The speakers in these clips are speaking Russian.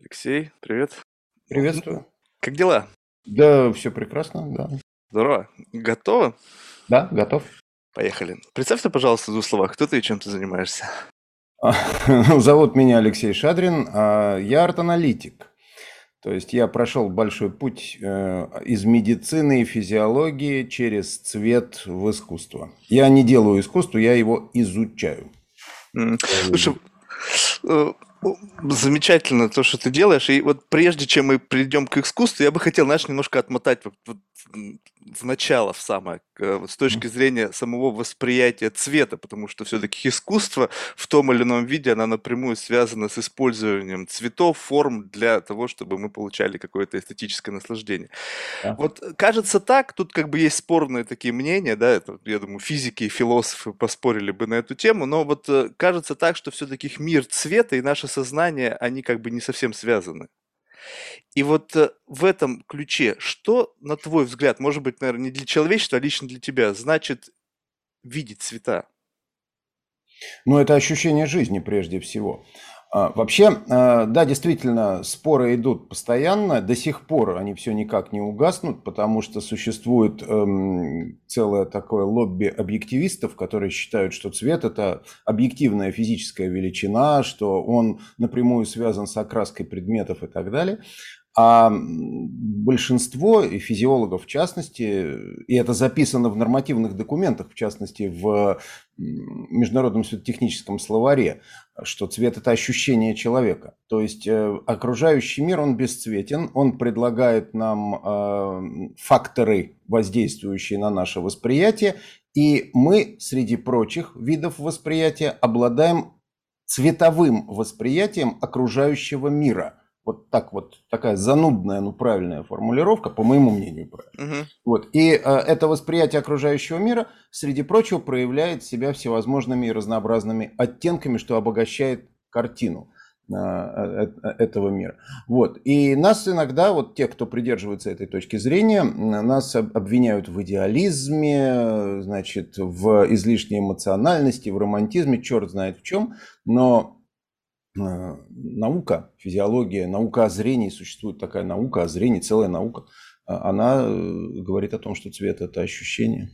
Алексей, привет. Приветствую. Как дела? Да, все прекрасно, да. Здорово. Готово? Да, готов. Поехали. Представься, пожалуйста, в двух словах, кто ты и чем ты занимаешься. Зовут меня Алексей Шадрин, а я арт-аналитик. То есть я прошел большой путь э, из медицины и физиологии через цвет в искусство. Я не делаю искусство, я его изучаю. Слушай, замечательно то, что ты делаешь. И вот прежде чем мы придем к искусству, я бы хотел, знаешь, немножко отмотать вот, вот в начало, в самое, вот с точки зрения самого восприятия цвета, потому что все-таки искусство в том или ином виде, оно напрямую связано с использованием цветов, форм для того, чтобы мы получали какое-то эстетическое наслаждение. Да. Вот кажется так, тут как бы есть спорные такие мнения, да, это, я думаю, физики и философы поспорили бы на эту тему, но вот э, кажется так, что все-таки мир цвета и наше сознание, они как бы не совсем связаны. И вот э, в этом ключе, что, на твой взгляд, может быть, наверное, не для человечества, а лично для тебя, значит видеть цвета? Ну, это ощущение жизни прежде всего. А, вообще, а, да, действительно, споры идут постоянно. До сих пор они все никак не угаснут, потому что существует эм, целое такое лобби объективистов, которые считают, что цвет – это объективная физическая величина, что он напрямую связан с окраской предметов и так далее. А большинство и физиологов в частности, и это записано в нормативных документах, в частности в Международном светотехническом словаре, что цвет – это ощущение человека. То есть э, окружающий мир, он бесцветен, он предлагает нам э, факторы, воздействующие на наше восприятие, и мы, среди прочих видов восприятия, обладаем цветовым восприятием окружающего мира – вот так вот, такая занудная, но правильная формулировка, по моему мнению, правильная. Угу. Вот. И э, это восприятие окружающего мира, среди прочего, проявляет себя всевозможными и разнообразными оттенками, что обогащает картину э, э, э, этого мира. Вот. И нас иногда, вот те, кто придерживается этой точки зрения, нас обвиняют в идеализме, значит, в излишней эмоциональности, в романтизме, черт знает в чем, но наука, физиология, наука о зрении, существует такая наука о зрении, целая наука, а, она э, говорит о том, что цвет – это ощущение.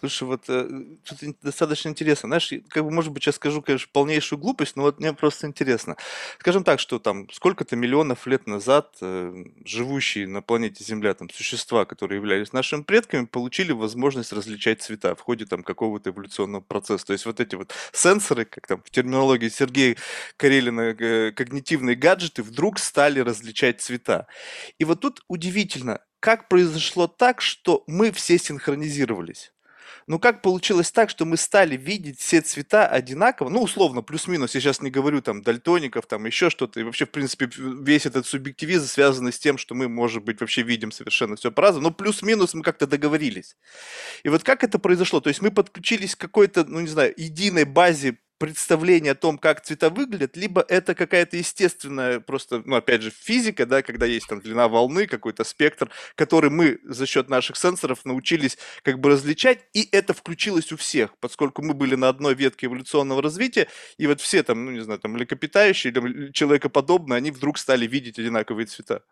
Слушай, вот э, тут достаточно интересно. Знаешь, как бы, может быть, сейчас скажу, конечно, полнейшую глупость, но вот мне просто интересно. Скажем так, что там сколько-то миллионов лет назад э, живущие на планете Земля там существа, которые являлись нашими предками, получили возможность различать цвета в ходе там какого-то эволюционного процесса. То есть вот эти вот сенсоры, как там в терминологии Сергея Карелина, э, когнитивные гаджеты вдруг стали различать цвета. И вот тут удивительно, как произошло так, что мы все синхронизировались? Ну, как получилось так, что мы стали видеть все цвета одинаково, ну, условно, плюс-минус, я сейчас не говорю там дальтоников, там еще что-то, и вообще, в принципе, весь этот субъективизм связан с тем, что мы, может быть, вообще видим совершенно все по-разному, но плюс-минус мы как-то договорились. И вот как это произошло? То есть мы подключились к какой-то, ну, не знаю, единой базе представление о том, как цвета выглядят, либо это какая-то естественная просто, ну, опять же, физика, да, когда есть там длина волны, какой-то спектр, который мы за счет наших сенсоров научились как бы различать, и это включилось у всех, поскольку мы были на одной ветке эволюционного развития, и вот все там, ну, не знаю, там, млекопитающие или человекоподобные, они вдруг стали видеть одинаковые цвета.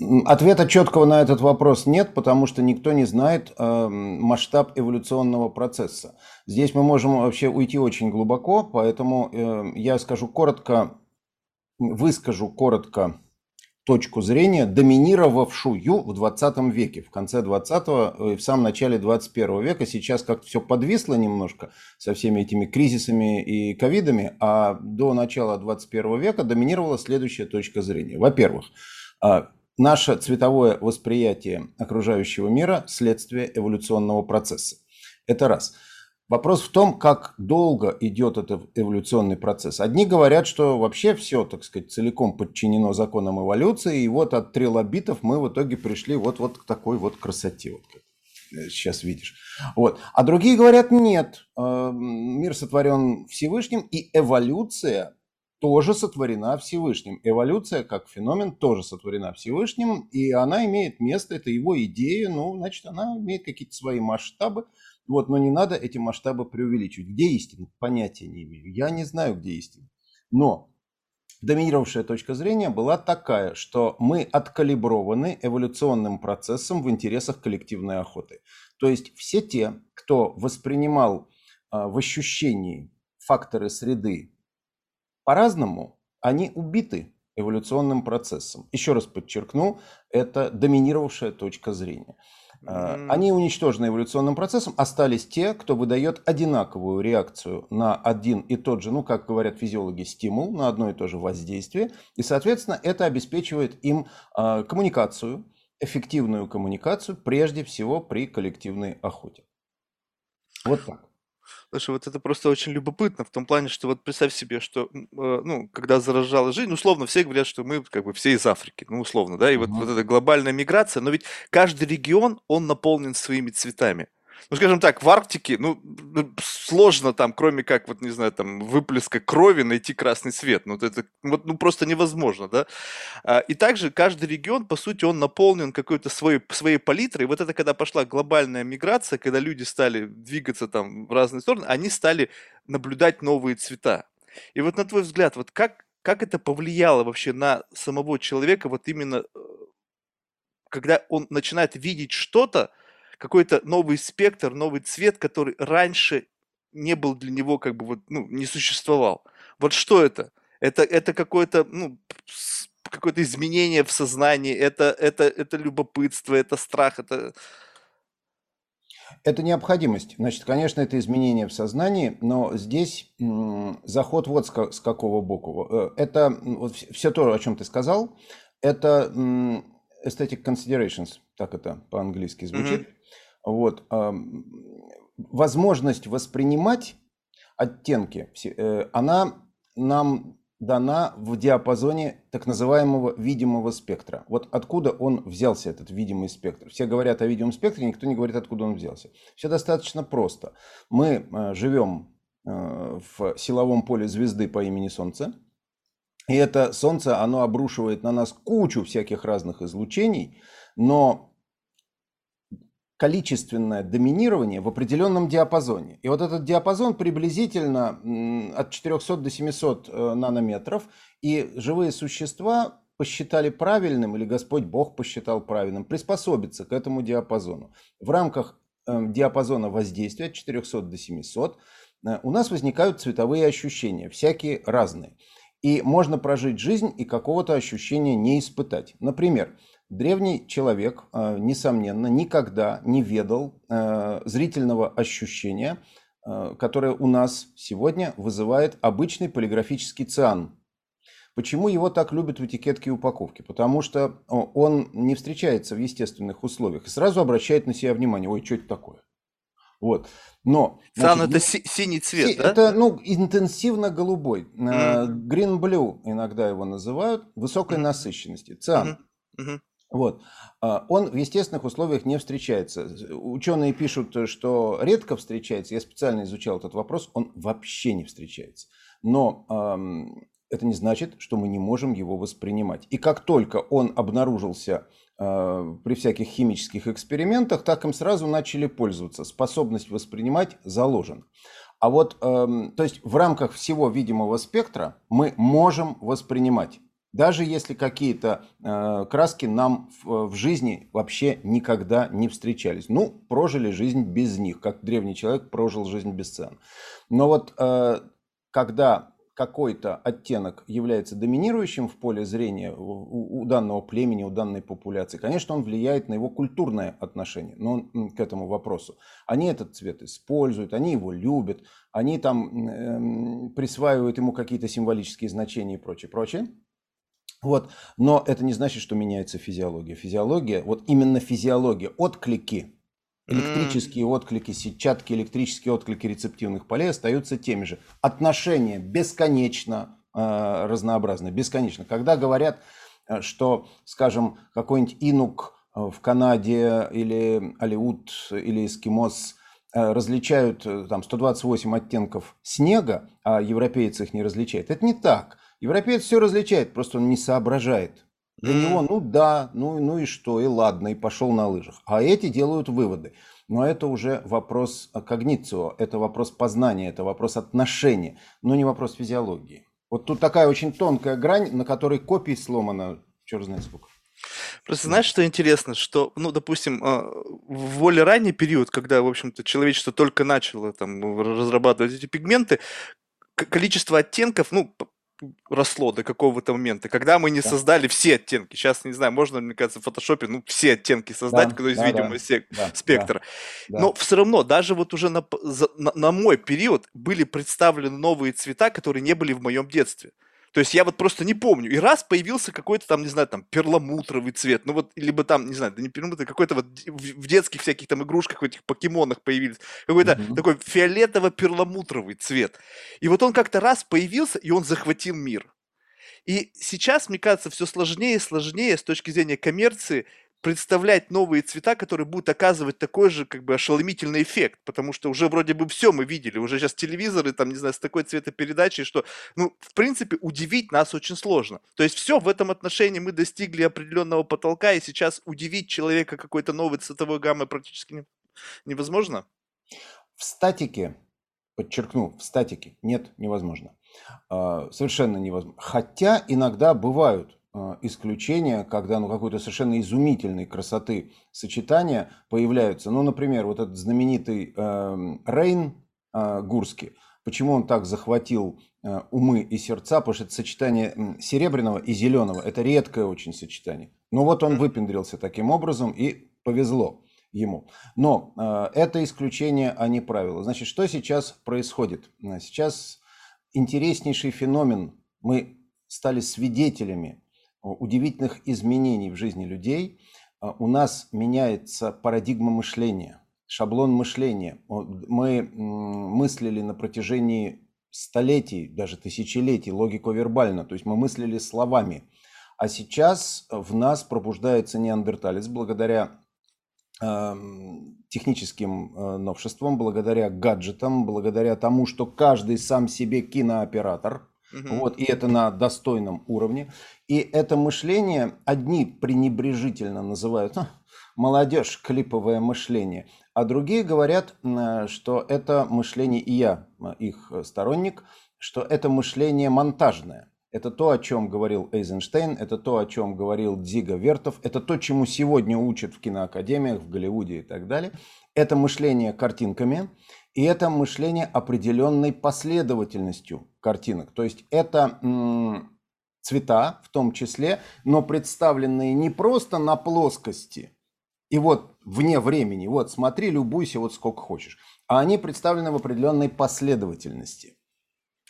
Ответа четкого на этот вопрос нет, потому что никто не знает э, масштаб эволюционного процесса. Здесь мы можем вообще уйти очень глубоко, поэтому э, я скажу коротко, выскажу коротко точку зрения, доминировавшую в 20 веке, в конце 20-го и в самом начале 21 века. Сейчас как-то все подвисло немножко со всеми этими кризисами и ковидами, а до начала 21 века доминировала следующая точка зрения. Во-первых, а, Наше цветовое восприятие окружающего мира – следствие эволюционного процесса. Это раз. Вопрос в том, как долго идет этот эволюционный процесс. Одни говорят, что вообще все, так сказать, целиком подчинено законам эволюции, и вот от трилобитов мы в итоге пришли вот, вот к такой вот красоте, вот как сейчас видишь. Вот. А другие говорят, нет, э, мир сотворен Всевышним, и эволюция тоже сотворена Всевышним. Эволюция как феномен тоже сотворена Всевышним, и она имеет место, это его идея, ну, значит, она имеет какие-то свои масштабы, вот, но не надо эти масштабы преувеличивать. Где истина? Понятия не имею. Я не знаю, где истина. Но доминировавшая точка зрения была такая, что мы откалиброваны эволюционным процессом в интересах коллективной охоты. То есть все те, кто воспринимал а, в ощущении факторы среды по-разному, они убиты эволюционным процессом. Еще раз подчеркну, это доминировавшая точка зрения. Mm. Они уничтожены эволюционным процессом, остались те, кто выдает одинаковую реакцию на один и тот же, ну, как говорят физиологи, стимул, на одно и то же воздействие. И, соответственно, это обеспечивает им э, коммуникацию, эффективную коммуникацию, прежде всего при коллективной охоте. Вот так. Слушай, вот это просто очень любопытно в том плане, что вот представь себе, что, э, ну, когда заражала жизнь, условно, все говорят, что мы как бы все из Африки, ну, условно, да, и вот, вот эта глобальная миграция, но ведь каждый регион, он наполнен своими цветами ну, скажем так, в Арктике, ну, ну, сложно там, кроме как, вот, не знаю, там, выплеска крови найти красный свет. Ну, это вот, ну, просто невозможно, да. А, и также каждый регион, по сути, он наполнен какой-то своей, своей палитрой. Вот это, когда пошла глобальная миграция, когда люди стали двигаться там в разные стороны, они стали наблюдать новые цвета. И вот на твой взгляд, вот как, как это повлияло вообще на самого человека, вот именно э, когда он начинает видеть что-то, какой-то новый спектр, новый цвет, который раньше не был для него как бы вот, ну, не существовал. Вот что это? Это, это какое-то, ну, какое-то изменение в сознании, это, это, это любопытство, это страх, это... Это необходимость. Значит, конечно, это изменение в сознании, но здесь заход вот с, какого боку. Э, это вот все то, о чем ты сказал, это aesthetic considerations, так это по-английски звучит. Mm-hmm. Вот. Возможность воспринимать оттенки, э, она нам дана в диапазоне так называемого видимого спектра. Вот откуда он взялся, этот видимый спектр. Все говорят о видимом спектре, никто не говорит, откуда он взялся. Все достаточно просто. Мы э, живем э, в силовом поле звезды по имени Солнце. И это Солнце, оно обрушивает на нас кучу всяких разных излучений, но количественное доминирование в определенном диапазоне. И вот этот диапазон приблизительно от 400 до 700 э, нанометров. И живые существа посчитали правильным, или Господь Бог посчитал правильным, приспособиться к этому диапазону. В рамках э, диапазона воздействия от 400 до 700 э, у нас возникают цветовые ощущения, всякие разные. И можно прожить жизнь и какого-то ощущения не испытать. Например, Древний человек, э, несомненно, никогда не ведал э, зрительного ощущения, э, которое у нас сегодня вызывает обычный полиграфический циан. Почему его так любят в этикетке и упаковке? Потому что он не встречается в естественных условиях и сразу обращает на себя внимание. Ой, что это такое? Вот. Но, Циан это си- синий цвет, си- да? Это ну, интенсивно голубой. Mm-hmm. Green blue иногда его называют. Высокой mm-hmm. насыщенности. Циан. Mm-hmm. Вот. А, он в естественных условиях не встречается. Ученые пишут, что редко встречается. Я специально изучал этот вопрос. Он вообще не встречается. Но эм, это не значит, что мы не можем его воспринимать. И как только он обнаружился э, при всяких химических экспериментах, так им сразу начали пользоваться. Способность воспринимать заложена. А вот, эм, то есть в рамках всего видимого спектра мы можем воспринимать даже если какие-то э, краски нам в, в жизни вообще никогда не встречались. Ну, прожили жизнь без них, как древний человек прожил жизнь без цен. Но вот э, когда какой-то оттенок является доминирующим в поле зрения у, у данного племени, у данной популяции, конечно, он влияет на его культурное отношение но к этому вопросу. Они этот цвет используют, они его любят, они там э, присваивают ему какие-то символические значения и прочее, прочее. Вот. Но это не значит, что меняется физиология. Физиология, вот именно физиология, отклики, электрические отклики, сетчатки, электрические отклики рецептивных полей остаются теми же. Отношения бесконечно э, разнообразны, бесконечно. Когда говорят, э, что, скажем, какой-нибудь инук э, в Канаде или Алиут или эскимос э, различают там 128 оттенков снега, а европейцы их не различают. Это не так. Европеец все различает, просто он не соображает. Для mm. него, ну да, ну, ну и что, и ладно, и пошел на лыжах. А эти делают выводы. Но это уже вопрос когницио, это вопрос познания, это вопрос отношения, но не вопрос физиологии. Вот тут такая очень тонкая грань, на которой копий сломана, черт знает сколько. Просто знаешь, что интересно, что, ну, допустим, а, в более ранний период, когда, в общем-то, человечество только начало там разрабатывать эти пигменты, количество оттенков, ну, росло до какого-то момента, когда мы не да. создали все оттенки. Сейчас, не знаю, можно, мне кажется, в фотошопе, ну, все оттенки создать, да, из да, видимого да, сек- да, спектра. Да, Но все равно, даже вот уже на, на, на мой период были представлены новые цвета, которые не были в моем детстве. То есть я вот просто не помню. И раз появился какой-то там, не знаю, там перламутровый цвет, ну вот, либо там, не знаю, да не перламутровый, какой-то вот в детских всяких там игрушках, в этих покемонах появились, какой-то mm-hmm. такой фиолетово-перламутровый цвет. И вот он как-то раз появился, и он захватил мир. И сейчас, мне кажется, все сложнее и сложнее с точки зрения коммерции представлять новые цвета, которые будут оказывать такой же как бы ошеломительный эффект, потому что уже вроде бы все мы видели, уже сейчас телевизоры там, не знаю, с такой цветопередачей, что, ну, в принципе, удивить нас очень сложно. То есть все в этом отношении мы достигли определенного потолка, и сейчас удивить человека какой-то новой цветовой гаммой практически невозможно. В статике, подчеркну, в статике нет, невозможно. А, совершенно невозможно. Хотя иногда бывают исключения, когда ну, какой-то совершенно изумительной красоты сочетания появляются. Ну, например, вот этот знаменитый э, Рейн э, Гурский. Почему он так захватил э, умы и сердца? Потому что это сочетание серебряного и зеленого. Это редкое очень сочетание. Но вот он выпендрился таким образом и повезло ему. Но э, это исключение, а не правило. Значит, что сейчас происходит? Сейчас интереснейший феномен. Мы стали свидетелями удивительных изменений в жизни людей. А, у нас меняется парадигма мышления, шаблон мышления. Мы мыслили на протяжении столетий, даже тысячелетий, логику вербально, то есть мы мыслили словами. А сейчас в нас пробуждается неандерталец благодаря э, техническим э, новшествам, благодаря гаджетам, благодаря тому, что каждый сам себе кинооператор – Угу. Вот, и это на достойном уровне. И это мышление одни пренебрежительно называют молодежь, клиповое мышление, а другие говорят, что это мышление, и я их сторонник, что это мышление монтажное. Это то, о чем говорил Эйзенштейн, это то, о чем говорил Дзига Вертов, это то, чему сегодня учат в киноакадемиях, в Голливуде и так далее. Это мышление картинками, и это мышление определенной последовательностью картинок. То есть это цвета в том числе, но представленные не просто на плоскости и вот вне времени, вот смотри, любуйся, вот сколько хочешь, а они представлены в определенной последовательности.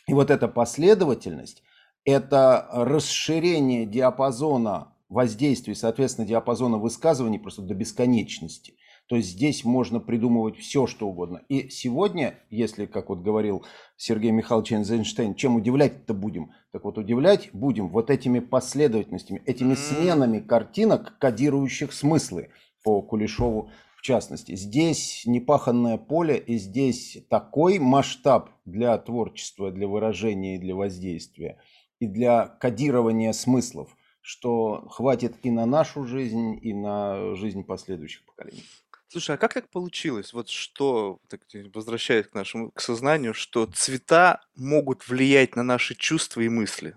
И вот эта последовательность – это расширение диапазона воздействий, соответственно, диапазона высказываний просто до бесконечности. То есть здесь можно придумывать все, что угодно. И сегодня, если, как вот говорил Сергей Михайлович Эйнштейн, чем удивлять-то будем? Так вот, удивлять будем вот этими последовательностями, этими сменами картинок, кодирующих смыслы по Кулешову в частности. Здесь непаханное поле, и здесь такой масштаб для творчества, для выражения и для воздействия, и для кодирования смыслов, что хватит и на нашу жизнь, и на жизнь последующих поколений. Слушай, а как так получилось, вот что, так, возвращаясь к нашему, к сознанию, что цвета могут влиять на наши чувства и мысли?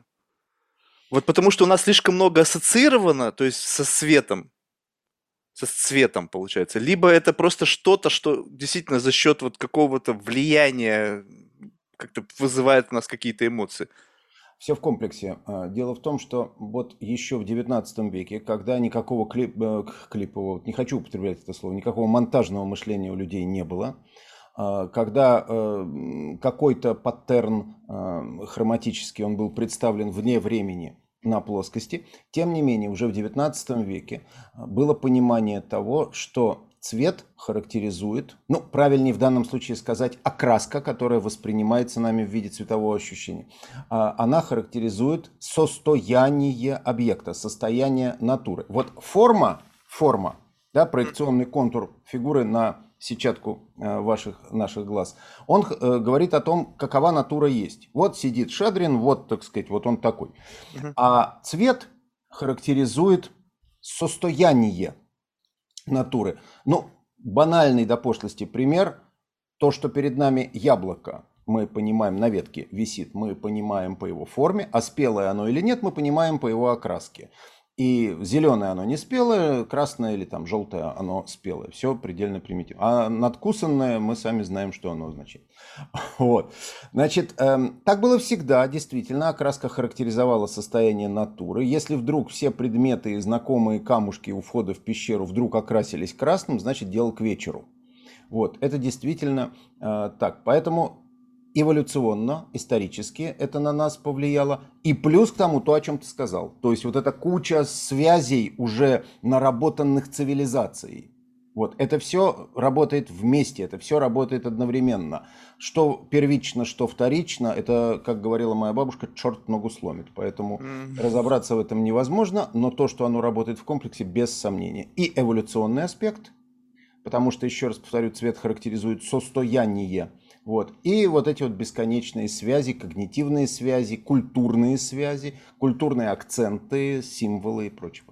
Вот потому что у нас слишком много ассоциировано, то есть со светом, со цветом получается. Либо это просто что-то, что действительно за счет вот какого-то влияния как-то вызывает у нас какие-то эмоции. Все в комплексе. А, дело в том, что вот еще в 19 веке, когда никакого клип, э, клипового, не хочу употреблять это слово, никакого монтажного мышления у людей не было, а, когда э, какой-то паттерн э, хроматический, он был представлен вне времени на плоскости, тем не менее уже в 19 веке было понимание того, что Цвет характеризует, ну, правильнее в данном случае сказать, окраска, которая воспринимается нами в виде цветового ощущения. А, она характеризует состояние объекта, состояние натуры. Вот форма, форма, да, проекционный контур фигуры на сетчатку э, ваших, наших глаз, он э, говорит о том, какова натура есть. Вот сидит Шадрин, вот, так сказать, вот он такой. А цвет характеризует состояние натуры. Ну, банальный до пошлости пример, то, что перед нами яблоко. мы понимаем, на ветке висит, мы понимаем по его форме, а спелое оно или нет, мы понимаем по его окраске. И зеленое оно не спелое, красное или там желтое оно спелое. Все предельно примитивно. А надкусанное мы сами знаем, что оно означает. Вот. Значит, эм, так было всегда, действительно. Окраска характеризовала состояние натуры. Если вдруг все предметы и знакомые камушки у входа в пещеру вдруг окрасились красным, значит дело к вечеру. Вот, это действительно э, так. Поэтому эволюционно, исторически это на нас повлияло. И плюс к тому то, о чем ты сказал. То есть вот эта куча связей уже наработанных цивилизацией. Вот, это все работает вместе, это все работает одновременно. Что первично, что вторично, это, как говорила моя бабушка, черт ногу сломит. Поэтому mm-hmm. разобраться в этом невозможно, но то, что оно работает в комплексе, без сомнения. И эволюционный аспект, потому что, еще раз повторю, цвет характеризует состояние вот. И вот эти вот бесконечные связи, когнитивные связи, культурные связи, культурные акценты, символы и прочее.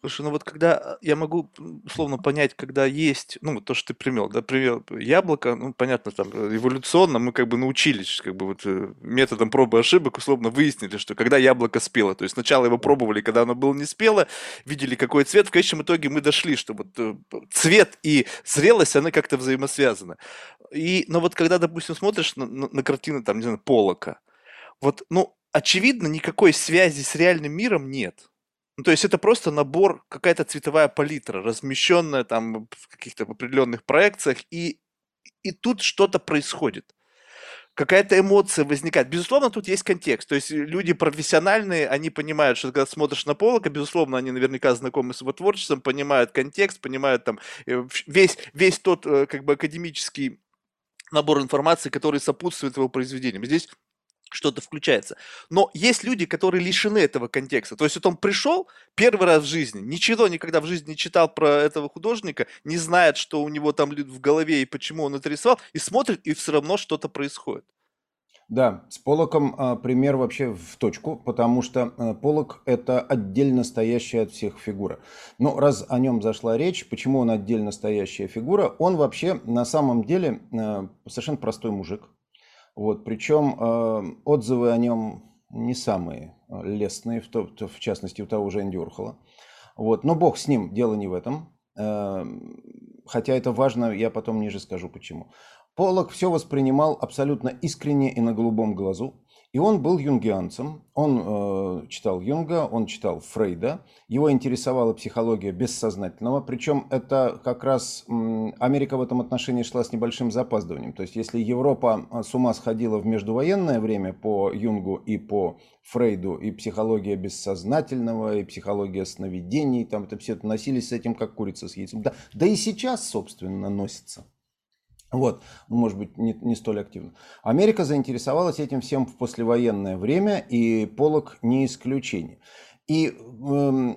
Слушай, ну вот когда я могу условно понять, когда есть, ну то, что ты примел, да, пример яблоко, ну понятно, там эволюционно мы как бы научились, как бы вот э, методом пробы и ошибок условно выяснили, что когда яблоко спело, то есть сначала его пробовали, когда оно было не спело, видели какой цвет, в конечном итоге мы дошли, что вот э, цвет и зрелость, они как-то взаимосвязаны. И, но вот когда, допустим, смотришь на, на, на картины, там, не знаю, Полока, вот, ну, очевидно, никакой связи с реальным миром нет. Ну, то есть это просто набор, какая-то цветовая палитра, размещенная там в каких-то определенных проекциях, и, и тут что-то происходит. Какая-то эмоция возникает. Безусловно, тут есть контекст. То есть люди профессиональные, они понимают, что когда смотришь на Полока, безусловно, они наверняка знакомы с его творчеством, понимают контекст, понимают там э, весь, весь тот э, как бы академический набор информации, который сопутствует его произведениям. Здесь что-то включается. Но есть люди, которые лишены этого контекста. То есть вот он пришел первый раз в жизни, ничего никогда в жизни не читал про этого художника, не знает, что у него там в голове и почему он это рисовал, и смотрит, и все равно что-то происходит. Да, с Полоком а, пример вообще в точку, потому что а, Полок это отдельно стоящая от всех фигура. Но раз о нем зашла речь, почему он отдельно стоящая фигура? Он вообще на самом деле а, совершенно простой мужик, вот, причем э, отзывы о нем не самые э, лестные, в, то, в частности, у того же Энди Урхола. Вот, но бог с ним, дело не в этом. Э, хотя это важно, я потом ниже скажу почему. Полок все воспринимал абсолютно искренне и на голубом глазу. И он был юнгианцем, он э, читал Юнга, он читал Фрейда, его интересовала психология бессознательного, причем это как раз м, Америка в этом отношении шла с небольшим запаздыванием. То есть если Европа э, с ума сходила в междувоенное время по Юнгу и по Фрейду, и психология бессознательного, и психология сновидений, там это все носились с этим как курица с яйцем. Да, да и сейчас, собственно, носится. Вот, ну, может быть, не, не столь активно. Америка заинтересовалась этим всем в послевоенное время, и Полок не исключение. И э,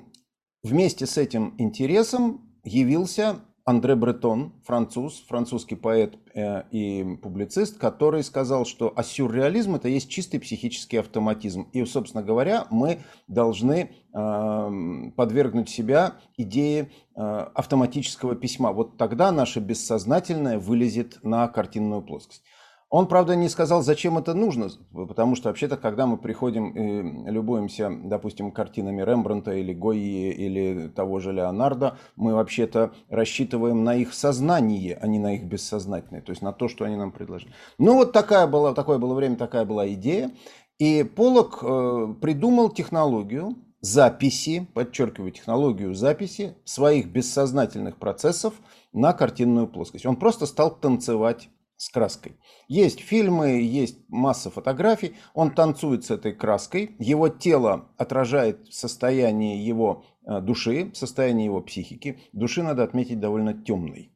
вместе с этим интересом явился Андре Бретон, француз, французский поэт э, и публицист, который сказал, что а сюрреализм это есть чистый психический автоматизм. И, собственно говоря, мы должны э, подвергнуть себя идее э, автоматического письма. Вот тогда наше бессознательное вылезет на картинную плоскость. Он, правда, не сказал, зачем это нужно, потому что вообще-то, когда мы приходим и любуемся, допустим, картинами Рембранта или Гойи или того же Леонардо, мы вообще-то рассчитываем на их сознание, а не на их бессознательное, то есть на то, что они нам предложили. Ну вот такая была, такое было время, такая была идея. И Полок э, придумал технологию записи, подчеркиваю, технологию записи своих бессознательных процессов на картинную плоскость. Он просто стал танцевать с краской. Есть фильмы, есть масса фотографий. Он танцует с этой краской. Его тело отражает состояние его э, души, состояние его психики. Души, надо отметить, довольно темной.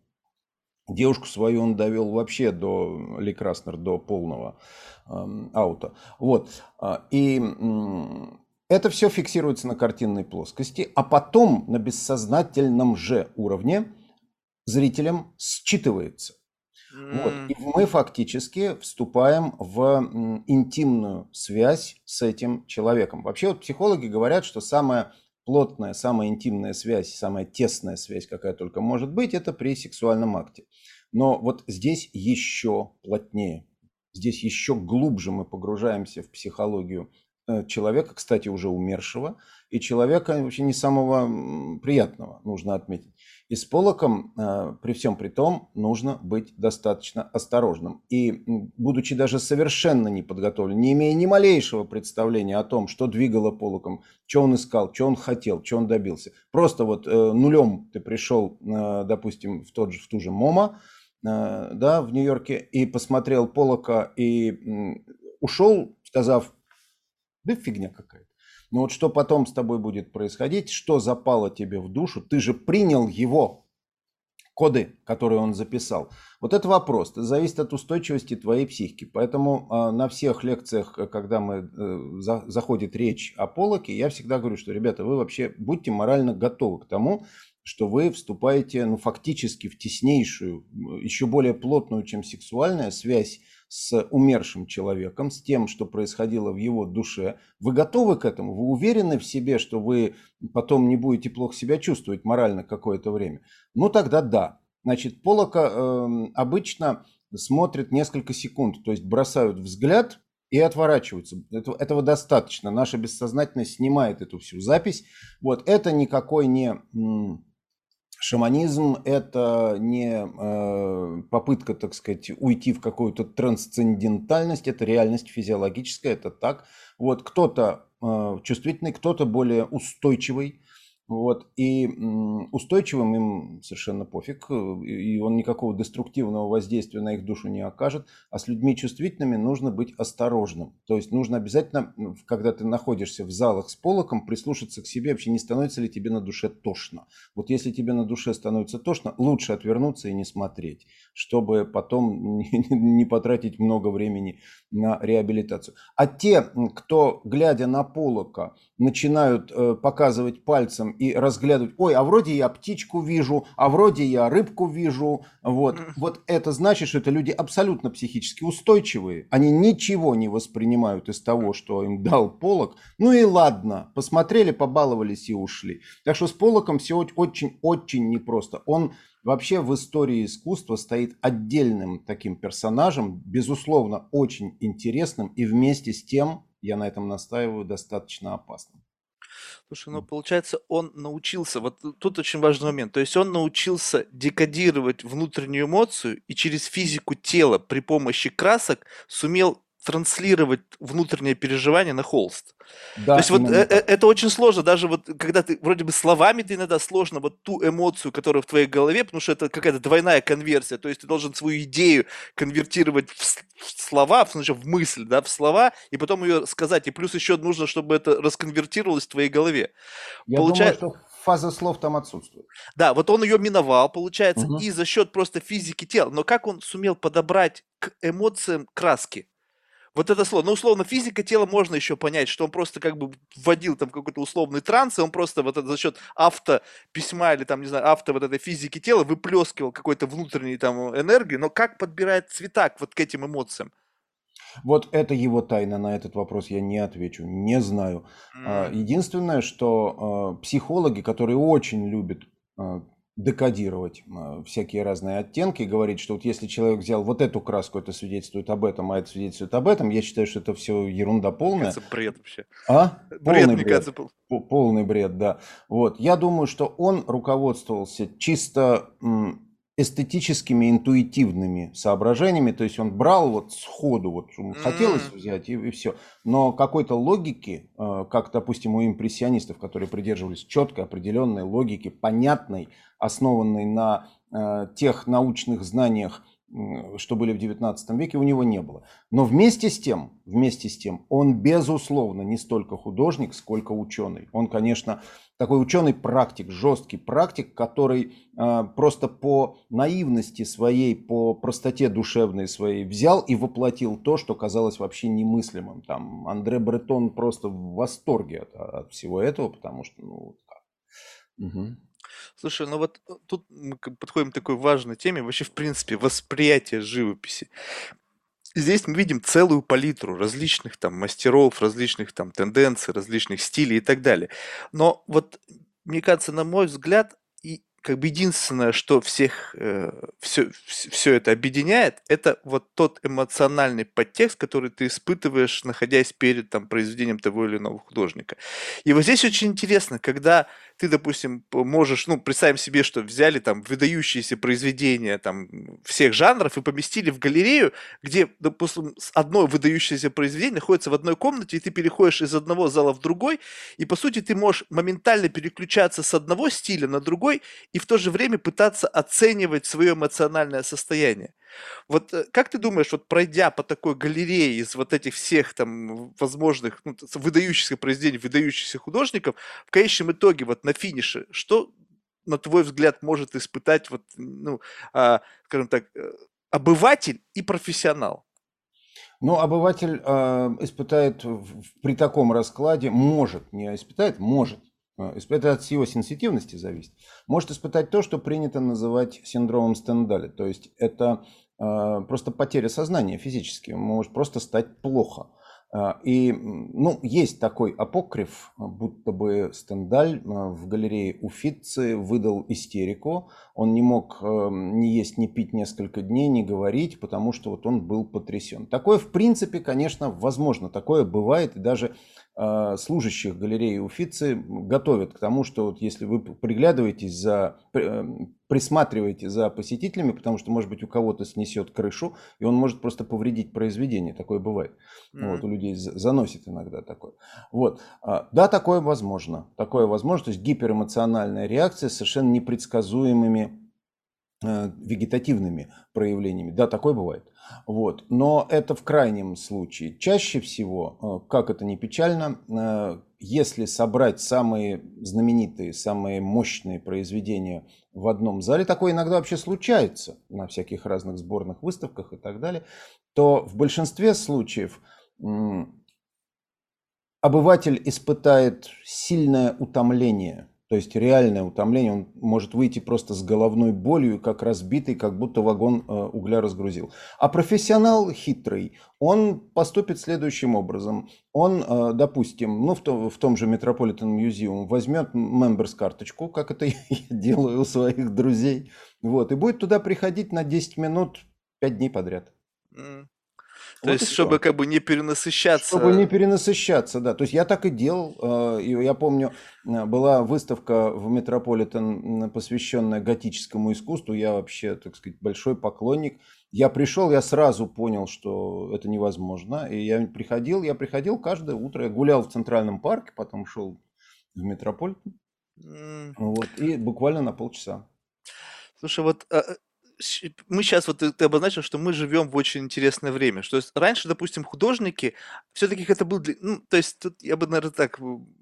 Девушку свою он довел вообще до Ли Краснер, до полного э, аута. Вот. А, и это все фиксируется на картинной плоскости, а потом на бессознательном же уровне зрителям считывается. Вот. И мы фактически вступаем в интимную связь с этим человеком. Вообще вот психологи говорят, что самая плотная, самая интимная связь, самая тесная связь, какая только может быть, это при сексуальном акте. Но вот здесь еще плотнее. Здесь еще глубже мы погружаемся в психологию э, человека, кстати, уже умершего, и человека вообще не самого приятного, нужно отметить. И с Полоком, э, при всем при том, нужно быть достаточно осторожным. И будучи даже совершенно неподготовленным, не имея ни малейшего представления о том, что двигало Полоком, что он искал, что он хотел, что он добился. Просто вот э, нулем ты пришел, допустим, в, тот же, в ту же МОМА, Э, да, в Нью-Йорке и посмотрел Полока и ушел, сказав, да фигня какая-то. Но вот что потом с тобой будет происходить, что запало тебе в душу, ты же принял его коды, которые он записал. Вот это вопрос, это зависит от устойчивости твоей психики. Поэтому э, на всех лекциях, э, когда мы, э, за, заходит речь о Полоке, я всегда говорю, что, ребята, вы вообще будьте морально готовы к тому, что вы вступаете ну, фактически в теснейшую, еще более плотную, чем сексуальная связь с умершим человеком, с тем, что происходило в его душе. Вы готовы к этому? Вы уверены в себе, что вы потом не будете плохо себя чувствовать морально какое-то время? Ну тогда да. Значит, Полока э, обычно смотрит несколько секунд, то есть бросают взгляд и отворачиваются. Этого, этого достаточно. Наша бессознательность снимает эту всю запись. Вот это никакой не Шаманизм – это не э, попытка, так сказать, уйти в какую-то трансцендентальность, это реальность физиологическая, это так. Вот кто-то э, чувствительный, кто-то более устойчивый, вот. И устойчивым им совершенно пофиг, и он никакого деструктивного воздействия на их душу не окажет. А с людьми чувствительными нужно быть осторожным. То есть нужно обязательно, когда ты находишься в залах с полоком, прислушаться к себе, вообще не становится ли тебе на душе тошно. Вот если тебе на душе становится тошно, лучше отвернуться и не смотреть, чтобы потом не потратить много времени на реабилитацию. А те, кто, глядя на полока, начинают э, показывать пальцем и разглядывать, ой, а вроде я птичку вижу, а вроде я рыбку вижу, вот, вот это значит, что это люди абсолютно психически устойчивые, они ничего не воспринимают из того, что им дал полок, ну и ладно, посмотрели, побаловались и ушли. Так что с полоком все очень-очень непросто. Он вообще в истории искусства стоит отдельным таким персонажем, безусловно, очень интересным и вместе с тем я на этом настаиваю, достаточно опасным. Слушай, ну получается, он научился, вот тут очень важный момент, то есть он научился декодировать внутреннюю эмоцию и через физику тела при помощи красок сумел транслировать внутреннее переживание на холст. Да, То есть вот э, э, это очень сложно, даже вот когда ты вроде бы словами ты иногда сложно вот ту эмоцию, которая в твоей голове, потому что это какая-то двойная конверсия, то есть ты должен свою идею конвертировать в, в слова, в, значит, в мысль, да, в слова, и потом ее сказать, и плюс еще нужно, чтобы это расконвертировалось в твоей голове. Я Получается... думаю, что фаза слов там отсутствует. Да, вот он ее миновал, получается, угу. и за счет просто физики тела. Но как он сумел подобрать к эмоциям краски? Вот это слово. Ну, условно, физика тела можно еще понять, что он просто как бы вводил там какой-то условный транс, и он просто вот это за счет авто письма или там, не знаю, авто вот этой физики тела выплескивал какой-то внутренней там энергии, но как подбирает цвета вот к этим эмоциям? Вот это его тайна, на этот вопрос я не отвечу, не знаю. Mm. Единственное, что а, психологи, которые очень любят а, декодировать э, всякие разные оттенки и говорить, что вот если человек взял вот эту краску, это свидетельствует об этом, а это свидетельствует об этом, я считаю, что это все ерунда полная. Кажется, бред вообще. А? Бред, полный мне бред. кажется, был. Полный бред, да. Вот. Я думаю, что он руководствовался чисто эстетическими, интуитивными соображениями, то есть он брал вот сходу, вот хотелось взять и, и все, но какой-то логики, э, как, допустим, у импрессионистов, которые придерживались четкой, определенной логики, понятной, основанной на э, тех научных знаниях, что были в XIX веке, у него не было. Но вместе с тем, вместе с тем, он безусловно не столько художник, сколько ученый. Он, конечно, такой ученый-практик, жесткий практик, который э, просто по наивности своей, по простоте душевной своей взял и воплотил то, что казалось вообще немыслимым. Там Андре Бретон просто в восторге от, от всего этого, потому что, ну, как. Угу. Слушай, ну вот э, тут мы подходим к такой важной теме, вообще, в принципе, восприятие живописи. Здесь мы видим целую палитру различных там мастеров, различных там тенденций, различных стилей и так далее. Но вот, мне кажется, на мой взгляд, как бы единственное, что всех э, все, все это объединяет, это вот тот эмоциональный подтекст, который ты испытываешь, находясь перед там, произведением того или иного художника. И вот здесь очень интересно, когда ты, допустим, можешь, ну, представим себе, что взяли там выдающиеся произведения там всех жанров и поместили в галерею, где, допустим, одно выдающееся произведение находится в одной комнате, и ты переходишь из одного зала в другой, и, по сути, ты можешь моментально переключаться с одного стиля на другой и в то же время пытаться оценивать свое эмоциональное состояние. Вот э, как ты думаешь, вот пройдя по такой галерее из вот этих всех там возможных ну, выдающихся произведений, выдающихся художников, в конечном итоге вот на финише, что, на твой взгляд, может испытать вот, ну, а, скажем так, э, обыватель и профессионал? Ну, обыватель э, испытает в, при таком раскладе, может, не испытает, может, это от его сенситивности зависит, может испытать то, что принято называть синдромом Стендаля. То есть это э, просто потеря сознания физически, может просто стать плохо. А, и, ну, есть такой апокриф, будто бы Стендаль в галерее Уфицы выдал истерику. Он не мог ни есть, ни пить несколько дней, не говорить, потому что вот он был потрясен. Такое, в принципе, конечно, возможно. Такое бывает, и даже служащих галереи Уфицы готовят к тому, что вот если вы приглядываетесь за, эм, присматриваете за посетителями, потому что, может быть, у кого-то снесет крышу, и он может просто повредить произведение. Такое бывает. Mm-hmm. Вот, у людей заносит иногда такое. Вот. А, да, такое возможно. Такое возможно. То есть гиперэмоциональная реакция с совершенно непредсказуемыми Э, вегетативными проявлениями. Да, такое бывает. Вот. Но это в крайнем случае. Чаще всего, э, как это не печально, э, если собрать самые знаменитые, самые мощные произведения в одном зале, такое иногда вообще случается на всяких разных сборных выставках и так далее, то в большинстве случаев обыватель испытает сильное утомление – то есть реальное утомление, он может выйти просто с головной болью, как разбитый, как будто вагон э, угля разгрузил. А профессионал хитрый, он поступит следующим образом. Он, э, допустим, ну, в, том, в том же Metropolitan Museum возьмет members карточку, как это я делаю у своих друзей, вот, и будет туда приходить на 10 минут 5 дней подряд. То вот есть, чтобы как бы не перенасыщаться. Чтобы не перенасыщаться, да. То есть я так и делал. Э, и я помню, э, была выставка в Метрополитен, посвященная готическому искусству. Я вообще, так сказать, большой поклонник. Я пришел, я сразу понял, что это невозможно. И я приходил, я приходил каждое утро. Я гулял в Центральном парке, потом шел в Метрополитен. Mm. Вот, и буквально на полчаса. Слушай, вот а, мы сейчас вот ты обозначил, что мы живем в очень интересное время. Что есть раньше, допустим, художники, все-таки это был, ну, то есть тут я бы, наверное, так,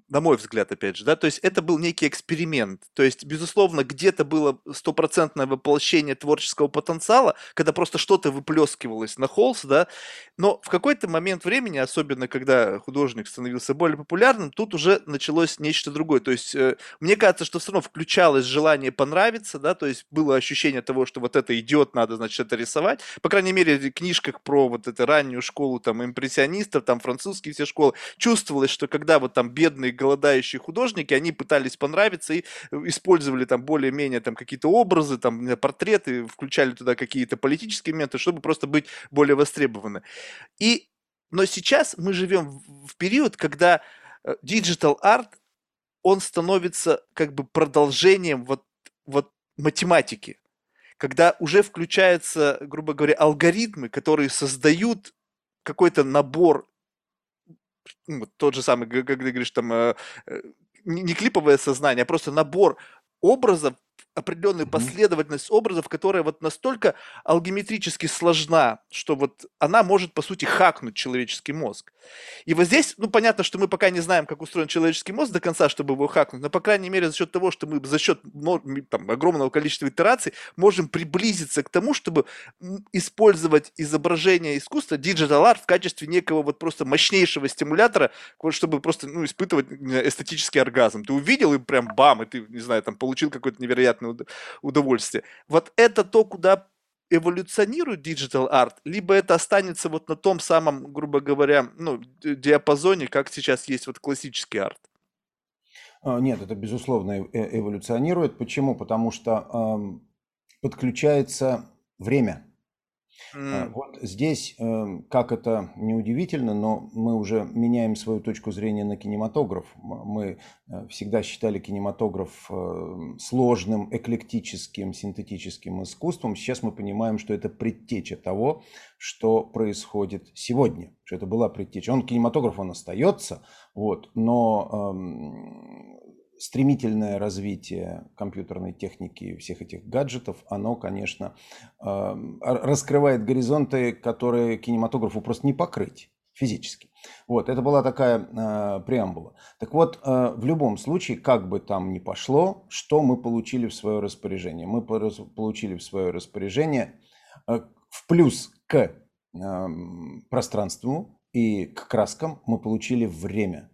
на мой взгляд, опять же, да, то есть это был некий эксперимент. То есть, безусловно, где-то было стопроцентное воплощение творческого потенциала, когда просто что-то выплескивалось на холст, да, но в какой-то момент времени, особенно когда художник становился более популярным, тут уже началось нечто другое. То есть, э, мне кажется, что все равно включалось желание понравиться, да, то есть было ощущение того, что вот это это идет, надо, значит, это рисовать. По крайней мере, в книжках про вот эту раннюю школу там импрессионистов, там французские все школы, чувствовалось, что когда вот там бедные голодающие художники, они пытались понравиться и э, использовали там более-менее там какие-то образы, там портреты, включали туда какие-то политические моменты, чтобы просто быть более востребованы. И, но сейчас мы живем в период, когда э, digital art, он становится как бы продолжением вот, вот математики когда уже включаются, грубо говоря, алгоритмы, которые создают какой-то набор, ну, тот же самый, как ты говоришь, там, э, э, не клиповое сознание, а просто набор образов, определенную последовательность образов, которая вот настолько алгеметрически сложна, что вот она может, по сути, хакнуть человеческий мозг. И вот здесь, ну, понятно, что мы пока не знаем, как устроен человеческий мозг до конца, чтобы его хакнуть, но, по крайней мере, за счет того, что мы за счет там, огромного количества итераций можем приблизиться к тому, чтобы использовать изображение искусства, digital art в качестве некого вот просто мощнейшего стимулятора, чтобы просто, ну, испытывать эстетический оргазм. Ты увидел и прям бам, и ты, не знаю, там, получил какой-то невероятный невероятное удовольствие. Вот это то, куда эволюционирует digital арт, либо это останется вот на том самом, грубо говоря, ну, диапазоне, как сейчас есть вот классический арт? А, нет, это безусловно э, эволюционирует. Почему? Потому что подключается время. Mm. Вот здесь, эм, как это неудивительно, но мы уже меняем свою точку зрения на кинематограф. Мы э, всегда считали кинематограф эм, сложным, эклектическим, синтетическим искусством. Сейчас мы понимаем, что это предтеча того, что происходит сегодня. Что это была предтеча. Он кинематограф, он остается, вот, но эм, стремительное развитие компьютерной техники и всех этих гаджетов, оно, конечно, раскрывает горизонты, которые кинематографу просто не покрыть физически. Вот, это была такая э, преамбула. Так вот, э, в любом случае, как бы там ни пошло, что мы получили в свое распоряжение? Мы получили в свое распоряжение э, в плюс к э, пространству и к краскам мы получили время.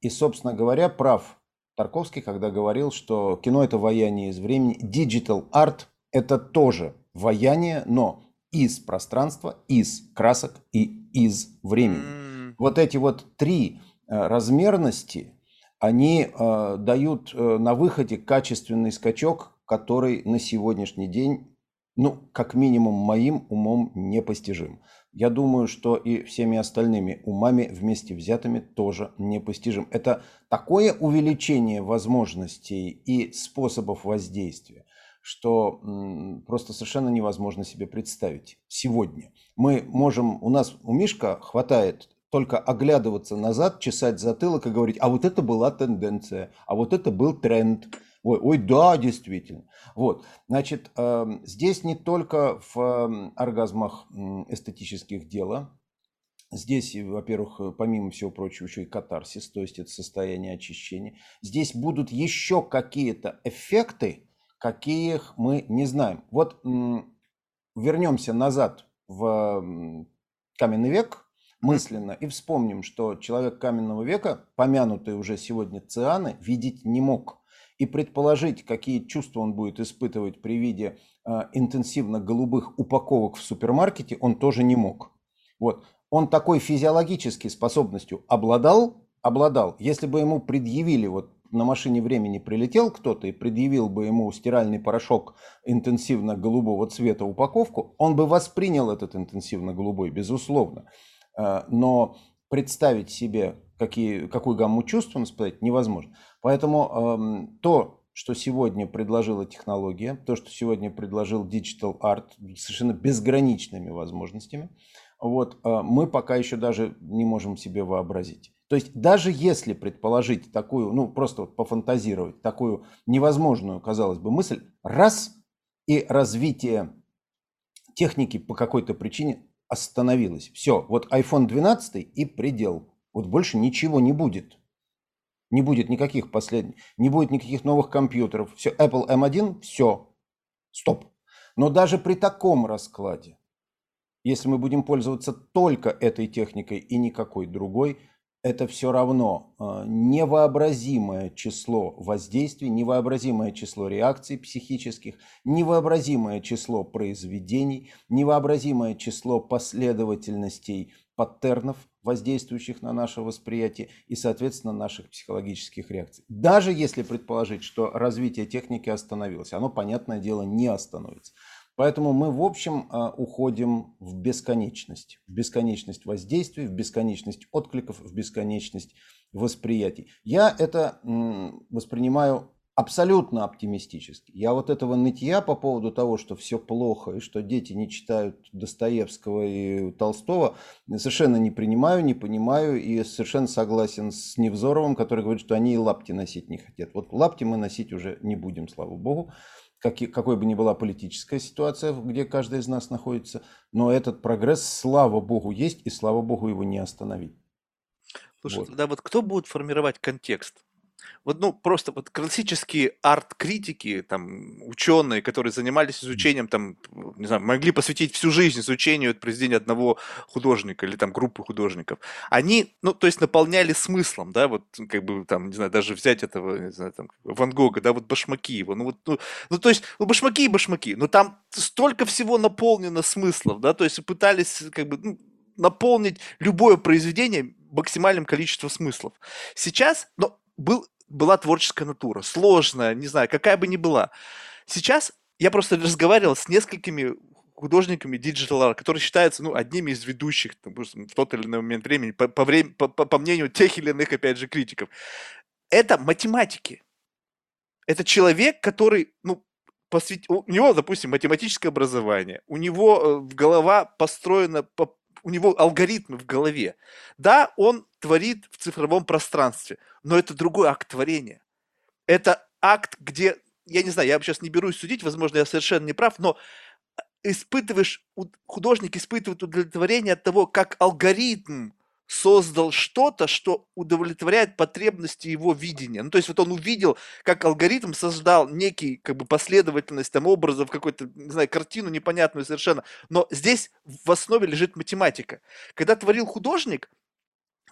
И, собственно говоря, прав Тарковский, когда говорил, что кино – это вояние из времени, digital art – это тоже вояние, но из пространства, из красок и из времени. Mm. Вот эти вот три э, размерности, они э, дают э, на выходе качественный скачок, который на сегодняшний день, ну, как минимум моим умом непостижим я думаю, что и всеми остальными умами вместе взятыми тоже непостижим. Это такое увеличение возможностей и способов воздействия, что просто совершенно невозможно себе представить сегодня. Мы можем, у нас, у Мишка хватает только оглядываться назад, чесать затылок и говорить, а вот это была тенденция, а вот это был тренд. Ой, ой, да, действительно. Вот, значит, эм, здесь не только в эм, оргазмах эстетических дело. Здесь, во-первых, э, помимо всего прочего, еще и катарсис, то есть это состояние очищения. Здесь будут еще какие-то эффекты, каких мы не знаем. Вот вернемся назад в каменный век мысленно и вспомним, что человек каменного века, помянутый уже сегодня Цианы, видеть не мог и предположить, какие чувства он будет испытывать при виде э, интенсивно голубых упаковок в супермаркете, он тоже не мог. Вот. Он такой физиологической способностью обладал, обладал. Если бы ему предъявили, вот на машине времени прилетел кто-то и предъявил бы ему стиральный порошок интенсивно голубого цвета упаковку, он бы воспринял этот интенсивно голубой, безусловно. Э, но представить себе, какие, какую гамму чувств он испытает, невозможно. Поэтому эм, то, что сегодня предложила технология, то, что сегодня предложил Digital Art совершенно безграничными возможностями, вот, э, мы пока еще даже не можем себе вообразить. То есть даже если предположить такую, ну просто вот пофантазировать, такую невозможную, казалось бы, мысль, раз и развитие техники по какой-то причине остановилось. Все, вот iPhone 12 и предел. Вот больше ничего не будет. Не будет никаких последних, не будет никаких новых компьютеров. Все, Apple M1, все, стоп. Но даже при таком раскладе, если мы будем пользоваться только этой техникой и никакой другой, это все равно э, невообразимое число воздействий, невообразимое число реакций психических, невообразимое число произведений, невообразимое число последовательностей паттернов, воздействующих на наше восприятие и, соответственно, наших психологических реакций. Даже если предположить, что развитие техники остановилось, оно, понятное дело, не остановится. Поэтому мы, в общем, а, уходим в бесконечность. В бесконечность воздействий, в бесконечность откликов, в бесконечность восприятий. Я это воспринимаю абсолютно оптимистически. Я вот этого нытья по поводу того, что все плохо и что дети не читают Достоевского и Толстого, совершенно не принимаю, не понимаю и совершенно согласен с Невзоровым, который говорит, что они и лапти носить не хотят. Вот лапти мы носить уже не будем, слава богу, как, какой бы ни была политическая ситуация, где каждый из нас находится, но этот прогресс, слава богу, есть, и слава богу, его не остановить. Слушай, вот. тогда вот кто будет формировать контекст? Вот, ну, просто вот классические арт-критики, там, ученые, которые занимались изучением, там, не знаю, могли посвятить всю жизнь изучению произведения одного художника или там группы художников, они, ну, то есть наполняли смыслом, да, вот, как бы, там, не знаю, даже взять этого, не знаю, там, Ван Гога, да, вот башмаки его, ну, вот, ну, ну то есть, ну, башмаки и башмаки, но там столько всего наполнено смыслов, да, то есть пытались, как бы, ну, наполнить любое произведение максимальным количеством смыслов. Сейчас, но был была творческая натура, сложная, не знаю, какая бы ни была. Сейчас я просто разговаривал с несколькими художниками Digital Art, которые считаются ну, одними из ведущих допустим, в тот или иной момент времени, по, по, время, по, по мнению тех или иных, опять же, критиков. Это математики. Это человек, который, ну, посвят... у него, допустим, математическое образование, у него э, голова построена, по... у него алгоритмы в голове. Да, он творит в цифровом пространстве, но это другой акт творения. Это акт, где, я не знаю, я сейчас не берусь судить, возможно, я совершенно не прав, но испытываешь, художник испытывает удовлетворение от того, как алгоритм создал что-то, что удовлетворяет потребности его видения. Ну, то есть вот он увидел, как алгоритм создал некий, как бы, последовательность там образов, какую-то, не знаю, картину непонятную совершенно. Но здесь в основе лежит математика. Когда творил художник,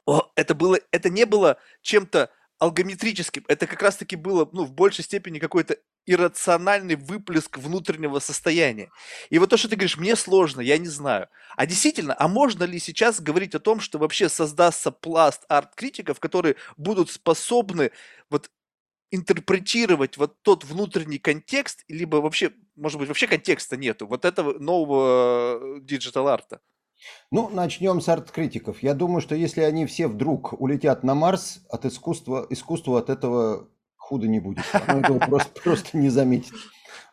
о, это, было, это не было чем-то алгоритмическим. Это как раз-таки было, ну, в большей степени какой-то иррациональный выплеск внутреннего состояния. И вот то, что ты говоришь, мне сложно, я не знаю. А действительно, а можно ли сейчас говорить о том, что вообще создастся пласт арт-критиков, которые будут способны вот интерпретировать вот тот внутренний контекст, либо вообще, может быть, вообще контекста нету, вот этого нового digital-art а? Ну, начнем с арт-критиков. Я думаю, что если они все вдруг улетят на Марс, от искусства, искусства от этого худо не будет. Оно этого просто, просто не заметит.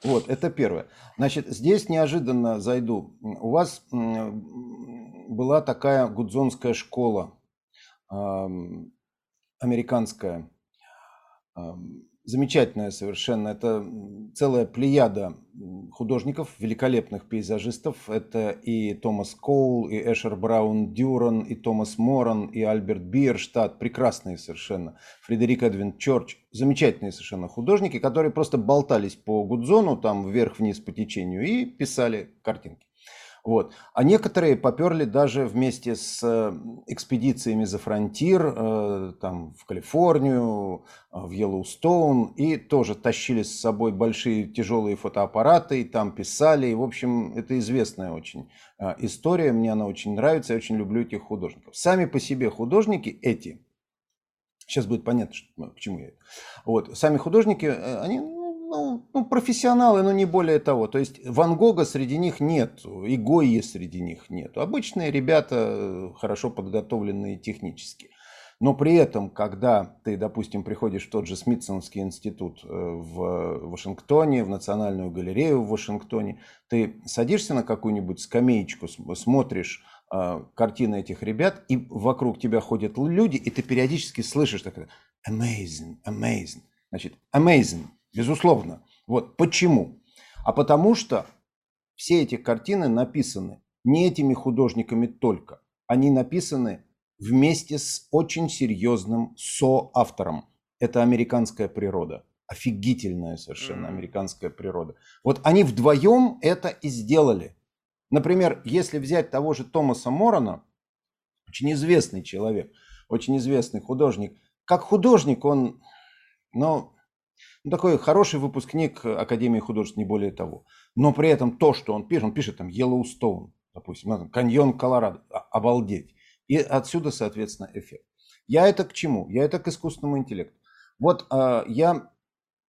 Вот, это первое. Значит, здесь неожиданно зайду. У вас была такая гудзонская школа, американская, замечательная совершенно. Это целая плеяда художников, великолепных пейзажистов. Это и Томас Коул, и Эшер Браун Дюран, и Томас Моран, и Альберт Бирштадт. Прекрасные совершенно. Фредерик Эдвин Чорч. Замечательные совершенно художники, которые просто болтались по Гудзону, там вверх-вниз по течению, и писали картинки. Вот. А некоторые поперли даже вместе с э, экспедициями за фронтир, э, там, в Калифорнию, э, в Йеллоустоун, и тоже тащили с собой большие тяжелые фотоаппараты, и там писали. И, в общем, это известная очень история, мне она очень нравится, я очень люблю этих художников. Сами по себе художники эти, сейчас будет понятно, что, ну, к чему я это. Вот, сами художники, они ну, ну, профессионалы, но не более того. То есть Ван Гога среди них нет, и Гойи среди них нет. Обычные ребята, э, хорошо подготовленные технически. Но при этом, когда ты, допустим, приходишь в тот же Смитсонский институт э, в Вашингтоне, в Национальную галерею в Вашингтоне, ты садишься на какую-нибудь скамеечку, смотришь э, картины этих ребят, и вокруг тебя ходят люди, и ты периодически слышишь такое amazing, amazing. Значит, amazing Безусловно. Вот почему? А потому что все эти картины написаны не этими художниками только. Они написаны вместе с очень серьезным соавтором. Это американская природа. Офигительная совершенно американская природа. Вот они вдвоем это и сделали. Например, если взять того же Томаса Морона, очень известный человек, очень известный художник. Как художник он, ну, ну, такой хороший выпускник Академии художеств, не более того. Но при этом то, что он пишет, он пишет там Йеллоустоун, допустим, ну, каньон Колорадо, обалдеть. И отсюда, соответственно, эффект. Я это к чему? Я это к искусственному интеллекту. Вот э, я,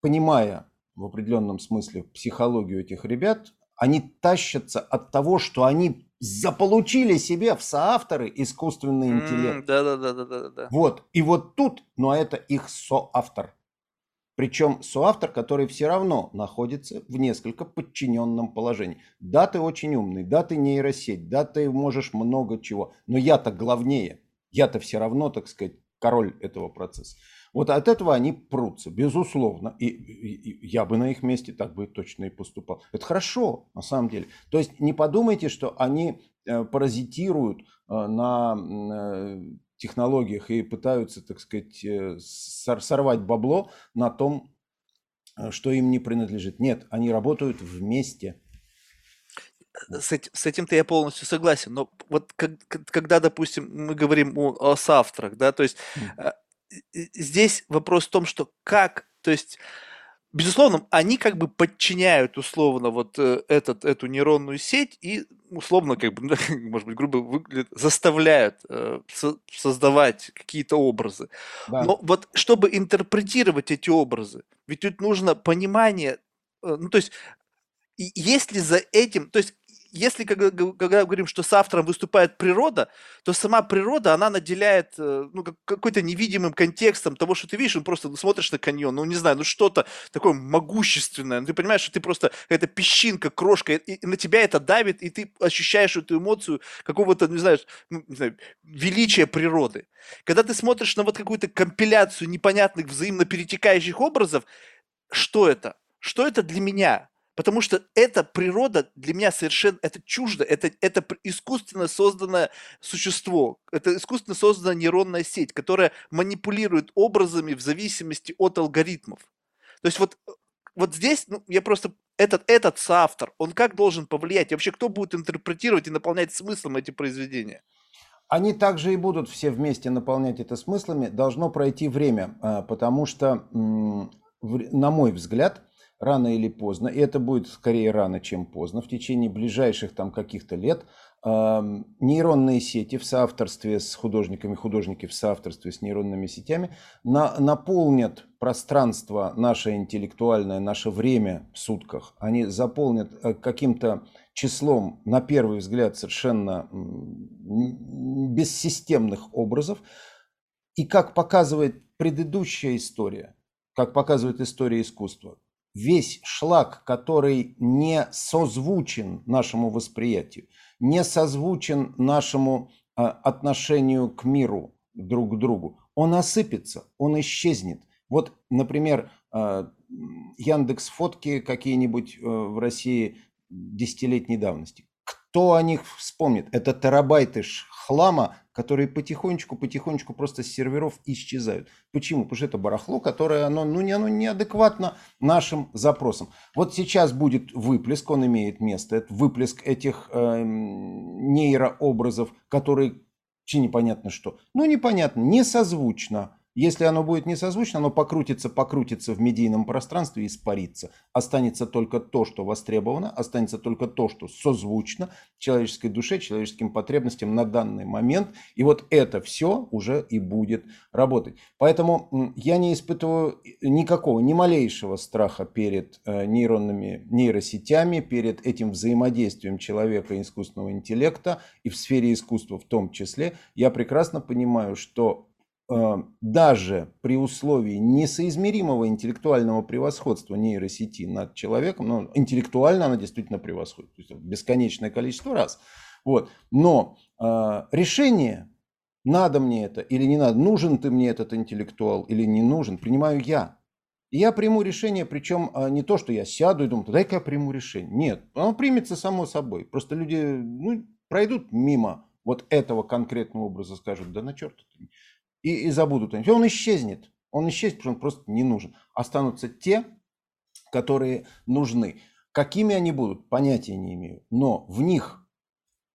понимая в определенном смысле психологию этих ребят, они тащатся от того, что они заполучили себе в соавторы искусственный интеллект. Да, да, да, да, да, да. Вот. И вот тут, но это их соавтор. Причем соавтор, который все равно находится в несколько подчиненном положении. Да, ты очень умный, да, ты нейросеть, да, ты можешь много чего, но я-то главнее. Я-то все равно, так сказать, король этого процесса. Вот от этого они прутся, безусловно. И, и, и я бы на их месте так бы точно и поступал. Это хорошо, на самом деле. То есть не подумайте, что они э, паразитируют э, на э, технологиях и пытаются, так сказать, э, сорвать бабло на том, э, что им не принадлежит. Нет, они работают вместе. С, этим, с этим-то я полностью согласен. Но вот как, когда, допустим, мы говорим о, о соавторах, да, то есть mm. здесь вопрос в том, что как, то есть безусловно, они как бы подчиняют условно вот э, этот, эту нейронную сеть и условно, как бы, может быть, грубо выглядит, заставляют э, со- создавать какие-то образы. Да. Но вот чтобы интерпретировать эти образы, ведь тут нужно понимание, э, ну то есть есть ли за этим, то есть если когда, когда говорим, что с автором выступает природа, то сама природа, она наделяет э, ну, какой-то невидимым контекстом того, что ты видишь, ну, просто смотришь на каньон, ну, не знаю, ну, что-то такое могущественное, ну, ты понимаешь, что ты просто это песчинка, крошка, и, и на тебя это давит, и ты ощущаешь эту эмоцию какого-то, не знаю, ну, не знаю, величия природы. Когда ты смотришь на вот какую-то компиляцию непонятных взаимно перетекающих образов, что это? Что это для меня? Потому что эта природа для меня совершенно, это чуждо, это, это искусственно созданное существо, это искусственно созданная нейронная сеть, которая манипулирует образами в зависимости от алгоритмов. То есть вот, вот здесь, ну, я просто, этот, этот соавтор, он как должен повлиять? И вообще, кто будет интерпретировать и наполнять смыслом эти произведения? Они также и будут все вместе наполнять это смыслами. Должно пройти время, а, потому что, на мой взгляд, рано или поздно, и это будет скорее рано, чем поздно, в течение ближайших там каких-то лет, нейронные сети в соавторстве с художниками, художники в соавторстве с нейронными сетями на, наполнят пространство наше интеллектуальное, наше время в сутках. Они заполнят э, каким-то числом, на первый взгляд, совершенно бессистемных образов. И как показывает предыдущая история, как показывает история искусства, весь шлак, который не созвучен нашему восприятию, не созвучен нашему а, отношению к миру, друг к другу, он осыпется, он исчезнет. Вот, например, а, Яндекс фотки какие-нибудь э, в России десятилетней давности. Кто о них вспомнит? Это терабайты хлама, которые потихонечку-потихонечку просто с серверов исчезают. Почему? Потому что это барахло, которое оно, ну, не, оно неадекватно нашим запросам. Вот сейчас будет выплеск, он имеет место. Это выплеск этих э, нейрообразов, которые, че непонятно что. Ну, непонятно, не созвучно если оно будет несозвучно, оно покрутится, покрутится в медийном пространстве и испарится. Останется только то, что востребовано, останется только то, что созвучно человеческой душе, человеческим потребностям на данный момент. И вот это все уже и будет работать. Поэтому я не испытываю никакого, ни малейшего страха перед э, нейронными нейросетями, перед этим взаимодействием человека и искусственного интеллекта, и в сфере искусства в том числе. Я прекрасно понимаю, что даже при условии несоизмеримого интеллектуального превосходства нейросети над человеком, ну, интеллектуально она действительно превосходит, то есть бесконечное количество раз. Вот. Но э, решение, надо мне это или не надо, нужен ты мне этот интеллектуал или не нужен, принимаю я. И я приму решение, причем э, не то, что я сяду и думаю, дай-ка я приму решение. Нет, оно примется само собой. Просто люди ну, пройдут мимо вот этого конкретного образа, скажут, да на черт это и, и забудут о нем. Он исчезнет. Он исчезнет, потому что он просто не нужен. Останутся те, которые нужны. Какими они будут, понятия не имею. Но в них,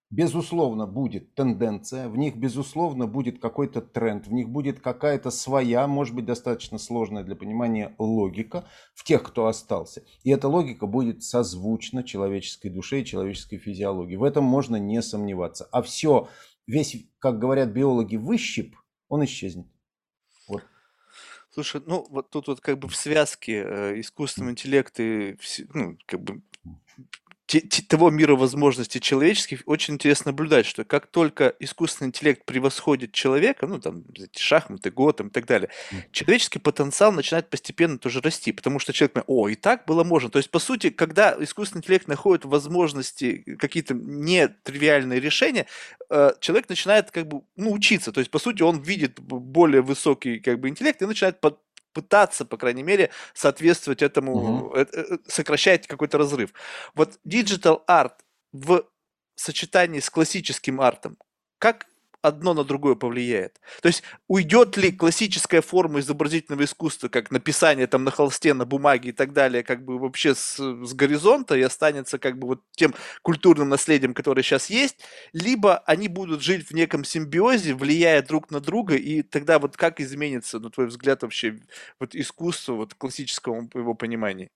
безусловно, будет тенденция, в них, безусловно, будет какой-то тренд, в них будет какая-то своя, может быть, достаточно сложная для понимания логика в тех, кто остался. И эта логика будет созвучна человеческой душе и человеческой физиологии. В этом можно не сомневаться. А все, весь, как говорят биологи, выщип – он исчезнет. Вот. Слушай, ну вот тут вот как бы в связке э, искусственного интеллекта и ну, как бы того мира возможностей человеческих очень интересно наблюдать, что как только искусственный интеллект превосходит человека, ну там шахматы, готом и так далее, человеческий потенциал начинает постепенно тоже расти, потому что человек о, и так было можно. То есть, по сути, когда искусственный интеллект находит возможности, какие-то нетривиальные решения, э, человек начинает как бы ну, учиться. То есть, по сути, он видит более высокий как бы интеллект и начинает под, пытаться, по крайней мере, соответствовать этому, угу. сокращать какой-то разрыв. Вот digital арт в сочетании с классическим артом, как одно на другое повлияет? То есть уйдет ли классическая форма изобразительного искусства, как написание там на холсте, на бумаге и так далее, как бы вообще с, с горизонта и останется как бы вот тем культурным наследием, которое сейчас есть, либо они будут жить в неком симбиозе, влияя друг на друга, и тогда вот как изменится, на твой взгляд, вообще вот искусство, вот классического его понимания?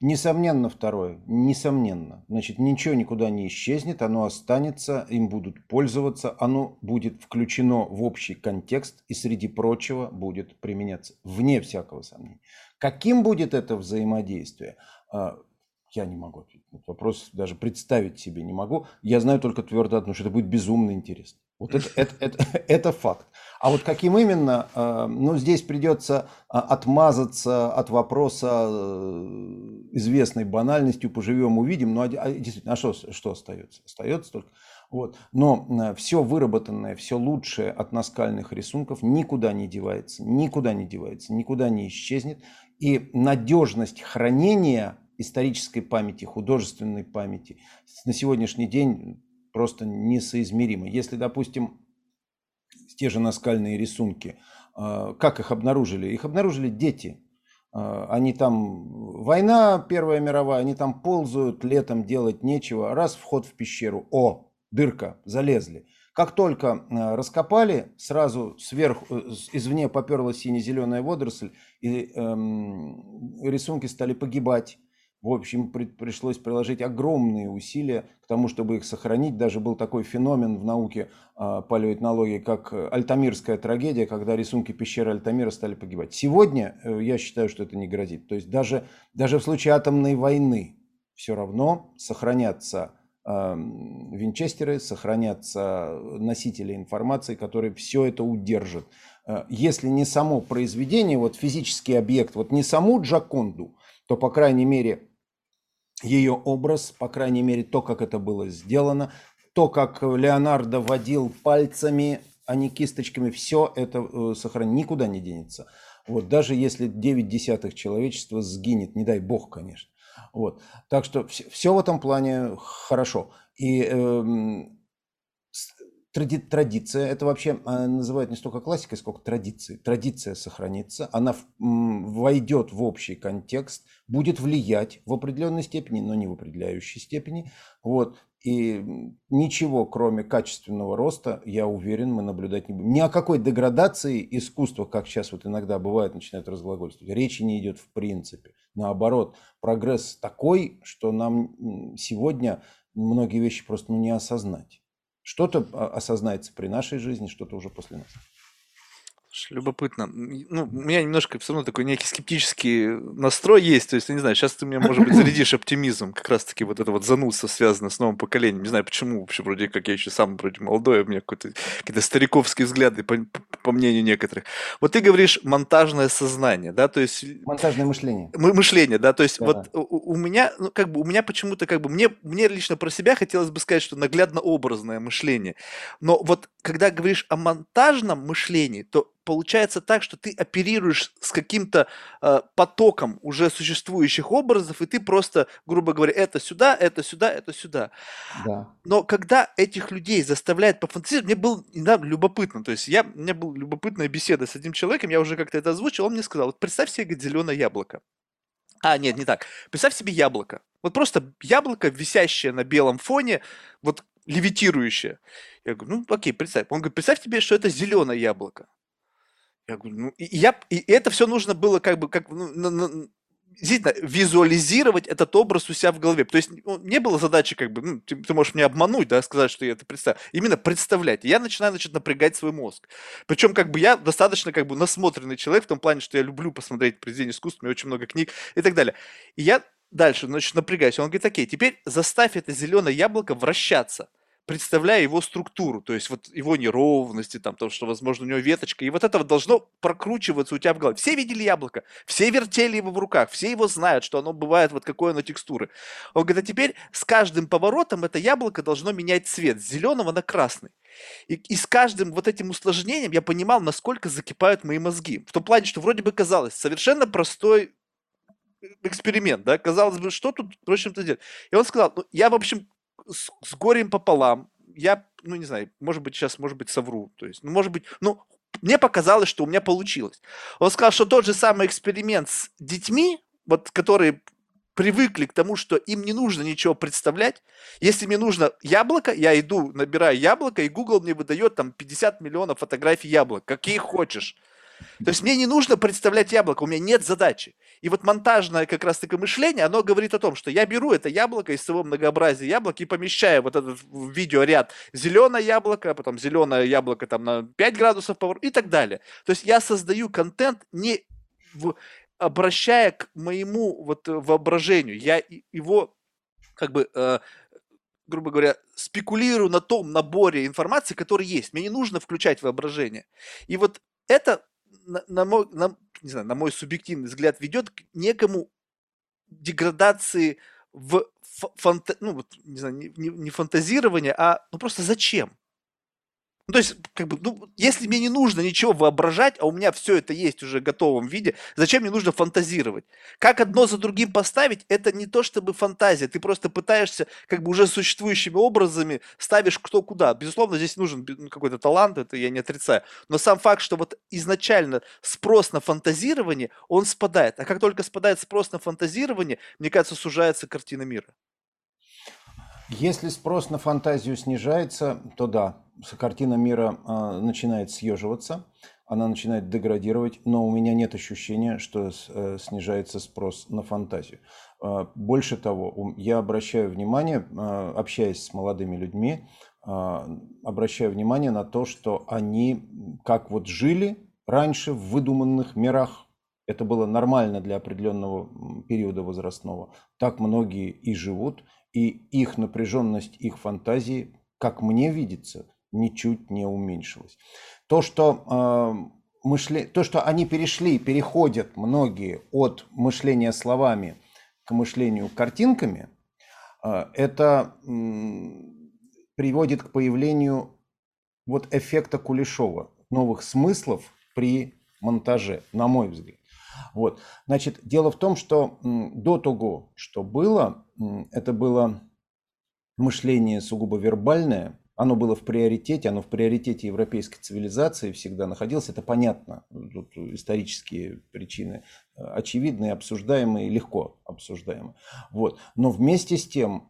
Несомненно, второе. Несомненно. Значит, ничего никуда не исчезнет, оно останется, им будут пользоваться, оно будет включено в общий контекст и, среди прочего, будет применяться. Вне всякого сомнения. Каким будет это взаимодействие? Я не могу ответить. Этот вопрос даже представить себе не могу. Я знаю только твердо одно, что это будет безумно интересно. Вот это, это, это, это факт. А вот каким именно, э, ну, здесь придется а, отмазаться от вопроса э, известной банальностью, поживем, увидим. Ну, а, а действительно, а что, что остается? Остается только... Вот. Но э, все выработанное, все лучшее от наскальных рисунков никуда не девается, никуда не девается, никуда не исчезнет. И надежность хранения исторической памяти, художественной памяти на сегодняшний день просто несоизмеримо. Если, допустим, те же наскальные рисунки, а, как их обнаружили? Их обнаружили дети. А, они там, война Первая мировая, они там ползают, летом делать нечего. Раз, вход в пещеру, о, дырка, залезли. Как только а, раскопали, сразу сверху, э, извне поперла сине-зеленая водоросль, и эм, рисунки стали погибать. В общем, пришлось приложить огромные усилия к тому, чтобы их сохранить. Даже был такой феномен в науке э, палеоэтнологии, как Альтамирская трагедия, когда рисунки пещеры Альтамира стали погибать. Сегодня э, я считаю, что это не грозит. То есть даже, даже в случае атомной войны все равно сохранятся э, винчестеры, сохранятся носители информации, которые все это удержат. Э, если не само произведение, вот физический объект, вот не саму Джаконду, то, по крайней мере, ее образ, по крайней мере, то, как это было сделано, то, как Леонардо водил пальцами, а не кисточками, все это э, сохранить никуда не денется. Вот, даже если 9 десятых человечества сгинет, не дай бог, конечно. Вот. Так что все, в этом плане хорошо. И э, тради, традиция, это вообще а, называют не столько классикой, сколько традицией. Традиция сохранится, она войдет в общий контекст, будет влиять в определенной степени, но не в определяющей степени. Вот. И ничего, кроме качественного роста, я уверен, мы наблюдать не будем. Ни о какой деградации искусства, как сейчас вот иногда бывает, начинают разглагольствовать, речи не идет в принципе. Наоборот, прогресс такой, что нам сегодня многие вещи просто ну, не осознать. Что-то а, осознается при нашей жизни, что-то уже после нас. Любопытно. Ну, у меня немножко все равно такой некий скептический настрой есть. То есть, я не знаю, сейчас ты меня, может быть, зарядишь оптимизм. Как раз-таки вот это вот занудство связано с новым поколением. Не знаю, почему вообще, вроде как я еще сам вроде молодой, у меня какие-то какие стариковские взгляды, по, по мнению некоторых. Вот ты говоришь монтажное сознание, да, то есть... Монтажное мышление. Мы, мышление, да, то есть да. вот у, у меня, ну, как бы, у меня почему-то, как бы, мне, мне лично про себя хотелось бы сказать, что наглядно-образное мышление. Но вот когда говоришь о монтажном мышлении, то получается так, что ты оперируешь с каким-то э, потоком уже существующих образов, и ты просто, грубо говоря, это сюда, это сюда, это сюда. Да. Но когда этих людей заставляют пофантазировать, мне было недавно любопытно, то есть я, у меня была любопытная беседа с одним человеком, я уже как-то это озвучил, он мне сказал, вот представь себе, говорит, зеленое яблоко. А, нет, не так. Представь себе яблоко. Вот просто яблоко, висящее на белом фоне, вот левитирующее. Я говорю, ну окей, представь. Он говорит, представь тебе, что это зеленое яблоко. Я говорю, ну, и, я, и это все нужно было как бы, как, ну, на, на, действительно, визуализировать этот образ у себя в голове. То есть ну, не было задачи, как бы, ну, ты, ты можешь меня обмануть, да, сказать, что я это представляю. Именно представлять. И я начинаю, значит, напрягать свой мозг. Причем, как бы, я достаточно, как бы, насмотренный человек в том плане, что я люблю посмотреть произведения искусства, у меня очень много книг и так далее. И я дальше, значит, напрягаюсь. Он говорит, окей, теперь заставь это зеленое яблоко вращаться представляя его структуру, то есть вот его неровности, там, то, что, возможно, у него веточка, и вот это вот должно прокручиваться у тебя в голове. Все видели яблоко, все вертели его в руках, все его знают, что оно бывает, вот какой оно текстуры. Он говорит, а теперь с каждым поворотом это яблоко должно менять цвет с зеленого на красный. И, и с каждым вот этим усложнением я понимал, насколько закипают мои мозги. В том плане, что вроде бы казалось совершенно простой эксперимент, да, казалось бы, что тут, в общем-то, делать. И он сказал, ну, я, в общем, с, с горем пополам, я ну, не знаю, может быть, сейчас, может быть, совру. То есть, ну, может быть, ну, мне показалось, что у меня получилось. Он сказал, что тот же самый эксперимент с детьми, вот, которые привыкли к тому, что им не нужно ничего представлять. Если мне нужно яблоко, я иду, набираю яблоко, и Google мне выдает там 50 миллионов фотографий яблок, какие хочешь. То есть мне не нужно представлять яблоко, у меня нет задачи. И вот монтажное как раз таки мышление, оно говорит о том, что я беру это яблоко из своего многообразия яблок и помещаю вот этот видеоряд зеленое яблоко, а потом зеленое яблоко там на 5 градусов поворот и так далее. То есть я создаю контент не в, обращая к моему вот воображению. Я его как бы э, грубо говоря, спекулирую на том наборе информации, который есть. Мне не нужно включать воображение. И вот это на, на, мой, на, не знаю, на мой субъективный взгляд, ведет к некому деградации в фанта, ну, вот, не знаю, не, не фантазирование, а ну просто зачем? Ну, то есть, как бы, ну, если мне не нужно ничего воображать, а у меня все это есть уже в готовом виде, зачем мне нужно фантазировать? Как одно за другим поставить, это не то чтобы фантазия, ты просто пытаешься как бы уже существующими образами ставишь кто куда. Безусловно, здесь нужен ну, какой-то талант, это я не отрицаю. Но сам факт, что вот изначально спрос на фантазирование, он спадает. А как только спадает спрос на фантазирование, мне кажется, сужается картина мира. Если спрос на фантазию снижается, то да, картина мира э, начинает съеживаться, она начинает деградировать, но у меня нет ощущения, что э, снижается спрос на фантазию. Э, больше того, я обращаю внимание, э, общаясь с молодыми людьми, обращаю внимание на то, что они как вот жили раньше в выдуманных мирах, это было нормально для определенного периода возрастного, так многие и живут, и их напряженность, их фантазии, как мне видится, ничуть не уменьшилась. То, что, э, мышле... то, что они перешли, переходят многие от мышления словами к мышлению картинками, э, это э, приводит к появлению вот эффекта Кулешова, новых смыслов при монтаже, на мой взгляд. Вот. Значит, дело в том, что до того, что было, это было мышление сугубо вербальное, оно было в приоритете, оно в приоритете европейской цивилизации всегда находилось. Это понятно. Тут исторические причины э, очевидные, обсуждаемые, легко обсуждаемые. Вот. Но вместе с тем,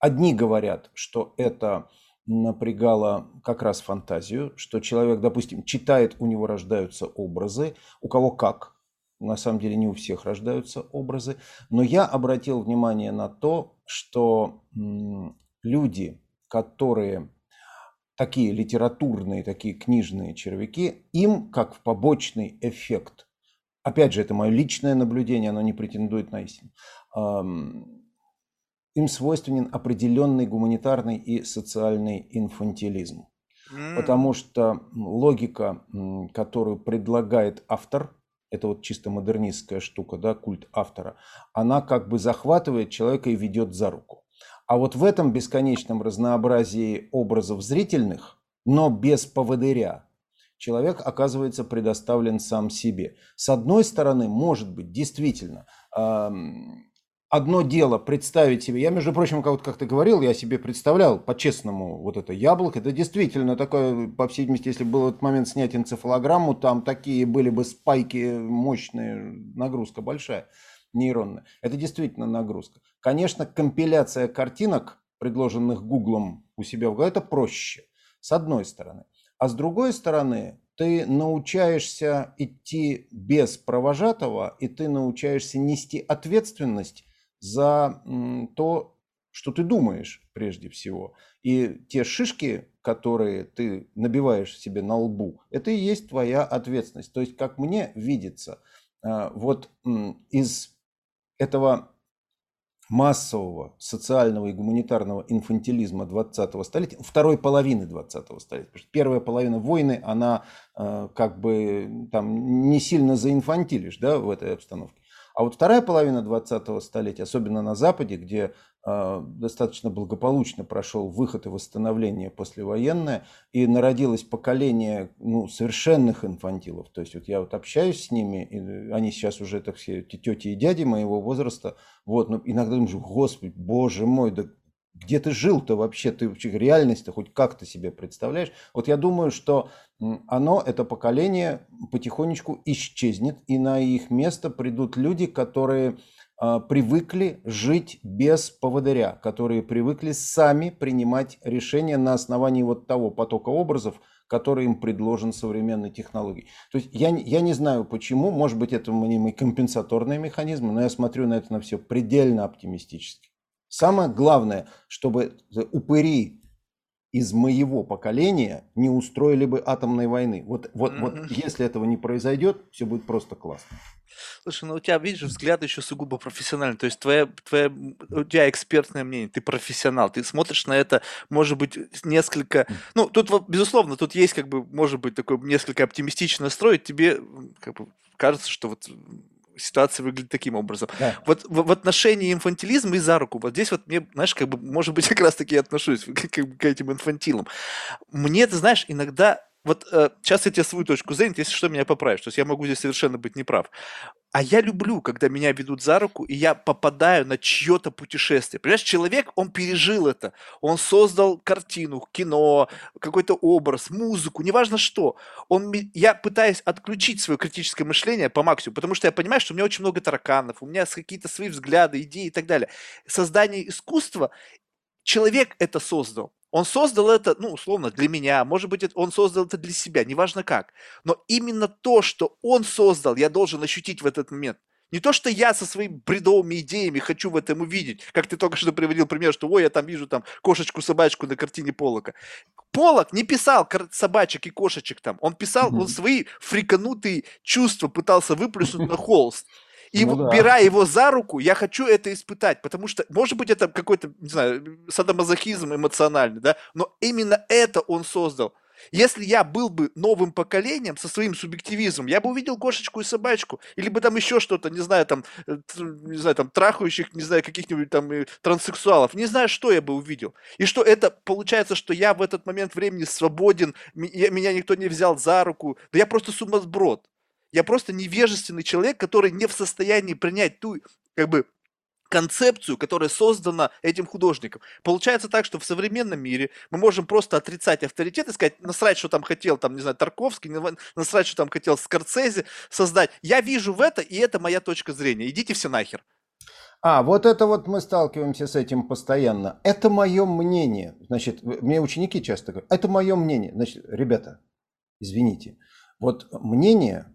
одни говорят, что это напрягало как раз фантазию, что человек, допустим, читает, у него рождаются образы, у кого как, на самом деле не у всех рождаются образы, но я обратил внимание на то, что люди, которые такие литературные, такие книжные червяки, им как в побочный эффект, опять же, это мое личное наблюдение, оно не претендует на истину, им свойственен определенный гуманитарный и социальный инфантилизм. Потому что логика, которую предлагает автор, это вот чисто модернистская штука, да, культ автора, она как бы захватывает человека и ведет за руку. А вот в этом бесконечном разнообразии образов зрительных, но без поводыря, человек оказывается предоставлен сам себе. С одной стороны, может быть, действительно, одно дело представить себе, я, между прочим, как, как говорил, я себе представлял по-честному вот это яблоко, это действительно такое, по всей видимости, если был этот момент снять энцефалограмму, там такие были бы спайки мощные, нагрузка большая нейронная. Это действительно нагрузка. Конечно, компиляция картинок, предложенных Гуглом у себя в голове, это проще, с одной стороны. А с другой стороны, ты научаешься идти без провожатого, и ты научаешься нести ответственность за то, что ты думаешь прежде всего. И те шишки, которые ты набиваешь себе на лбу, это и есть твоя ответственность. То есть, как мне видится, а, вот из этого массового социального и гуманитарного инфантилизма 20-го столетия, второй половины 20-го столетия. Потому что первая половина войны, она э, как бы там не сильно заинфантилишь да, в этой обстановке. А вот вторая половина 20-го столетия, особенно на Западе, где э, достаточно благополучно прошел выход и восстановление послевоенное, и народилось поколение ну, совершенных инфантилов. То есть вот я вот общаюсь с ними, и они сейчас уже так все тети и дяди моего возраста. Вот, но иногда думаю, господи, боже мой, да где ты жил-то вообще, ты вообще реальность-то хоть как-то себе представляешь? Вот я думаю, что оно, это поколение, потихонечку исчезнет, и на их место придут люди, которые э, привыкли жить без поводыря, которые привыкли сами принимать решения на основании вот того потока образов, который им предложен современной технологией. То есть я, я не знаю почему, может быть это мнимые компенсаторные механизмы, но я смотрю на это на все предельно оптимистически. Самое главное, чтобы упыри из моего поколения не устроили бы атомной войны. Вот, вот, mm-hmm. вот если этого не произойдет, все будет просто классно. Слушай, ну у тебя, видишь, взгляд еще сугубо профессиональный. То есть твоя, твоя, у тебя экспертное мнение, ты профессионал, ты смотришь на это, может быть, несколько... Ну, тут, безусловно, тут есть, как бы, может быть, такой несколько оптимистичный настрой, тебе как бы, кажется, что вот ситуация выглядит таким образом. Да. Вот в, в отношении инфантилизма и за руку, вот здесь вот мне, знаешь, как бы, может быть, как раз-таки я отношусь к, к, к этим инфантилам. Мне, ты знаешь, иногда вот э, сейчас я тебе свою точку зрения, если что, меня поправишь. То есть я могу здесь совершенно быть неправ. А я люблю, когда меня ведут за руку, и я попадаю на чье-то путешествие. Понимаешь, человек, он пережил это. Он создал картину, кино, какой-то образ, музыку, неважно что. Он, я пытаюсь отключить свое критическое мышление по максимуму, потому что я понимаю, что у меня очень много тараканов, у меня какие-то свои взгляды, идеи и так далее. Создание искусства, человек это создал. Он создал это, ну, условно, для меня, может быть, он создал это для себя, неважно как. Но именно то, что он создал, я должен ощутить в этот момент. Не то, что я со своими бредовыми идеями хочу в этом увидеть, как ты только что приводил пример, что ой, я там вижу там кошечку-собачку на картине Полока. Полок не писал собачек и кошечек там, он писал, он свои фриканутые чувства пытался выплеснуть на холст. И ну, да. беря его за руку, я хочу это испытать, потому что, может быть, это какой-то, не знаю, садомазохизм эмоциональный, да, но именно это он создал. Если я был бы новым поколением со своим субъективизмом, я бы увидел кошечку и собачку, или бы там еще что-то, не знаю, там, э, не знаю, там, трахающих, не знаю, каких-нибудь там э, транссексуалов, не знаю, что я бы увидел. И что это, получается, что я в этот момент времени свободен, меня никто не взял за руку, да я просто сумасброд. Я просто невежественный человек, который не в состоянии принять ту, как бы, концепцию, которая создана этим художником. Получается так, что в современном мире мы можем просто отрицать авторитет и сказать, насрать, что там хотел, там, не знаю, Тарковский, насрать, что там хотел Скорцезе создать. Я вижу в это, и это моя точка зрения. Идите все нахер. А, вот это вот мы сталкиваемся с этим постоянно. Это мое мнение. Значит, мне ученики часто говорят, это мое мнение. Значит, ребята, извините, вот мнение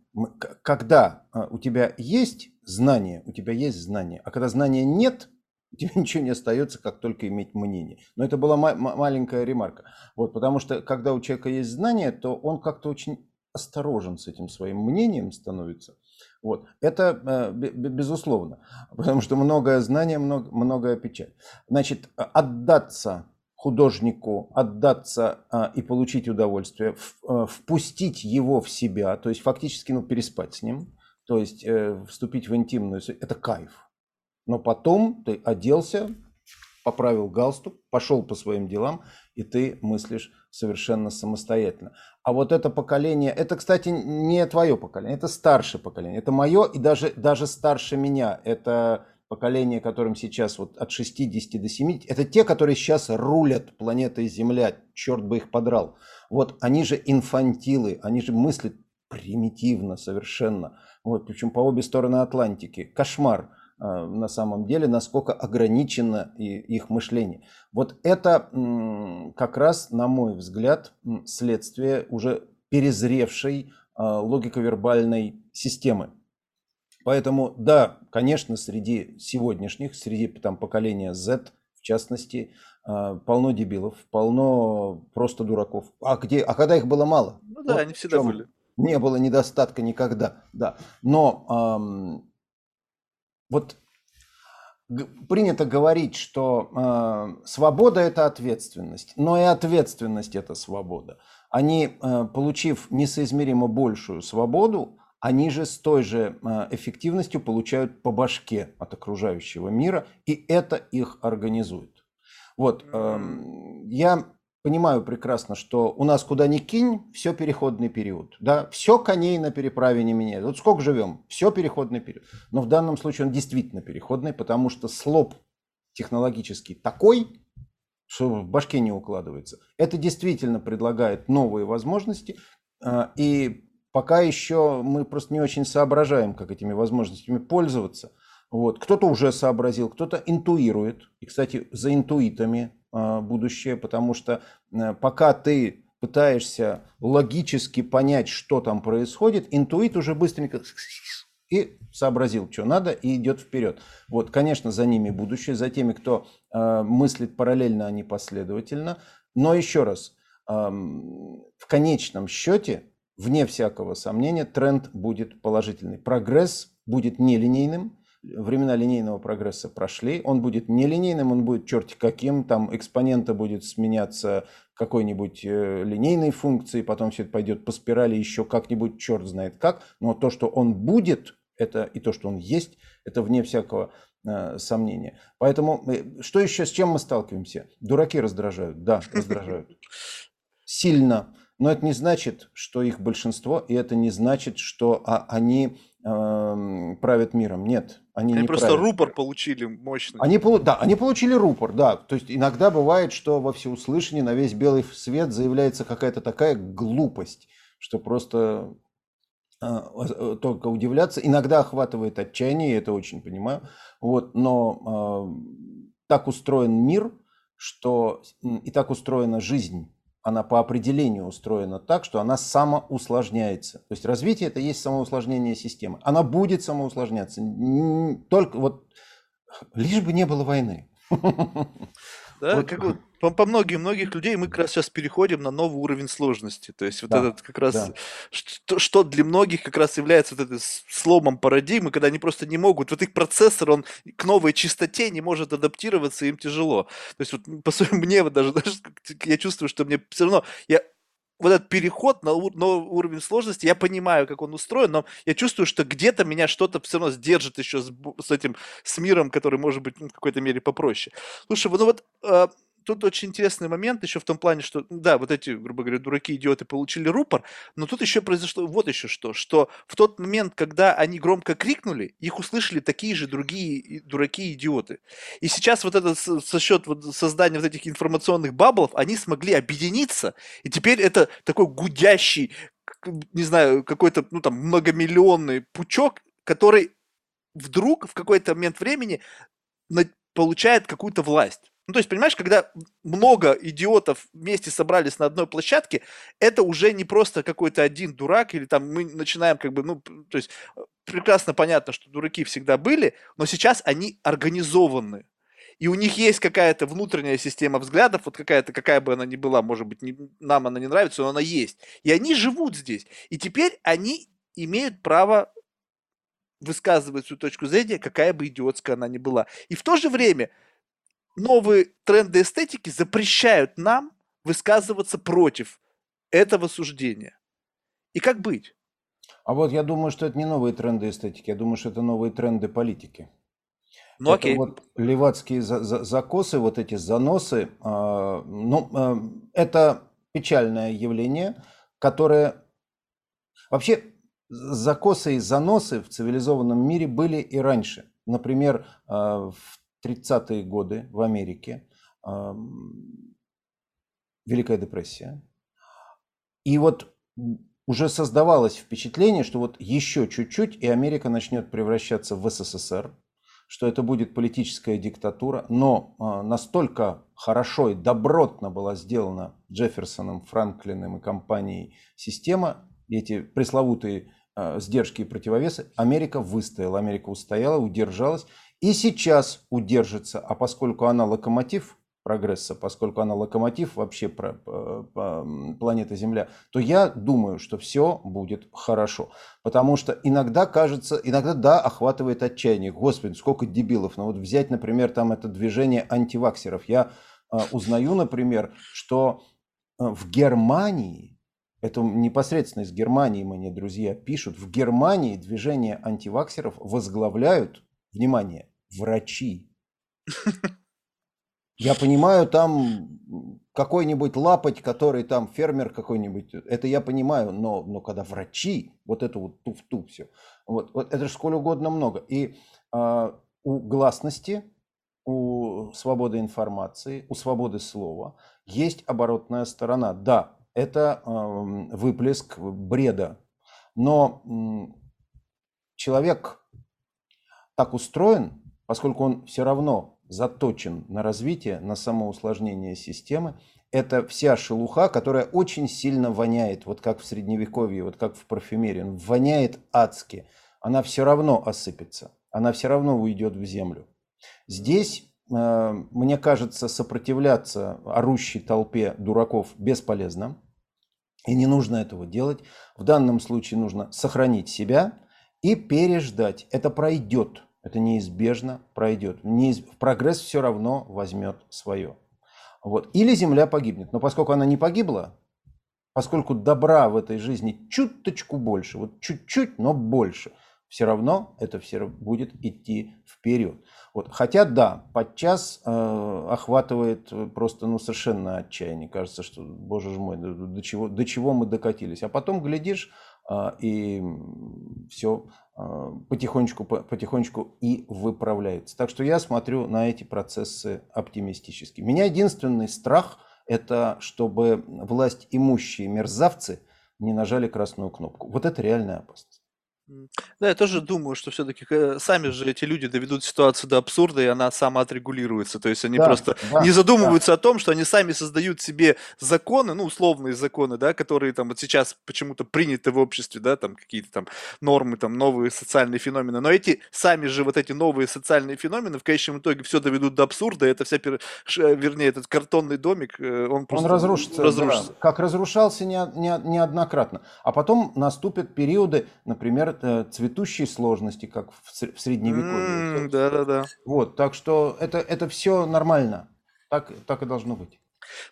когда а, у тебя есть знание, у тебя есть знание, а когда знания нет, у тебя ничего не остается, как только иметь мнение. Но это была ма- маленькая ремарка. Вот, потому что когда у человека есть знание, то он как-то очень осторожен с этим своим мнением становится. Вот. Это э, безусловно, потому что многое знание, много, многое печаль. Значит, отдаться художнику отдаться а, и получить удовольствие, в, а, впустить его в себя, то есть фактически ну, переспать с ним, то есть э, вступить в интимную, это кайф. Но потом ты оделся, поправил галстук, пошел по своим делам, и ты мыслишь совершенно самостоятельно. А вот это поколение, это, кстати, не твое поколение, это старшее поколение, это мое и даже, даже старше меня. Это поколение, которым сейчас вот от 60 до 70, это те, которые сейчас рулят планетой Земля, черт бы их подрал. Вот они же инфантилы, они же мыслят примитивно совершенно. Вот, причем по обе стороны Атлантики. Кошмар э, на самом деле, насколько ограничено их мышление. Вот это как раз, на мой взгляд, следствие уже перезревшей э, логико-вербальной системы. Поэтому, да, конечно, среди сегодняшних, среди там, поколения Z, в частности, а, полно дебилов, полно просто дураков. А, где, а когда их было мало? Ну да, вот они всегда были. Не было недостатка никогда, да. Но эм, вот принято говорить, что э, свобода это ответственность, но и ответственность это свобода. Они, э, получив несоизмеримо большую свободу, они же с той же а, эффективностью получают по башке от окружающего мира, и это их организует. Вот, эм, я понимаю прекрасно, что у нас куда ни кинь, все переходный период. Да? Все коней на переправе не меняет. Вот сколько живем, все переходный период. Но в данном случае он действительно переходный, потому что слоп технологический такой, что в башке не укладывается. Это действительно предлагает новые возможности, а, и пока еще мы просто не очень соображаем, как этими возможностями пользоваться. Вот. Кто-то уже сообразил, кто-то интуирует. И, кстати, за интуитами а, будущее, потому что э, пока ты пытаешься логически понять, что там происходит, интуит уже быстренько и сообразил, что надо, и идет вперед. Вот, конечно, за ними будущее, за теми, кто э, мыслит параллельно, а не последовательно. Но еще раз, э, в конечном счете, вне всякого сомнения, тренд будет положительный. Прогресс будет нелинейным, времена линейного прогресса прошли, он будет нелинейным, он будет черти каким, там экспонента будет сменяться какой-нибудь э, линейной функции, потом все это пойдет по спирали еще как-нибудь, черт знает как, но то, что он будет, это и то, что он есть, это вне всякого э, сомнения. Поэтому э, что еще, с чем мы сталкиваемся? Дураки раздражают, да, раздражают. Сильно. Но это не значит, что их большинство, и это не значит, что а, они э, правят миром. Нет, они, они не просто правят. рупор получили мощный. Они, да, они получили рупор, да. То есть иногда бывает, что во всеуслышание на весь белый свет заявляется какая-то такая глупость, что просто а, э, только удивляться. Иногда охватывает отчаяние, я это очень понимаю. Вот, но э, так устроен мир, что и так устроена жизнь. Она по определению устроена так, что она самоусложняется. То есть развитие это есть самоусложнение системы. Она будет самоусложняться. Только вот лишь бы не было войны. Да, вот. как вот по, по многим многих людей мы как раз сейчас переходим на новый уровень сложности. То есть вот да, этот как раз, да. что, что для многих как раз является вот этим сломом парадигмы, когда они просто не могут, вот их процессор, он к новой частоте не может адаптироваться, им тяжело. То есть вот по своему мне вот даже, даже я чувствую, что мне все равно, я вот этот переход на новый уровень сложности, я понимаю, как он устроен, но я чувствую, что где-то меня что-то все равно сдержит еще с, с этим, с миром, который может быть ну, в какой-то мере попроще. Слушай, ну вот э, тут очень интересный момент еще в том плане, что, да, вот эти, грубо говоря, дураки-идиоты получили рупор, но тут еще произошло вот еще что, что в тот момент, когда они громко крикнули, их услышали такие же другие дураки-идиоты. И сейчас вот это со счет вот создания вот этих информационных баблов, они смогли объединиться, и теперь это такой гудящий, не знаю, какой-то, ну там, многомиллионный пучок, который вдруг в какой-то момент времени получает какую-то власть. Ну, то есть, понимаешь, когда много идиотов вместе собрались на одной площадке, это уже не просто какой-то один дурак, или там мы начинаем как бы, ну, то есть, э, прекрасно понятно, что дураки всегда были, но сейчас они организованы. И у них есть какая-то внутренняя система взглядов, вот какая-то, какая бы она ни была, может быть, не, нам она не нравится, но она есть. И они живут здесь. И теперь они имеют право высказывать свою точку зрения, какая бы идиотская она ни была. И в то же время новые тренды эстетики запрещают нам высказываться против этого суждения. И как быть? А вот я думаю, что это не новые тренды эстетики, я думаю, что это новые тренды политики. Ну, это окей. вот левацкие за за закосы, вот эти заносы, э, ну, э, это печальное явление, которое вообще закосы и заносы в цивилизованном мире были и раньше. Например, э, в 30-е годы в Америке, Великая депрессия. И вот уже создавалось впечатление, что вот еще чуть-чуть, и Америка начнет превращаться в СССР, что это будет политическая диктатура, но а, настолько хорошо и добротно была сделана Джефферсоном, Франклином и компанией система, эти пресловутые а, сдержки и противовесы, Америка выстояла, Америка устояла, удержалась, и сейчас удержится, а поскольку она локомотив прогресса, поскольку она локомотив вообще про, про, про планеты Земля, то я думаю, что все будет хорошо. Потому что иногда кажется, иногда да, охватывает отчаяние. Господи, сколько дебилов. Но вот взять, например, там это движение антиваксеров. Я э, узнаю, например, что э, в Германии, это непосредственно из Германии мне друзья пишут, в Германии движение антиваксеров возглавляют, внимание, врачи. Я понимаю, там какой-нибудь лапоть, который там фермер какой-нибудь, это я понимаю, но, но когда врачи, вот это вот туфту все, вот, вот это же сколь угодно много. И э, у гласности, у свободы информации, у свободы слова есть оборотная сторона. Да, это э, выплеск бреда, но э, человек так устроен, поскольку он все равно заточен на развитие, на самоусложнение системы, это вся шелуха, которая очень сильно воняет, вот как в средневековье, вот как в парфюмерии, он воняет адски, она все равно осыпется, она все равно уйдет в землю. Здесь, э, мне кажется, сопротивляться орущей толпе дураков бесполезно, и не нужно этого делать. В данном случае нужно сохранить себя и переждать. Это пройдет, это неизбежно пройдет. Неиз... Прогресс все равно возьмет свое. Вот. Или Земля погибнет. Но поскольку она не погибла, поскольку добра в этой жизни чуточку больше, вот чуть-чуть, но больше, все равно это все будет идти вперед. Вот. Хотя да, подчас э, охватывает просто ну, совершенно отчаяние. Кажется, что, боже мой, до, до, чего, до чего мы докатились. А потом глядишь, э, и все потихонечку, потихонечку и выправляется. Так что я смотрю на эти процессы оптимистически. Меня единственный страх – это чтобы власть имущие мерзавцы не нажали красную кнопку. Вот это реальная опасность. Да, я тоже думаю, что все-таки э, сами же эти люди доведут ситуацию до абсурда, и она самоотрегулируется. То есть они да, просто да, не задумываются да. о том, что они сами создают себе законы, ну, условные законы, да, которые там вот сейчас почему-то приняты в обществе, да, там какие-то там нормы, там новые социальные феномены. Но эти сами же вот эти новые социальные феномены в конечном итоге все доведут до абсурда, и это вся, вернее, этот картонный домик, э, он просто он разрушится. разрушится. Да, как разрушался не, не, неоднократно. А потом наступят периоды, например, Э, цветущей сложности, как в средневековье. Да, да, да. Вот, так что это, это все нормально. Так, так и должно быть.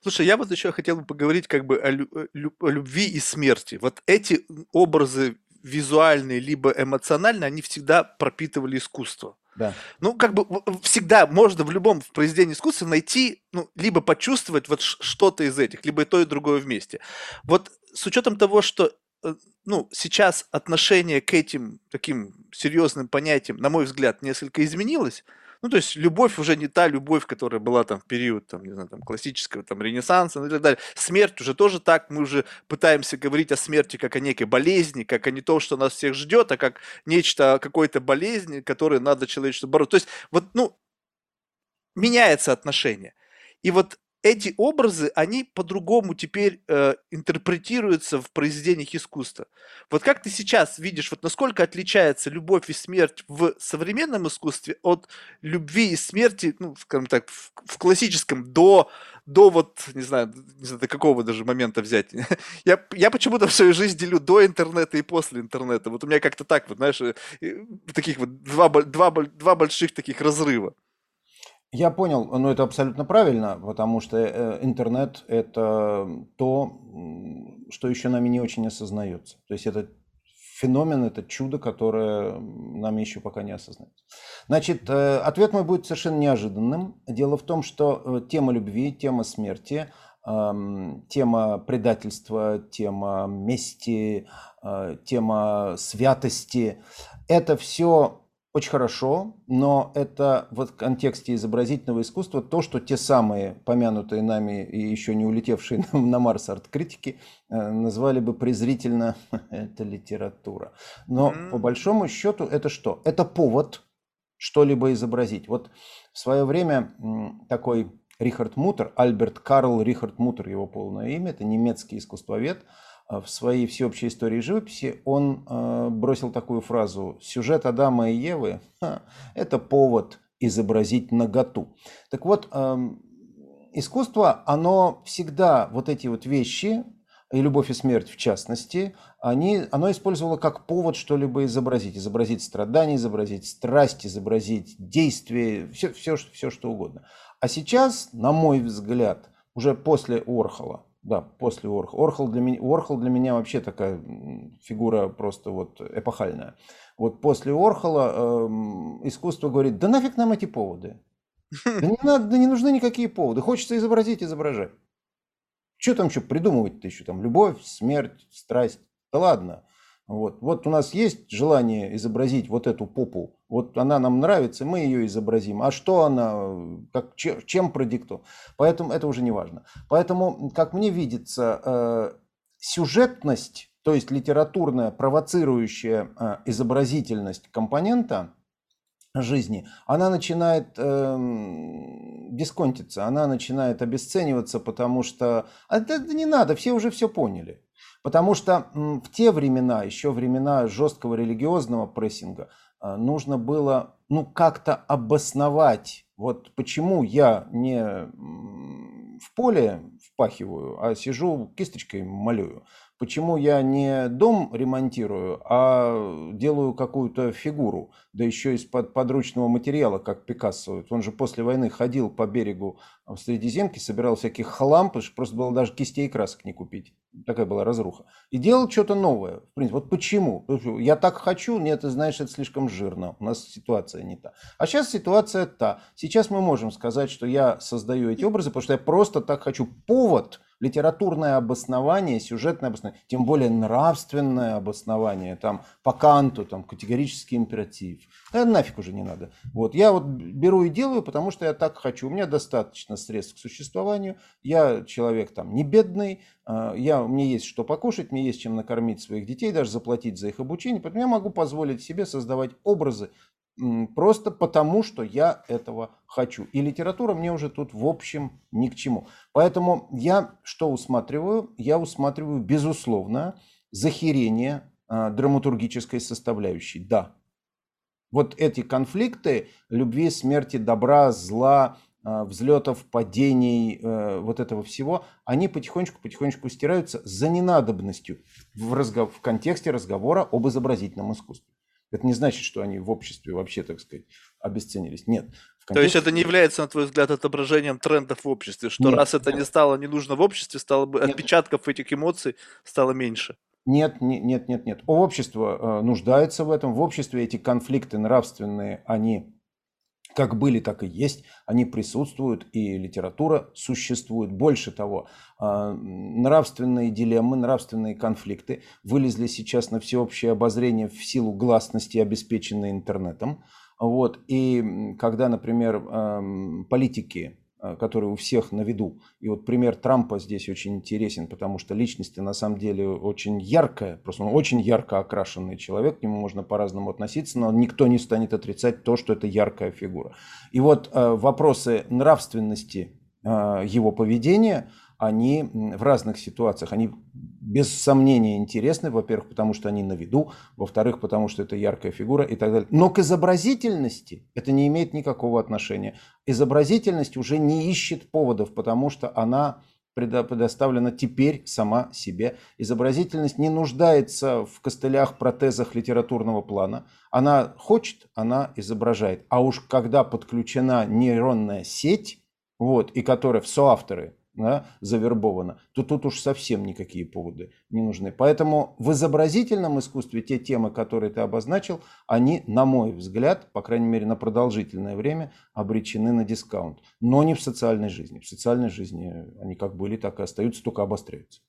Слушай, я вот еще хотел бы поговорить как бы о, э, о любви и смерти. Вот эти образы визуальные либо эмоциональные, они всегда пропитывали искусство. Да. Ну, как бы всегда можно в любом произведении искусства найти, ну, либо почувствовать вот что-то из этих, либо и то, и другое вместе. Вот с учетом того, что ну, сейчас отношение к этим таким серьезным понятиям, на мой взгляд, несколько изменилось. Ну, то есть любовь уже не та любовь, которая была там в период, там, не знаю, там, классического там, ренессанса ну, и так далее. Смерть уже тоже так. Мы уже пытаемся говорить о смерти как о некой болезни, как о не том, что нас всех ждет, а как нечто, какой-то болезни, которой надо человечеству бороться. То есть вот, ну, меняется отношение. И вот эти образы, они по-другому теперь э, интерпретируются в произведениях искусства. Вот как ты сейчас видишь, вот насколько отличается любовь и смерть в современном искусстве от любви и смерти, ну, скажем так, в, в классическом до, до вот, не знаю, не знаю, до какого даже момента взять. я, я почему-то свою жизнь делю до интернета и после интернета. Вот у меня как-то так вот, знаешь, э, таких вот два, два, два больших таких разрыва. Я понял, но это абсолютно правильно, потому что э, интернет – это то, что еще нами не очень осознается. То есть это феномен, это чудо, которое нами еще пока не осознается. Значит, э, ответ мой будет совершенно неожиданным. Дело в том, что э, тема любви, тема смерти, эм, тема предательства, тема мести, тема святости – это все очень хорошо, но это в контексте изобразительного искусства то, что те самые помянутые нами и еще не улетевшие на Марс арт-критики э, назвали бы презрительно «это литература». Но по большому счету это что? Это повод что-либо изобразить. Вот в свое время такой Рихард Мутер, Альберт Карл Рихард Мутер, его полное имя, это немецкий искусствовед – в своей всеобщей истории живописи он э, бросил такую фразу «Сюжет Адама и Евы – это повод изобразить наготу». Так вот, э, искусство, оно всегда вот эти вот вещи, и любовь и смерть в частности, они, оно использовало как повод что-либо изобразить. Изобразить страдания, изобразить страсть, изобразить действие, все, все, все что угодно. А сейчас, на мой взгляд, уже после Орхола, да, после Орхол. Орхол для меня, Орхол для меня вообще такая фигура просто вот эпохальная. Вот после Орхола э, искусство говорит, да нафиг нам эти поводы. Да не, надо, да не нужны никакие поводы. Хочется изобразить, изображать. Что там еще придумывать-то еще? Там любовь, смерть, страсть. Да ладно. Вот. вот у нас есть желание изобразить вот эту попу, вот она нам нравится, мы ее изобразим. А что она, как, чем продиктована? Поэтому это уже не важно. Поэтому, как мне видится, э, сюжетность, то есть литературная провоцирующая э, изобразительность компонента жизни, она начинает э, дисконтиться, она начинает обесцениваться, потому что а это не надо, все уже все поняли. Потому что в те времена, еще времена жесткого религиозного прессинга, а, нужно было ну, как-то обосновать, вот почему я не в поле впахиваю, а сижу кисточкой малюю. Почему я не дом ремонтирую, а делаю какую-то фигуру, да еще из-под подручного материала, как Пикассо. Он же после войны ходил по берегу в Средиземке, собирал всяких хлам, потому что просто было даже кистей и красок не купить. Такая была разруха. И делал что-то новое. В принципе, вот почему? Я так хочу, нет, ты знаешь, это слишком жирно. У нас ситуация не та. А сейчас ситуация та. Сейчас мы можем сказать, что я создаю эти образы, потому что я просто так хочу. Повод – литературное обоснование, сюжетное обоснование, тем более нравственное обоснование, там по Канту, там категорический императив. Это нафиг уже не надо. Вот я вот беру и делаю, потому что я так хочу. У меня достаточно средств к существованию. Я человек там не бедный, а, я, мне есть что покушать, мне есть чем накормить своих детей, даже заплатить за их обучение. Поэтому я могу позволить себе создавать образы, просто потому, что я этого хочу. И литература мне уже тут в общем ни к чему. Поэтому я что усматриваю? Я усматриваю, безусловно, захерение э, драматургической составляющей. Да. Вот эти конфликты любви, смерти, добра, зла, э, взлетов, падений, э, вот этого всего, они потихонечку-потихонечку стираются за ненадобностью в, разгов... в контексте разговора об изобразительном искусстве. Это не значит, что они в обществе вообще, так сказать, обесценились. Нет. Контексте... То есть это не является, на твой взгляд, отображением трендов в обществе, что нет, раз это нет. не стало не нужно в обществе, стало бы нет. отпечатков этих эмоций стало меньше. Нет, нет, нет, нет. Общество э, нуждается в этом. В обществе эти конфликты нравственные, они как были, так и есть, они присутствуют, и литература существует. Больше того, а, нравственные дилеммы, нравственные конфликты вылезли сейчас на всеобщее обозрение в силу гласности, обеспеченной интернетом. Вот. И когда, например, политики Э, который у всех на виду. И вот пример Трампа здесь очень интересен, потому что личность на самом деле очень яркая, просто он очень ярко окрашенный человек, к нему можно по-разному относиться, но никто не станет отрицать то, что это яркая фигура. И вот э, вопросы нравственности э, его поведения, они в разных ситуациях, они без сомнения интересны, во-первых, потому что они на виду, во-вторых, потому что это яркая фигура и так далее. Но к изобразительности это не имеет никакого отношения. Изобразительность уже не ищет поводов, потому что она предоставлена теперь сама себе. Изобразительность не нуждается в костылях, протезах литературного плана. Она хочет, она изображает. А уж когда подключена нейронная сеть, вот, и которая в соавторы да, завербовано, то тут уж совсем никакие поводы не нужны. Поэтому в изобразительном искусстве те темы, которые ты обозначил, они, на мой взгляд, по крайней мере на продолжительное время, обречены на дискаунт. Но не в социальной жизни. В социальной жизни они как были, так и остаются, только обостряются.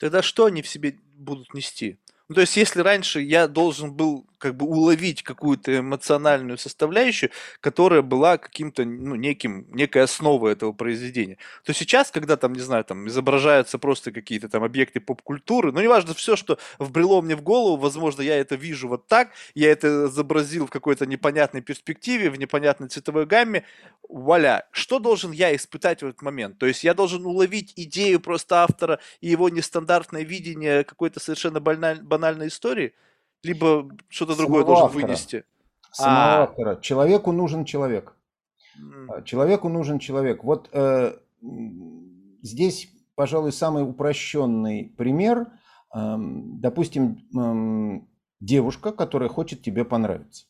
Тогда что они в себе будут нести? Ну, то есть, если раньше я должен был как бы уловить какую-то эмоциональную составляющую, которая была каким-то, ну, неким, некой основой этого произведения, то сейчас, когда там, не знаю, там изображаются просто какие-то там объекты поп-культуры, ну, неважно, все, что вбрело мне в голову, возможно, я это вижу вот так, я это изобразил в какой-то непонятной перспективе, в непонятной цветовой гамме, вуаля, что должен я испытать в этот момент? То есть я должен уловить идею просто автора и его нестандартное видение какой-то совершенно банальной банальной истории, либо что-то другое должен автора. вынести. Самого а. автора. Человеку нужен человек. Mm. Человеку нужен человек. Вот э, здесь, пожалуй, самый упрощенный пример. Э, допустим, э, девушка, которая хочет тебе понравиться.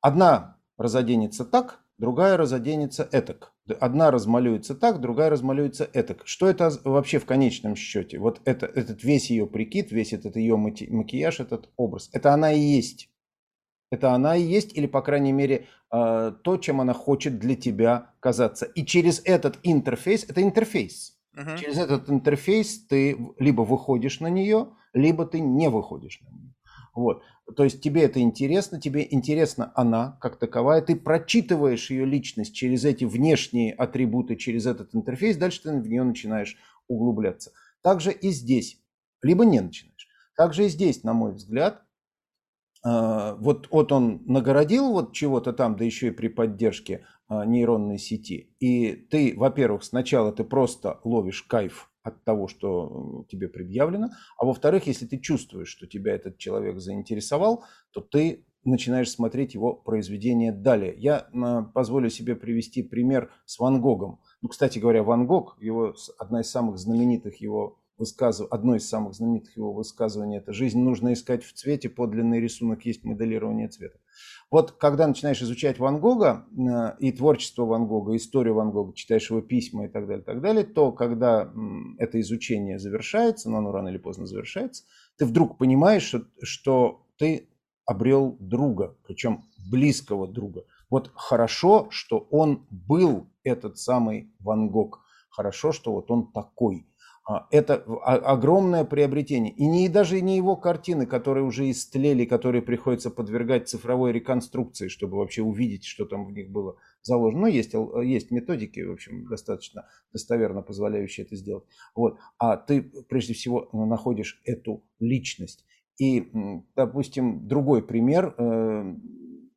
Одна разоденется так, другая разоденется этак. Одна размалюется так, другая размалюется этак. Что это вообще в конечном счете? Вот это, этот весь ее прикид, весь этот ее макияж, этот образ. Это она и есть. Это она и есть, или, по крайней мере, а, то, чем она хочет для тебя казаться. И через этот интерфейс, это интерфейс. Uh-huh. Через этот интерфейс ты либо выходишь на нее, либо ты не выходишь на нее. Вот. То есть тебе это интересно, тебе интересна она как таковая, ты прочитываешь ее личность через эти внешние атрибуты, через этот интерфейс, дальше ты в нее начинаешь углубляться. Также и здесь, либо не начинаешь. Также и здесь, на мой взгляд, а, вот, вот он нагородил вот чего-то там, да еще и при поддержке а, нейронной сети. И ты, во-первых, сначала ты просто ловишь кайф от того, что тебе предъявлено, а во-вторых, если ты чувствуешь, что тебя этот человек заинтересовал, то ты начинаешь смотреть его произведение далее. Я а, позволю себе привести пример с Ван Гогом. Ну, кстати говоря, Ван Гог, его, одна из самых знаменитых его высказыв... одно из самых знаменитых его высказываний – это «Жизнь нужно искать в цвете, подлинный рисунок есть моделирование цвета». Вот когда начинаешь изучать Ван Гога э, и творчество Ван Гога, историю Ван Гога, читаешь его письма и так далее, так далее, то когда это изучение завершается, но оно рано или поздно завершается, ты вдруг понимаешь, что, что ты обрел друга, причем близкого друга. Вот хорошо, что он был этот самый Ван Гог. Хорошо, что вот он такой. А, это огромное приобретение. И не, даже не его картины, которые уже истлели, которые приходится подвергать цифровой реконструкции, чтобы вообще увидеть, что там в них было заложено. Но есть, есть методики, в общем, достаточно достоверно позволяющие это сделать. Вот. А ты прежде всего находишь эту личность. И, допустим, другой пример, э,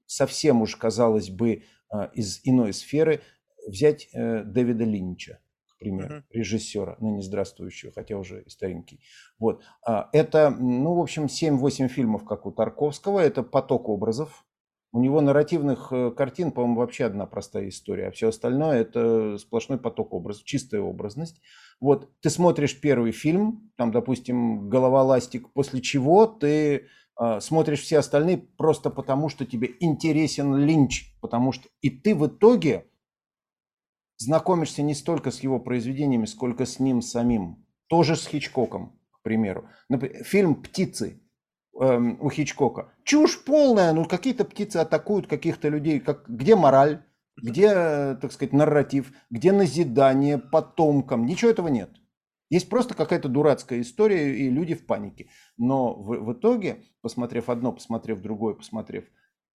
совсем уж, казалось бы, э, из иной сферы, взять э, Дэвида Линча пример, uh-huh. режиссера, ныне здравствующего, хотя уже и старенький. Вот. А, это, ну, в общем, 7-8 фильмов, как у Тарковского, это поток образов. У него нарративных э, картин, по-моему, вообще одна простая история, а все остальное это сплошной поток образов, чистая образность. Вот ты смотришь первый фильм, там, допустим, «Голова ластик», после чего ты э, смотришь все остальные просто потому, что тебе интересен Линч, потому что и ты в итоге знакомишься не столько с его произведениями, сколько с ним самим. Тоже с Хичкоком, к примеру. Например, фильм «Птицы» эм, у Хичкока. Чушь полная, ну какие-то птицы атакуют каких-то людей. Как, где мораль? Где, так сказать, нарратив? Где назидание потомкам? Ничего этого нет. Есть просто какая-то дурацкая история, и люди в панике. Но в, в итоге, посмотрев одно, посмотрев другое, посмотрев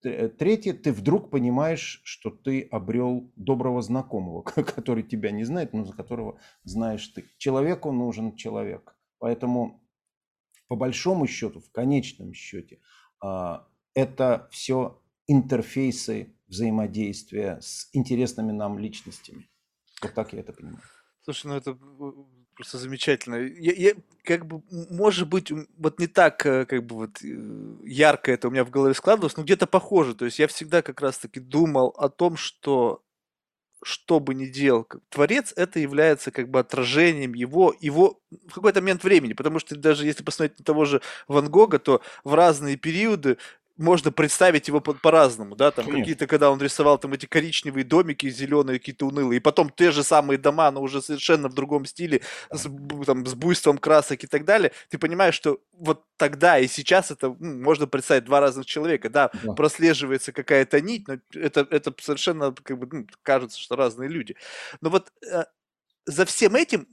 третье, ты вдруг понимаешь, что ты обрел доброго знакомого, который тебя не знает, но за которого знаешь ты. Человеку нужен человек. Поэтому, по большому счету, в конечном счете, а, это все интерфейсы взаимодействия с интересными нам личностями. Вот так я это понимаю. Слушай, ну это просто замечательно. Я, я как бы, может быть, вот не так, э, как бы вот э, ярко это у меня в голове складывалось, но где-то похоже. То есть я всегда как раз-таки думал о том, что что бы ни делал творец, это является как бы отражением его, его в какой-то момент времени, потому что даже если посмотреть на того же Ван Гога, то в разные периоды можно представить его по- по-разному, да, там какие-то, когда он рисовал там эти коричневые домики, зеленые какие-то унылые, и потом те же самые дома, но уже совершенно в другом стиле, с, там, с буйством красок и так далее, ты понимаешь, что вот тогда и сейчас это ну, можно представить два разных человека, да, да. прослеживается какая-то нить, но это, это совершенно как бы ну, кажется, что разные люди. Но вот э, за всем этим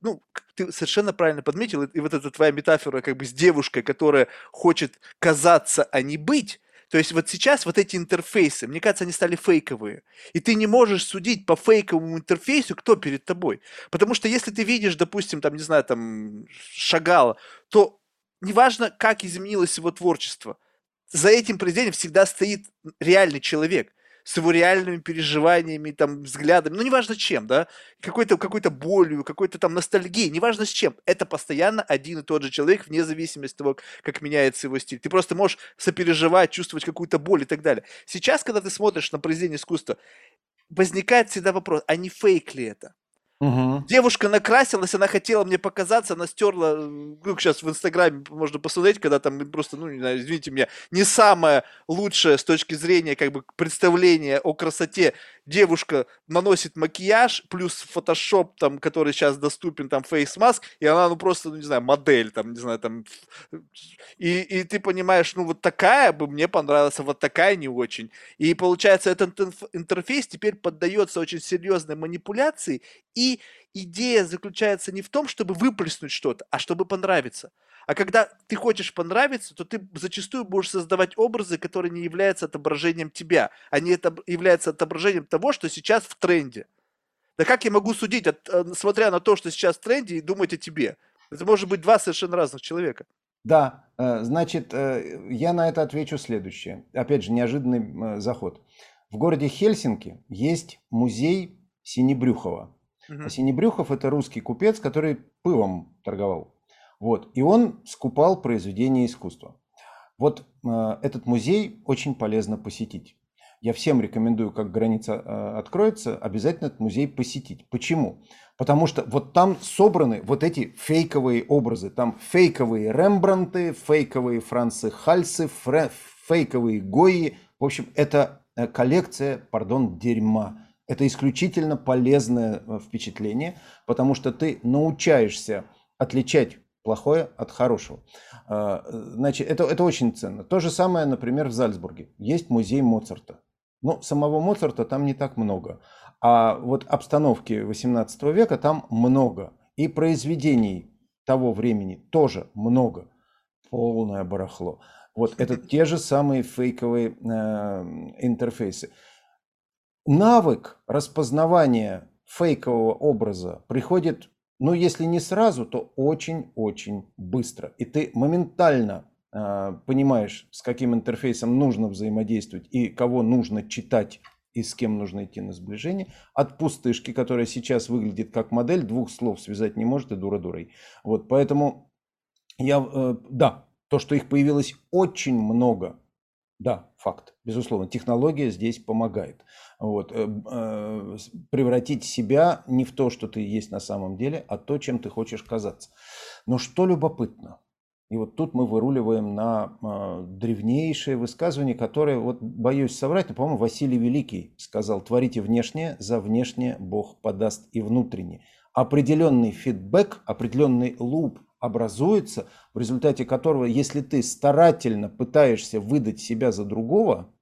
ну, ты совершенно правильно подметил, и вот эта твоя метафора как бы с девушкой, которая хочет казаться, а не быть, то есть вот сейчас вот эти интерфейсы, мне кажется, они стали фейковые. И ты не можешь судить по фейковому интерфейсу, кто перед тобой. Потому что если ты видишь, допустим, там, не знаю, там, Шагала, то неважно, как изменилось его творчество, за этим произведением всегда стоит реальный человек – с его реальными переживаниями, там, взглядами, ну, неважно чем, да, какой-то какой болью, какой-то там ностальгией, неважно с чем. Это постоянно один и тот же человек, вне зависимости от того, как меняется его стиль. Ты просто можешь сопереживать, чувствовать какую-то боль и так далее. Сейчас, когда ты смотришь на произведение искусства, возникает всегда вопрос, а не фейк ли это? Угу. Девушка накрасилась, она хотела мне показаться, она стерла, ну, сейчас в Инстаграме можно посмотреть, когда там просто, ну, не знаю, извините меня, не самое лучшее с точки зрения, как бы, представления о красоте девушка наносит макияж, плюс фотошоп, там, который сейчас доступен, там, фейс маск, и она, ну, просто, ну, не знаю, модель, там, не знаю, там, и, и ты понимаешь, ну, вот такая бы мне понравилась, а вот такая не очень. И получается, этот интерфейс теперь поддается очень серьезной манипуляции и идея заключается не в том, чтобы выплеснуть что-то, а чтобы понравиться. А когда ты хочешь понравиться, то ты зачастую будешь создавать образы, которые не являются отображением тебя, они это являются отображением того, что сейчас в тренде. Да как я могу судить, от, э, смотря на то, что сейчас в тренде, и думать о тебе? Это может быть два совершенно разных человека. Да, э, значит, э, я на это отвечу следующее. Опять же, неожиданный заход. В городе Хельсинки есть музей Синебрюхова. Угу. Синебрюхов – это русский купец, который пылом торговал. Вот. И он скупал произведения искусства. Вот э, этот музей очень полезно посетить. Я всем рекомендую, как граница э, откроется, обязательно этот музей посетить. Почему? Потому что вот там собраны вот эти фейковые образы. Там фейковые Рембранты, фейковые Францы Хальсы, фре, фейковые Гои. В общем, это э, коллекция, пардон, дерьма. Это исключительно полезное э, впечатление, потому что ты научаешься отличать плохое от хорошего. А, значит, это, это очень ценно. То же самое, например, в Зальцбурге. Есть музей Моцарта. Но самого Моцарта там не так много. А вот обстановки 18 века там много. И произведений того времени тоже много. Полное барахло. Вот это те же самые фейковые э, интерфейсы. Навык распознавания фейкового образа приходит но если не сразу, то очень-очень быстро. И ты моментально э, понимаешь, с каким интерфейсом нужно взаимодействовать и кого нужно читать и с кем нужно идти на сближение, от пустышки, которая сейчас выглядит как модель, двух слов связать не может и дура дурой. Вот, поэтому я, э, да, то, что их появилось очень много, да, факт, безусловно, технология здесь помогает. Вот, э, э, превратить себя не в то, что ты есть на самом деле, а то, чем ты хочешь казаться. Но что любопытно, и вот тут мы выруливаем на э, древнейшее высказывание, которое, вот боюсь соврать, но, по-моему, Василий Великий сказал, творите внешнее, за внешнее Бог подаст и внутреннее. Определенный фидбэк, определенный луп образуется, в результате которого, если ты старательно пытаешься выдать себя за другого,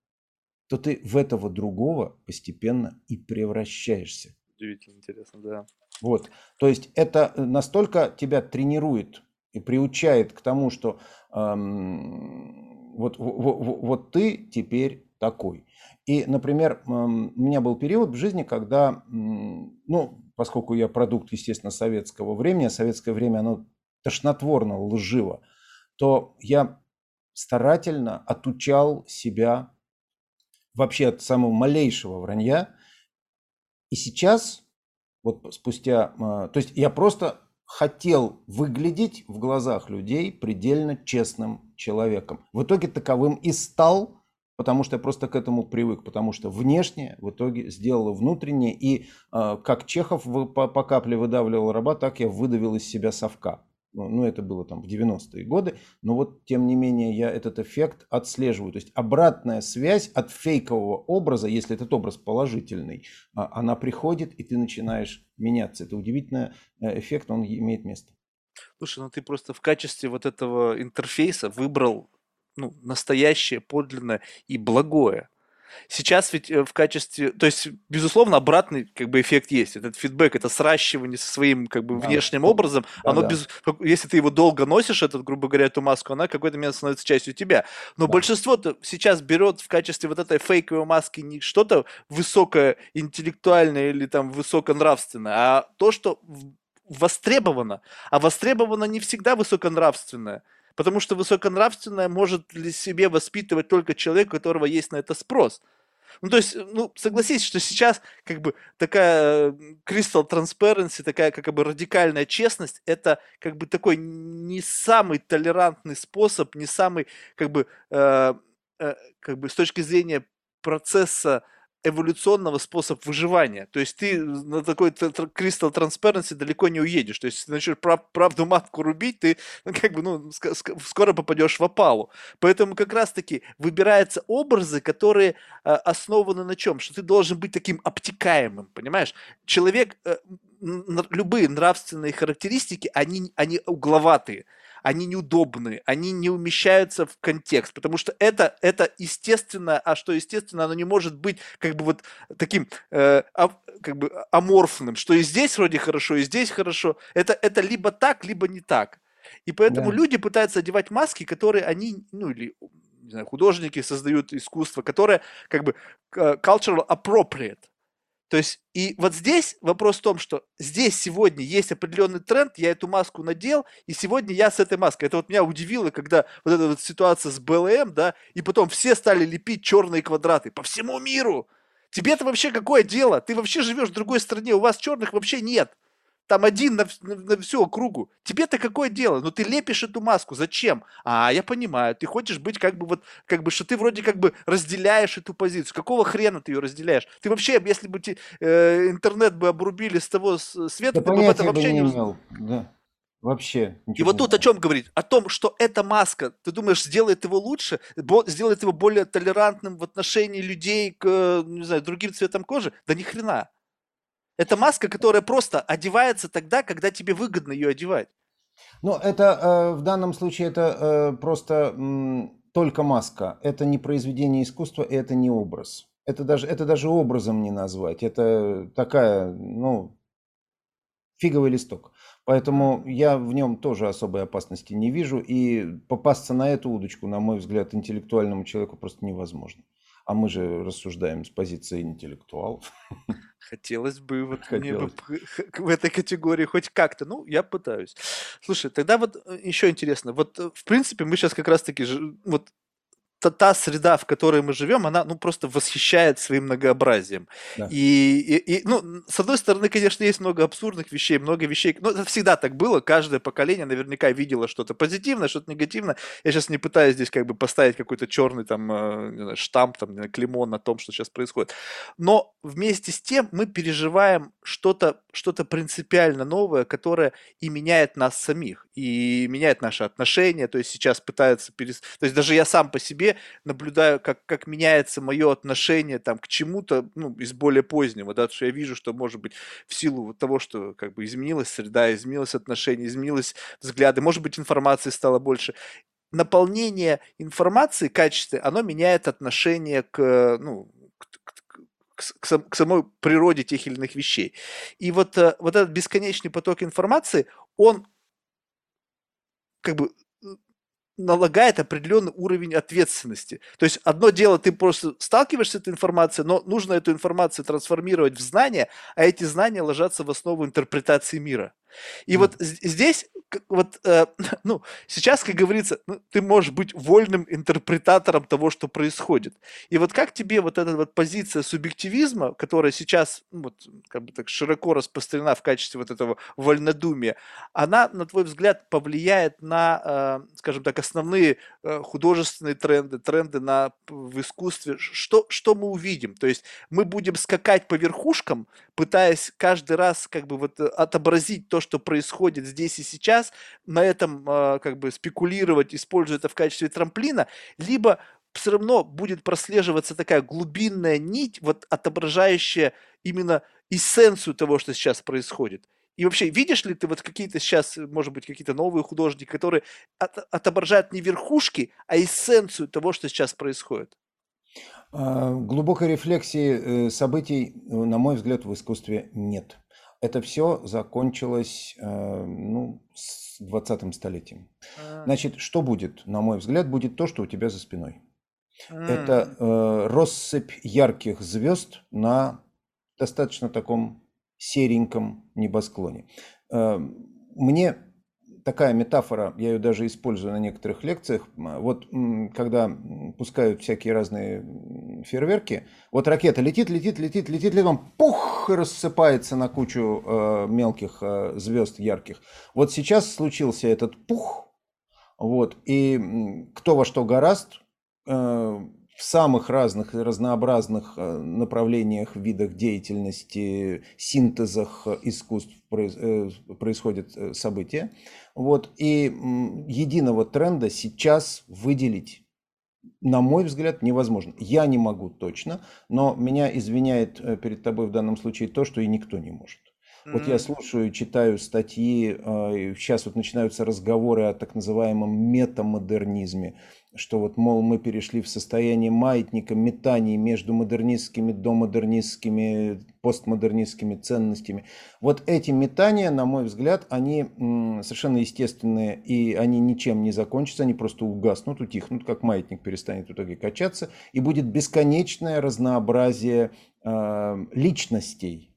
то ты в этого другого постепенно и превращаешься. Удивительно интересно, да. Вот, то есть это настолько тебя тренирует и приучает к тому, что эм, вот, вот, вот ты теперь такой. И, например, эм, у меня был период в жизни, когда, ну, поскольку я продукт, естественно, советского времени, а советское время, оно тошнотворно лживо, то я старательно отучал себя вообще от самого малейшего вранья. И сейчас, вот спустя, а, то есть я просто хотел выглядеть в глазах людей предельно честным человеком. В итоге таковым и стал, потому что я просто к этому привык, потому что внешне в итоге сделало внутреннее, и э, как Чехов по, по капле выдавливал раба, так я выдавил из себя совка. Ну, ну, это было там в 90-е годы, но вот тем не менее я этот эффект отслеживаю. То есть обратная связь от фейкового образа, если этот образ положительный, а, она приходит, и ты начинаешь меняться. Это удивительный э, эффект, он имеет место. Слушай, ну ты просто в качестве вот этого интерфейса выбрал ну, настоящее, подлинное и благое. Сейчас ведь э, в качестве, то есть, безусловно, обратный как бы эффект есть. Этот фидбэк, это сращивание со своим как бы да. внешним образом, да, оно да. без, если ты его долго носишь, этот, грубо говоря, эту маску, она какой-то момент становится частью тебя. Но да. большинство сейчас берет в качестве вот этой фейковой маски не что-то высокоинтеллектуальное или там высоконравственное, а то, что востребовано. А востребовано не всегда высоконравственное. Потому что высоконравственное может ли себе воспитывать только человек, у которого есть на это спрос. Ну, то есть, ну, согласитесь, что сейчас как бы такая crystal transparency, такая как бы радикальная честность, это как бы такой не самый толерантный способ, не самый как бы, э, э, как бы с точки зрения процесса эволюционного способ выживания. То есть ты на такой crystal transparency далеко не уедешь. То есть прав, правду матку рубить, ты ну, как бы ну, скоро попадешь в опалу. Поэтому как раз-таки выбираются образы, которые э, основаны на чем? Что ты должен быть таким обтекаемым, понимаешь? Человек, э, любые нравственные характеристики, они, они угловатые они неудобны, они не умещаются в контекст, потому что это, это естественно, а что естественно, оно не может быть как бы вот таким э, а, как бы аморфным, что и здесь вроде хорошо, и здесь хорошо. Это, это либо так, либо не так. И поэтому да. люди пытаются одевать маски, которые они, ну или не знаю, художники создают искусство, которое как бы э, cultural appropriate. То есть, и вот здесь вопрос в том, что здесь сегодня есть определенный тренд, я эту маску надел, и сегодня я с этой маской. Это вот меня удивило, когда вот эта вот ситуация с БЛМ, да, и потом все стали лепить черные квадраты по всему миру. Тебе-то вообще какое дело? Ты вообще живешь в другой стране, у вас черных вообще нет. Там один на, на, на всю округу. Тебе-то какое дело? Ну ты лепишь эту маску. Зачем? А, я понимаю. Ты хочешь быть как бы вот, как бы, что ты вроде как бы разделяешь эту позицию. Какого хрена ты ее разделяешь? Ты вообще, если бы те, э, интернет бы обрубили с того света, да ты бы об этом вообще не узнал. Да. Вообще. И вот тут о чем говорить? О том, что эта маска, ты думаешь, сделает его лучше, сделает его более толерантным в отношении людей к, не знаю, другим цветам кожи? Да ни хрена. Это маска, которая просто одевается тогда, когда тебе выгодно ее одевать. Ну, это э, в данном случае это э, просто э, только маска. Это не произведение искусства, это не образ. Это даже, это даже образом не назвать. Это такая, ну, фиговый листок. Поэтому я в нем тоже особой опасности не вижу. И попасться на эту удочку, на мой взгляд, интеллектуальному человеку просто невозможно. А мы же рассуждаем с позиции интеллектуалов. Хотелось бы вот Хотелось. мне в этой категории хоть как-то. Ну, я пытаюсь. Слушай, тогда вот э, еще интересно. Вот, э, в принципе, мы сейчас как раз-таки вот та, та среда, в которой мы живем, она ну просто восхищает своим многообразием. Да. И, и, и, ну, с одной стороны, конечно, есть много абсурдных вещей, много вещей. Ну, это всегда так было. Каждое поколение наверняка видело что-то позитивное, что-то негативное. Я сейчас не пытаюсь здесь как бы поставить какой-то черный там э, знаю, штамп, там, клеймо на том, что сейчас происходит. Но вместе с тем мы переживаем что-то что принципиально новое, которое и меняет нас самих, и меняет наши отношения. То есть сейчас пытаются перес... То есть даже я сам по себе наблюдаю, как, как меняется мое отношение там, к чему-то ну, из более позднего, да, что я вижу, что, может быть, в силу того, что как бы изменилась среда, изменилось отношение, изменилось взгляды, может быть, информации стало больше, наполнение информации, качества, оно меняет отношение к, ну, к, к самой природе тех или иных вещей. И вот, э, вот этот бесконечный поток информации, он как бы налагает определенный уровень ответственности. То есть одно дело, ты просто сталкиваешься с этой информацией, но нужно эту информацию трансформировать в знания, а эти знания ложатся в основу интерпретации мира. И mm. вот здесь, вот, э, ну, сейчас, как говорится, ну, ты можешь быть вольным интерпретатором того, что происходит. И вот как тебе вот эта вот позиция субъективизма, которая сейчас, ну, вот, как бы так широко распространена в качестве вот этого вольнодумия, она, на твой взгляд, повлияет на, э, скажем так, основные э, художественные тренды, тренды на, в искусстве? Что, что мы увидим? То есть мы будем скакать по верхушкам, пытаясь каждый раз как бы вот отобразить то, что происходит здесь и сейчас, на этом э, как бы спекулировать, используя это в качестве трамплина, либо все равно будет прослеживаться такая глубинная нить, вот отображающая именно эссенцию того, что сейчас происходит. И вообще, видишь ли ты вот какие-то сейчас, может быть, какие-то новые художники, которые от, отображают не верхушки, а эссенцию того, что сейчас происходит? А, глубокой рефлексии э, событий, э, на мой взгляд, в искусстве нет это все закончилось э, ну, с 20-м столетием. А. Значит, что будет, на мой взгляд, будет то, что у тебя за спиной. Это э, россыпь ярких звезд на достаточно таком сереньком небосклоне. Э, мне такая метафора, я ее даже использую на некоторых лекциях. Вот когда пускают всякие разные фейерверки, вот ракета летит, летит, летит, летит, летит, он пух, рассыпается на кучу э, мелких э, звезд ярких. Вот сейчас случился этот пух, вот, и кто во что гораст, э, в самых разных разнообразных э, направлениях, видах деятельности, синтезах искусств э, происходят э, события. Вот, и единого тренда сейчас выделить, на мой взгляд, невозможно. Я не могу точно, но меня извиняет перед тобой в данном случае то, что и никто не может. Вот я слушаю, читаю статьи, сейчас вот начинаются разговоры о так называемом метамодернизме, что вот, мол, мы перешли в состояние маятника метаний между модернистскими, домодернистскими, постмодернистскими ценностями. Вот эти метания, на мой взгляд, они совершенно естественные, и они ничем не закончатся, они просто угаснут, утихнут, как маятник перестанет в итоге качаться, и будет бесконечное разнообразие э, личностей.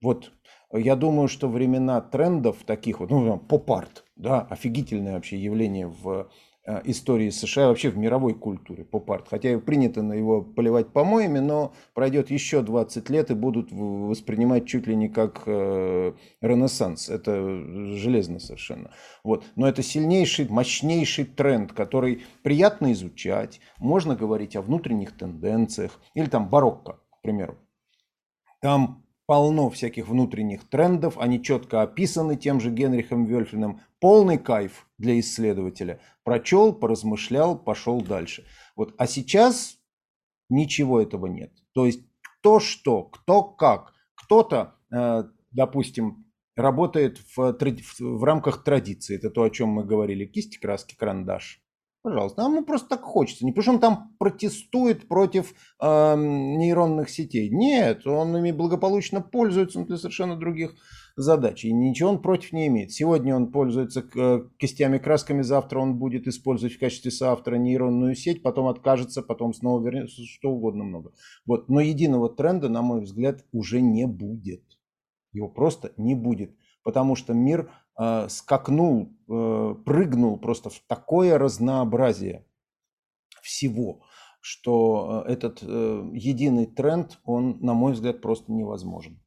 Вот я думаю, что времена трендов таких вот, ну, поп-арт, да, офигительное вообще явление в Э, истории США, вообще в мировой культуре поп-арт. Хотя и принято на его поливать помоями, но пройдет еще 20 лет и будут воспринимать чуть ли не как э, ренессанс. Это железно совершенно. Вот. Но это сильнейший, мощнейший тренд, который приятно изучать. Можно говорить о внутренних тенденциях. Или там барокко, к примеру. Там полно всяких внутренних трендов, они четко описаны тем же Генрихом Вельфином. Полный кайф для исследователя. Прочел, поразмышлял, пошел дальше. Вот. А сейчас ничего этого нет. То есть кто что, кто как. Кто-то, э, допустим, работает в, в рамках традиции. Это то, о чем мы говорили. Кисти, краски, карандаш. Пожалуйста, нам ну, просто так хочется. Не потому он там протестует против э, нейронных сетей. Нет, он ими благополучно пользуется для совершенно других задач. И ничего он против не имеет. Сегодня он пользуется э, кистями, красками, завтра он будет использовать в качестве соавтора нейронную сеть, потом откажется, потом снова вернется, что угодно много. Вот. Но единого тренда, на мой взгляд, уже не будет. Его просто не будет. Потому что мир скакнул, э, прыгнул просто в такое разнообразие всего, что э, этот единый тренд, он, на мой взгляд, просто невозможен.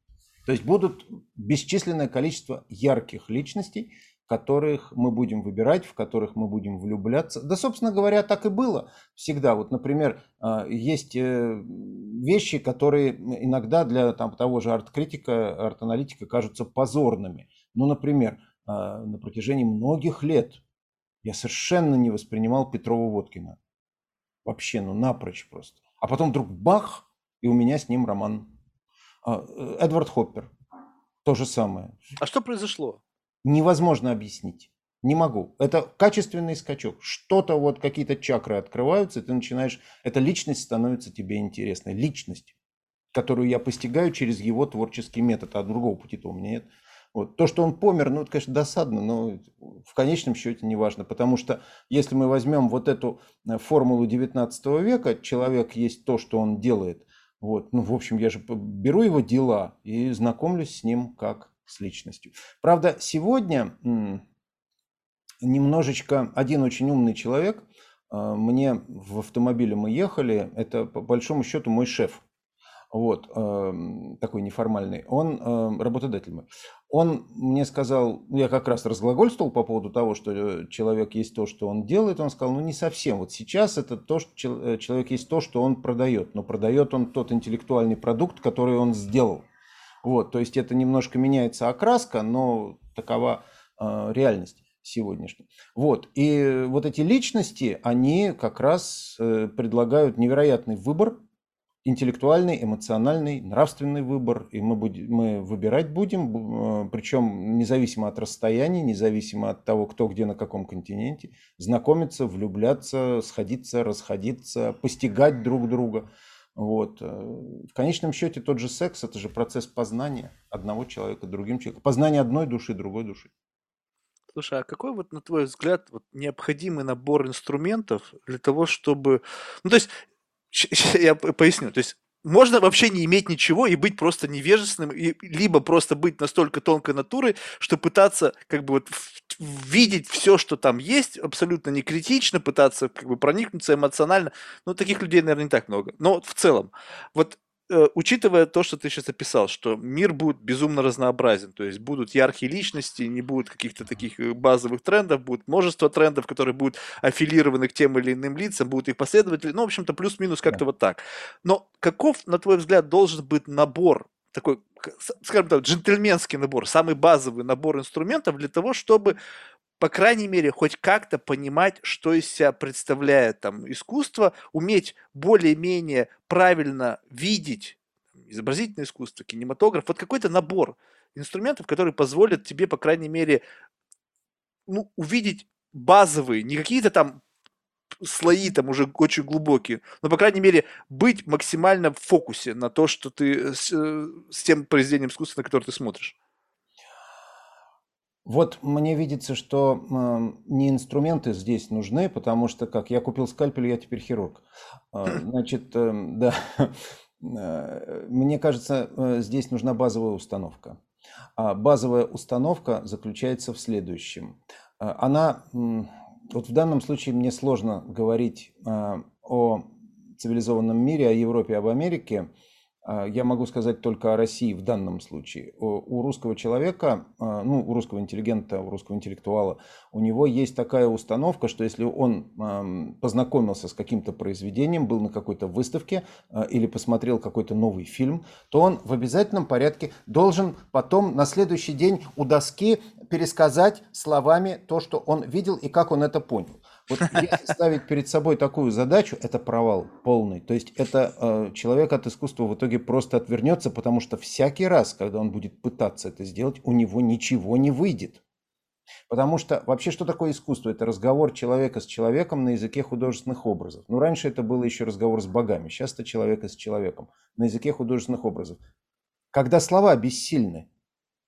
То есть будут бесчисленное количество ярких личностей, которых мы будем выбирать, в которых мы будем влюбляться. Да, собственно говоря, так и было всегда. Вот, например, есть вещи, которые иногда для там, того же арт-критика, арт-аналитика кажутся позорными. Ну, например, на протяжении многих лет я совершенно не воспринимал Петрова-Водкина. Вообще, ну напрочь просто. А потом вдруг бах, и у меня с ним роман. А, э, Эдвард Хоппер. То же самое. А что произошло? Невозможно объяснить. Не могу. Это качественный скачок. Что-то вот, какие-то чакры открываются, и ты начинаешь... Эта личность становится тебе интересной. Личность, которую я постигаю через его творческий метод. А другого пути-то у меня нет. Вот. То, что он помер, ну, это, конечно, досадно, но в конечном счете не важно, потому что если мы возьмем вот эту э, формулу 19 века, человек есть то, что он делает, вот, ну, в общем, я же беру его дела и знакомлюсь с ним как с личностью. Правда, сегодня немножечко один очень умный человек, э, мне в автомобиле мы ехали, это по большому счету мой шеф, вот, эм, такой неформальный, он эм, работодатель мой. Он мне сказал, ну, я как раз разглагольствовал по поводу того, что э, человек есть то, что он делает. Он сказал, ну не совсем. Вот сейчас это то, что э, человек есть то, что он продает. Но продает он тот интеллектуальный продукт, который он сделал. Вот, то есть это немножко меняется окраска, но такова э, реальность сегодняшняя. Вот, и вот эти личности, они как раз предлагают невероятный выбор интеллектуальный, эмоциональный, нравственный выбор, и мы, будем, мы выбирать будем, э, причем независимо от расстояния, независимо от того, кто где на каком континенте, знакомиться, влюбляться, сходиться, расходиться, постигать друг друга. Вот. Э, в конечном счете тот же секс – это же процесс познания одного человека другим человеком, познание одной души другой души. Слушай, а какой вот, на твой взгляд, вот необходимый набор инструментов для того, чтобы... Ну, то есть я поясню. То есть можно вообще не иметь ничего и быть просто невежественным, и, либо просто быть настолько тонкой натурой, что пытаться как бы вот видеть все, что там есть, абсолютно не критично, пытаться как бы проникнуться эмоционально. Ну, таких людей, наверное, не так много. Но в целом, вот учитывая то, что ты сейчас описал, что мир будет безумно разнообразен, то есть будут яркие личности, не будет каких-то таких э, базовых трендов, будет множество трендов, которые будут аффилированы к тем или иным лицам, будут их последователи, ну, в общем-то, плюс-минус как-то да. вот так. Но каков, на твой взгляд, должен быть набор такой, скажем так, джентльменский набор, самый базовый набор инструментов для того, чтобы по крайней мере, хоть как-то понимать, что из себя представляет там искусство, уметь более-менее правильно видеть изобразительное искусство, кинематограф, вот какой-то набор инструментов, которые позволят тебе, по крайней мере, ну, увидеть базовые, не какие-то там слои там уже очень глубокие, но, по крайней мере, быть максимально в фокусе на то, что ты с, э, с тем произведением искусства, на которое ты смотришь. Вот мне видится, что э, не инструменты здесь нужны, потому что, как я купил скальпель, я теперь хирург. Э, значит, э, да, э, мне кажется, э, здесь нужна базовая установка. А базовая установка заключается в следующем. Э, она, вот в данном случае мне сложно говорить э, о цивилизованном мире, о Европе, об Америке, а, я могу сказать только о России в данном случае. У русского человека, а, ну, у русского интеллигента, у русского интеллектуала, у него есть такая установка, что если он познакомился с каким-то произведением, был на какой-то выставке а, или посмотрел какой-то новый фильм, то он в обязательном порядке должен потом на следующий день у доски пересказать словами то, что он видел и как он это понял. Вот если ставить перед собой такую задачу, это провал полный. То есть это э, человек от искусства в итоге просто отвернется, потому что всякий раз, когда он будет пытаться это сделать, у него ничего не выйдет. Потому что вообще что такое искусство? Это разговор человека с человеком на языке художественных образов. Ну, раньше это было еще разговор с богами, сейчас это человека с человеком на языке художественных образов. Когда слова бессильны,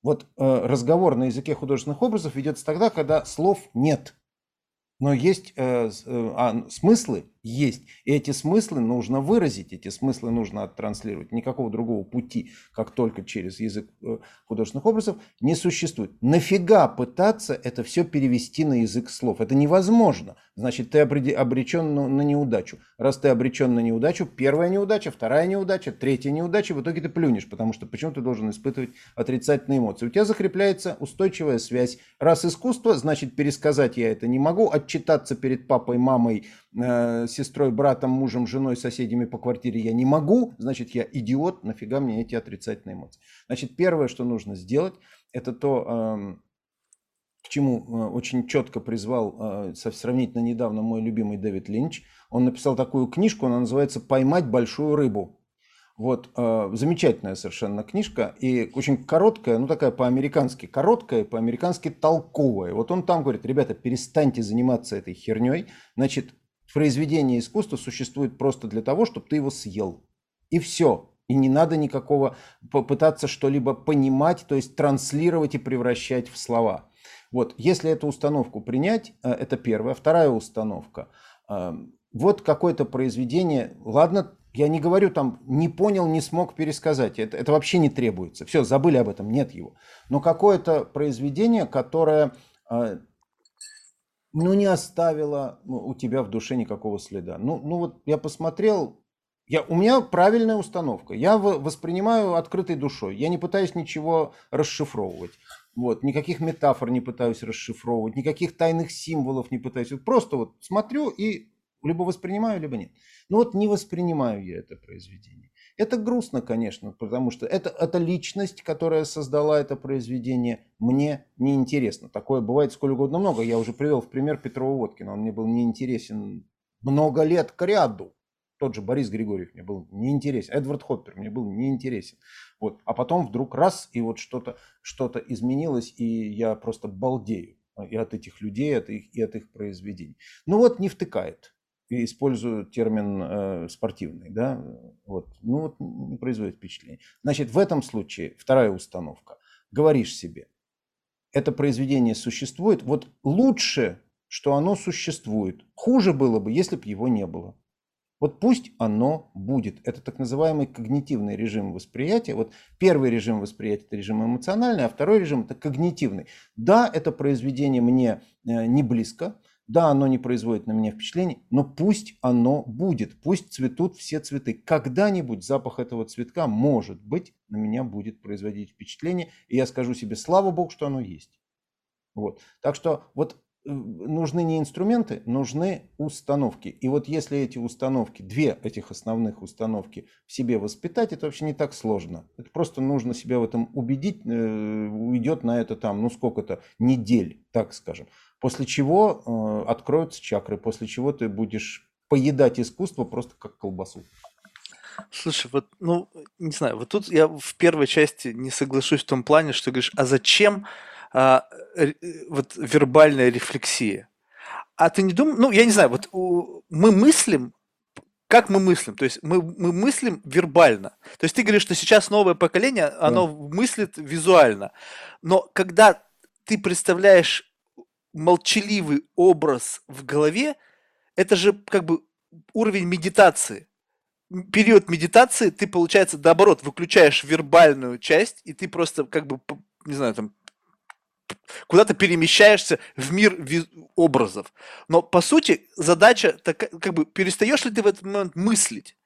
вот э, разговор на языке художественных образов ведется тогда, когда слов нет. Но есть э, э, а, смыслы, есть. И эти смыслы нужно выразить, эти смыслы нужно оттранслировать. Никакого другого пути, как только через язык э, художественных образов, не существует. Нафига пытаться это все перевести на язык слов? Это невозможно. Значит, ты обречен на неудачу. Раз ты обречен на неудачу, первая неудача, вторая неудача, третья неудача, в итоге ты плюнешь, потому что почему ты должен испытывать отрицательные эмоции? У тебя закрепляется устойчивая связь. Раз искусство, значит пересказать я это не могу, отчитаться перед папой, мамой, э, сестрой, братом, мужем, женой, соседями по квартире я не могу, значит я идиот, нафига мне эти отрицательные эмоции? Значит, первое, что нужно сделать, это то, эм, к чему э, очень четко призвал э, сравнительно недавно мой любимый Дэвид Линч. Он написал такую книжку, она называется «Поймать большую рыбу». Вот, э, замечательная совершенно книжка и очень короткая, ну такая по-американски короткая, по-американски толковая. Вот он там говорит, ребята, перестаньте заниматься этой херней, значит, произведение искусства существует просто для того, чтобы ты его съел. И все. И не надо никакого попытаться что-либо понимать, то есть транслировать и превращать в слова. Вот, если эту установку принять, э, это первая. Вторая установка. Э, вот какое-то произведение, ладно, я не говорю там, не понял, не смог пересказать. Это, это вообще не требуется. Все, забыли об этом, нет его. Но какое-то произведение, которое э, ну, не оставило ну, у тебя в душе никакого следа. Ну, ну вот я посмотрел, я, у меня правильная установка. Я воспринимаю открытой душой. Я не пытаюсь ничего расшифровывать. Вот, никаких метафор не пытаюсь расшифровывать, никаких тайных символов не пытаюсь. Вот просто вот смотрю и либо воспринимаю, либо нет. Но вот не воспринимаю я это произведение. Это грустно, конечно, потому что это, это личность, которая создала это произведение, мне неинтересно. Такое бывает сколь угодно много. Я уже привел в пример Петрова Водкина. Он мне был неинтересен много лет к ряду. Тот же Борис Григорьев мне был неинтересен. Эдвард Хоппер мне был неинтересен. Вот. А потом вдруг раз, и вот что-то что изменилось, и я просто балдею и от этих людей, и от их, и от их произведений. Ну вот не втыкает. И использую термин э, спортивный, да, вот, ну вот не производит впечатление. Значит, в этом случае вторая установка. Говоришь себе, это произведение существует, вот лучше, что оно существует. Хуже было бы, если бы его не было. Вот пусть оно будет. Это так называемый когнитивный режим восприятия. Вот первый режим восприятия – это режим эмоциональный, а второй режим – это когнитивный. Да, это произведение мне э, не близко, да, оно не производит на меня впечатление, но пусть оно будет, пусть цветут все цветы. Когда-нибудь запах этого цветка, может быть, на меня будет производить впечатление, и я скажу себе, слава богу, что оно есть. Вот. Так что вот нужны не инструменты, нужны установки. И вот если эти установки, две этих основных установки в себе воспитать, это вообще не так сложно. Это просто нужно себя в этом убедить, э, уйдет на это там, ну сколько-то, недель, так скажем. После чего э, откроются чакры, после чего ты будешь поедать искусство просто как колбасу. Слушай, вот, ну, не знаю, вот тут я в первой части не соглашусь в том плане, что говоришь, а зачем а, вот вербальная рефлексия? А ты не думаешь, ну, я не знаю, вот у- мы мыслим, как мы мыслим? То есть мы, мы мыслим вербально. То есть ты говоришь, что сейчас новое поколение, оно мыслит визуально. Но когда ты представляешь молчаливый образ в голове, это же как бы уровень медитации. Период медитации ты, получается, наоборот, выключаешь вербальную часть, и ты просто как бы, не знаю, там, куда-то перемещаешься в мир образов. Но по сути задача такая, как бы перестаешь ли ты в этот момент мыслить?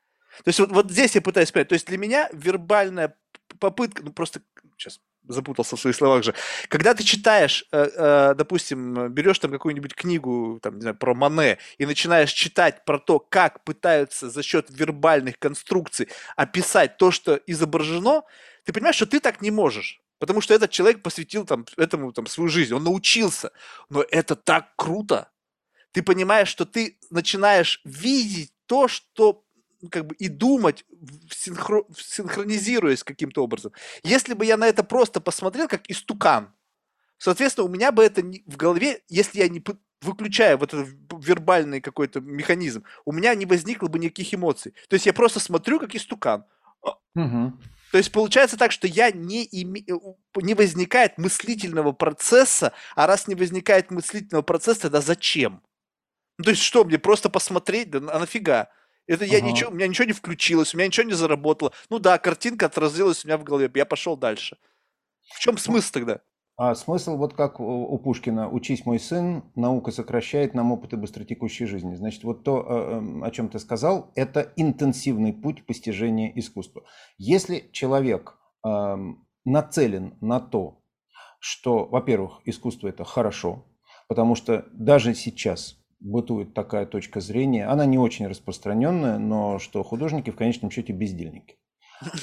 То есть вот, вот здесь я пытаюсь понять. То есть для меня вербальная попытка, ну просто сейчас запутался в своих словах же. Когда ты читаешь, э, э, допустим, берешь там какую-нибудь книгу, там, не знаю, про Мане, и начинаешь читать про то, как пытаются за счет вербальных конструкций описать то, что изображено, ты понимаешь, что ты так не можешь. Потому что этот человек посвятил там, этому там, свою жизнь, он научился. Но это так круто. Ты понимаешь, что ты начинаешь видеть то, что ну, как бы и думать, синхро, синхронизируясь каким-то образом. Если бы я на это просто посмотрел, как истукан, соответственно, у меня бы это не, в голове, если я не выключаю вот этот вербальный какой-то механизм, у меня не возникло бы никаких эмоций. То есть я просто смотрю, как истукан. Угу. То есть получается так, что я не, име... не возникает мыслительного процесса, а раз не возникает мыслительного процесса, тогда зачем? Ну, то есть что, мне просто посмотреть, да а нафига? Это я ага. ничего, у меня ничего не включилось, у меня ничего не заработало. Ну да, картинка отразилась у меня в голове, я пошел дальше. В чем смысл тогда? А смысл вот как у Пушкина «Учись, мой сын, наука сокращает нам опыты быстротекущей жизни». Значит, вот то, э, эм, о чем ты сказал, это интенсивный путь постижения искусства. Если человек эм, нацелен на то, что, во-первых, искусство – это хорошо, потому что даже сейчас бытует такая точка зрения, она не очень распространенная, но что художники в конечном счете бездельники.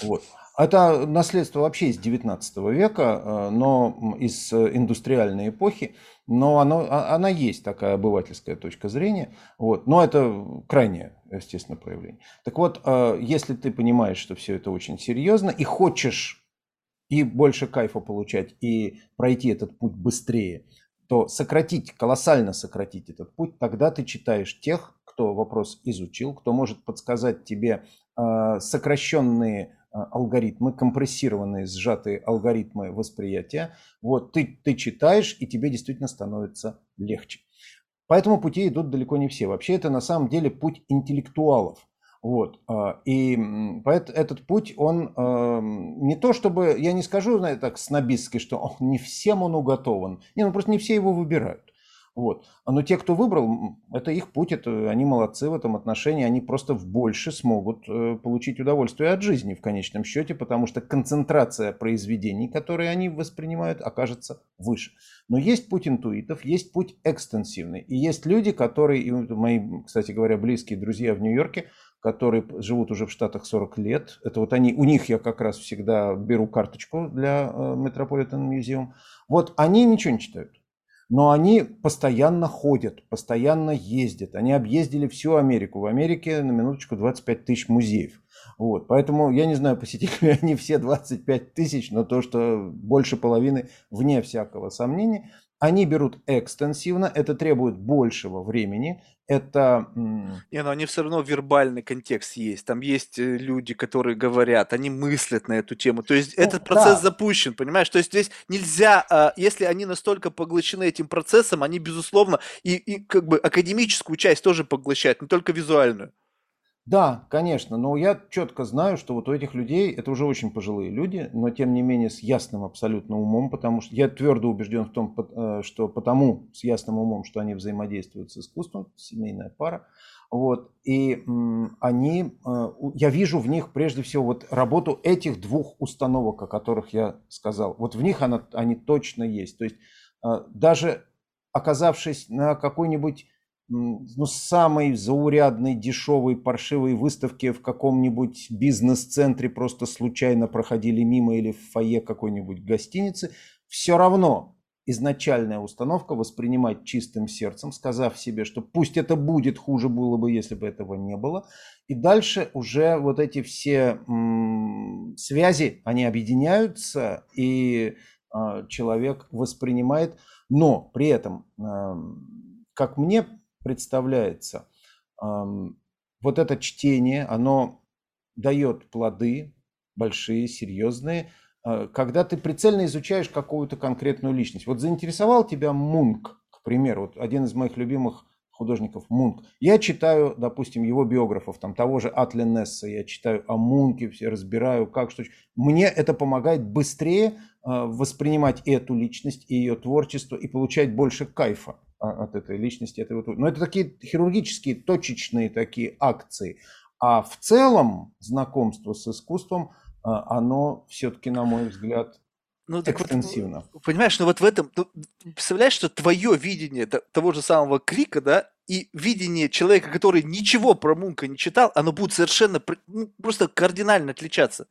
Вот. Это наследство вообще из 19 века, э, но из индустриальной эпохи, но оно, а, она есть такая обывательская точка зрения, вот. но это крайнее, естественно, проявление. Так вот, э, если ты понимаешь, что все это очень серьезно и хочешь и больше кайфа получать, и пройти этот путь быстрее, то сократить, колоссально сократить этот путь, тогда ты читаешь тех, кто вопрос изучил, кто может подсказать тебе э, сокращенные э, алгоритмы, компрессированные, сжатые алгоритмы восприятия. Вот ты, ты читаешь, и тебе действительно становится легче. По этому пути идут далеко не все. Вообще это на самом деле путь интеллектуалов. Вот. А, и этот путь, он не то чтобы, я не скажу, знаете, так снобистски, что ох, не всем он уготован. Не, ну просто не все его выбирают. Вот. Но те, кто выбрал, это их путь, это, они молодцы в этом отношении, они просто в больше смогут э, получить удовольствие от жизни в конечном счете, потому что концентрация произведений, которые они воспринимают, окажется выше. Но есть путь интуитов, есть путь экстенсивный. И есть люди, которые, мои, кстати говоря, близкие друзья в Нью-Йорке, которые живут уже в Штатах 40 лет. Это вот они, у них я как раз всегда беру карточку для э, Metropolitan Museum. Вот они ничего не читают. Но они постоянно ходят, постоянно ездят. Они объездили всю Америку. В Америке, на минуточку, 25 тысяч музеев. Вот. Поэтому я не знаю, посетили ли они все 25 тысяч, но то, что больше половины, вне всякого сомнения – они берут экстенсивно, это требует большего времени, это... Не, но они все равно вербальный контекст есть. Там есть э, люди, которые говорят, они мыслят на эту тему. То есть ну, этот процесс да. запущен, понимаешь? То есть здесь нельзя, а, если они настолько поглощены этим процессом, они, безусловно, и, и как бы академическую часть тоже поглощают, не только визуальную. Да, конечно, но я четко знаю, что вот у этих людей, это уже очень пожилые люди, но тем не менее с ясным абсолютно умом, потому что я твердо убежден в том, э, что потому с ясным умом, что они взаимодействуют с искусством, семейная пара, вот, и они, э, я вижу в них прежде всего вот работу этих двух установок, о которых я сказал. Вот в них она, они точно есть. То есть э, даже оказавшись на какой-нибудь ну, самой заурядной, дешевой, паршивой выставке в каком-нибудь бизнес-центре просто случайно проходили мимо или в фойе какой-нибудь гостиницы, все равно изначальная установка воспринимать чистым сердцем, сказав себе, что пусть это будет, хуже было бы, если бы этого не было. И дальше уже вот эти все м, связи, они объединяются, и э, человек воспринимает, но при этом, э, как мне представляется, вот это чтение, оно дает плоды большие, серьезные, Э, когда ты прицельно изучаешь какую-то конкретную личность. Вот заинтересовал тебя Мунк, к примеру, вот один из моих любимых художников Мунк. Я читаю, допустим, его биографов, там того же Атли Несса, я читаю о Мунке, все разбираю, как что. Мне это помогает быстрее э, воспринимать эту личность и ее творчество и получать больше кайфа от этой личности. Этой вот. Но это такие хирургические, точечные такие акции. А в целом знакомство с искусством – а, оно все-таки, на мой взгляд, ну, так экстенсивно. Вот, понимаешь, ну вот в этом, ну, представляешь, что твое видение того же самого крика, да, и видение человека, который ничего про Мунка не читал, оно будет совершенно ну, просто кардинально отличаться.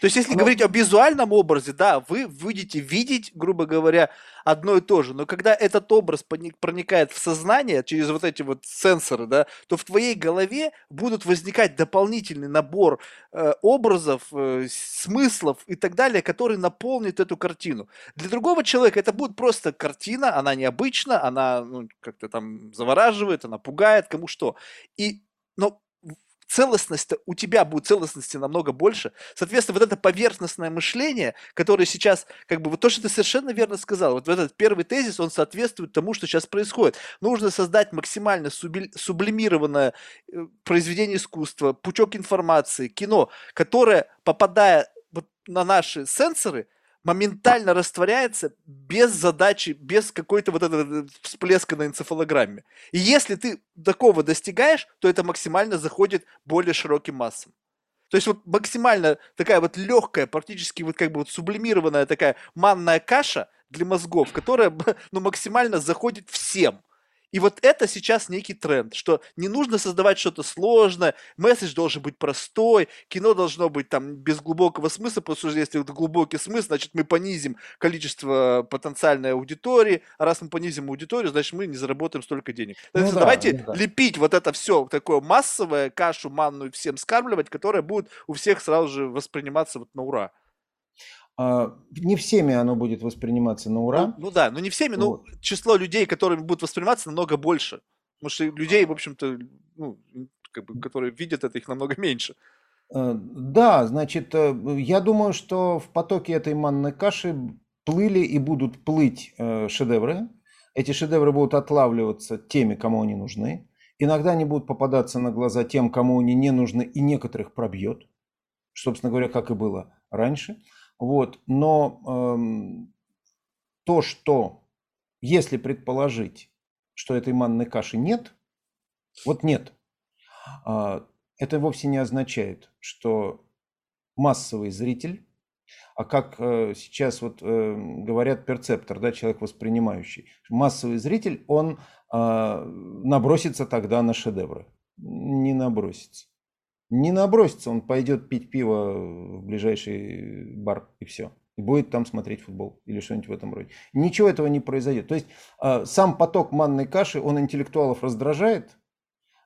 То есть, если Но... говорить о визуальном образе, да, вы будете видеть, грубо говоря, одно и то же. Но когда этот образ проникает в сознание через вот эти вот сенсоры, да, то в твоей голове будут возникать дополнительный набор э, образов, э, смыслов и так далее, который наполнит эту картину. Для другого человека это будет просто картина, она необычна, она ну, как-то там завораживает, она пугает, кому что. И, но целостность у тебя будет целостности намного больше. Соответственно, вот это поверхностное мышление, которое сейчас, как бы, вот то, что ты совершенно верно сказал, вот этот первый тезис, он соответствует тому, что сейчас происходит. Нужно создать максимально сублимированное э, произведение искусства, пучок информации, кино, которое, попадая вот на наши сенсоры, моментально растворяется без задачи, без какой-то вот этого всплеска на энцефалограмме. И если ты такого достигаешь, то это максимально заходит более широким массам. То есть вот максимально такая вот легкая, практически вот как бы вот сублимированная такая манная каша для мозгов, которая ну, максимально заходит всем. И вот это сейчас некий тренд, что не нужно создавать что-то сложное, месседж должен быть простой, кино должно быть там без глубокого смысла, потому что если это глубокий смысл, значит мы понизим количество потенциальной аудитории, а раз мы понизим аудиторию, значит мы не заработаем столько денег. Ну, есть, да, давайте ну, да. лепить вот это все такое массовое, кашу манную всем скармливать, которая будет у всех сразу же восприниматься вот на ура. А, не всеми оно будет восприниматься на ура. Ну, ну да, но не всеми, вот. но число людей, которыми будет восприниматься, намного больше. Потому что людей, в общем-то, ну, как бы, которые видят это, их намного меньше. Э, да, значит, э, я думаю, что в потоке этой манной каши плыли и будут плыть э, шедевры. Эти шедевры будут отлавливаться теми, кому они нужны. Иногда они будут попадаться на глаза тем, кому они не нужны, и некоторых пробьет. Собственно говоря, как и было раньше. Вот, но эм, то, что если предположить, что этой манной каши нет, вот нет, э, это вовсе не означает, что массовый зритель, а как э, сейчас вот э, говорят перцептор, да, человек воспринимающий, массовый зритель, он э, набросится тогда на шедевры, не набросится. Не набросится, он пойдет пить пиво в ближайший бар и все. И будет там смотреть футбол или что-нибудь в этом роде. Ничего этого не произойдет. То есть а, сам поток манной каши, он интеллектуалов раздражает,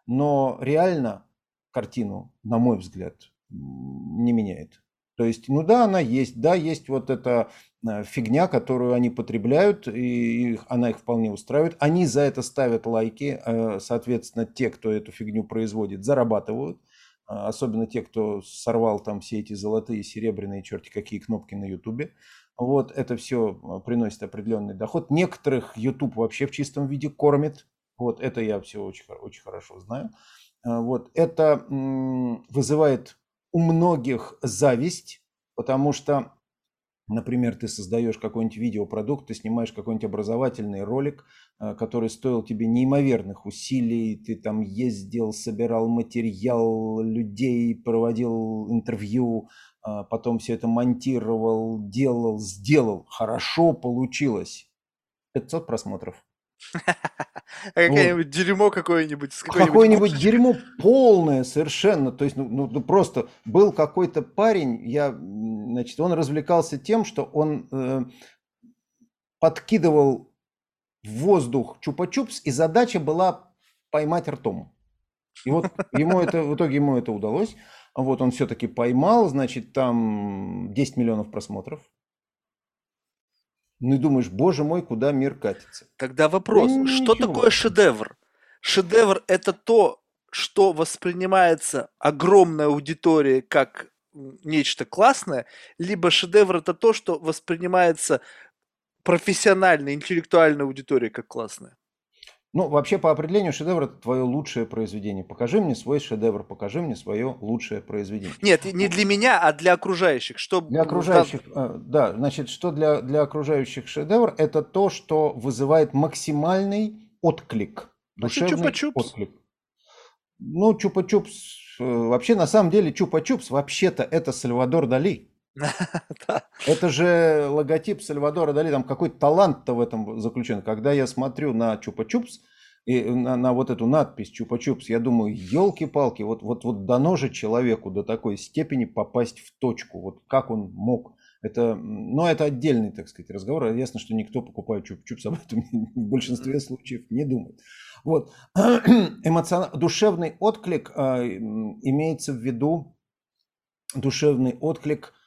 но реально картину, на мой взгляд, не меняет. То есть, ну да, она есть, да, есть вот эта а, фигня, которую они потребляют, и она их вполне устраивает. Они за это ставят лайки, а, соответственно, те, кто эту фигню производит, зарабатывают. А, особенно те, кто сорвал там все эти золотые, серебряные, черти какие кнопки на Ютубе. Вот это все а, приносит определенный доход. Некоторых YouTube вообще в чистом виде кормит. Вот это я все очень, очень хорошо знаю. А, вот это вызывает у многих зависть, потому что Например, ты создаешь какой-нибудь видеопродукт, ты снимаешь какой-нибудь образовательный ролик, э, который стоил тебе неимоверных усилий, ты там ездил, собирал материал людей, проводил интервью, а потом все это монтировал, делал, сделал, хорошо получилось. 500 просмотров. А какое-нибудь дерьмо какое-нибудь. Какое-нибудь дерьмо полное совершенно. То есть, ну, ну, ну просто был какой-то парень, я, значит, он развлекался тем, что он э, подкидывал в воздух чупа-чупс, и задача была поймать ртом. И вот ему это, в итоге ему это удалось. Вот он все-таки поймал, значит, там 10 миллионов просмотров. Ну и думаешь, боже мой, куда мир катится. Тогда вопрос, Ну, что ничего. такое шедевр? Шедевр – это то, что воспринимается огромной аудиторией как нечто классное, либо шедевр – это то, что воспринимается профессиональной, интеллектуальной аудиторией как классное. Ну, вообще, по определению, шедевр – это твое лучшее произведение. Покажи мне свой шедевр, покажи мне свое лучшее произведение. Нет, не для меня, а для окружающих. Что Для окружающих, э, да, значит, что для, для окружающих шедевр – это то, что вызывает максимальный отклик, Значит, душевный чупа-чупс. отклик. Ну, чупа-чупс, э, вообще, на самом деле, чупа-чупс, вообще-то, это Сальвадор Дали. Это же логотип Сальвадора Дали, там какой талант-то в этом заключен. Когда я смотрю на Чупа-Чупс, и на, на вот эту надпись Чупа-Чупс, я думаю, елки-палки, вот, вот, вот дано же человеку до такой степени попасть в точку. Вот как он мог. Это, но это отдельный, так сказать, разговор. Ясно, что никто, покупая Чупа-Чупс, об этом в большинстве случаев не думает. Вот. Эмоцион... Душевный отклик м, имеется в виду, душевный отклик –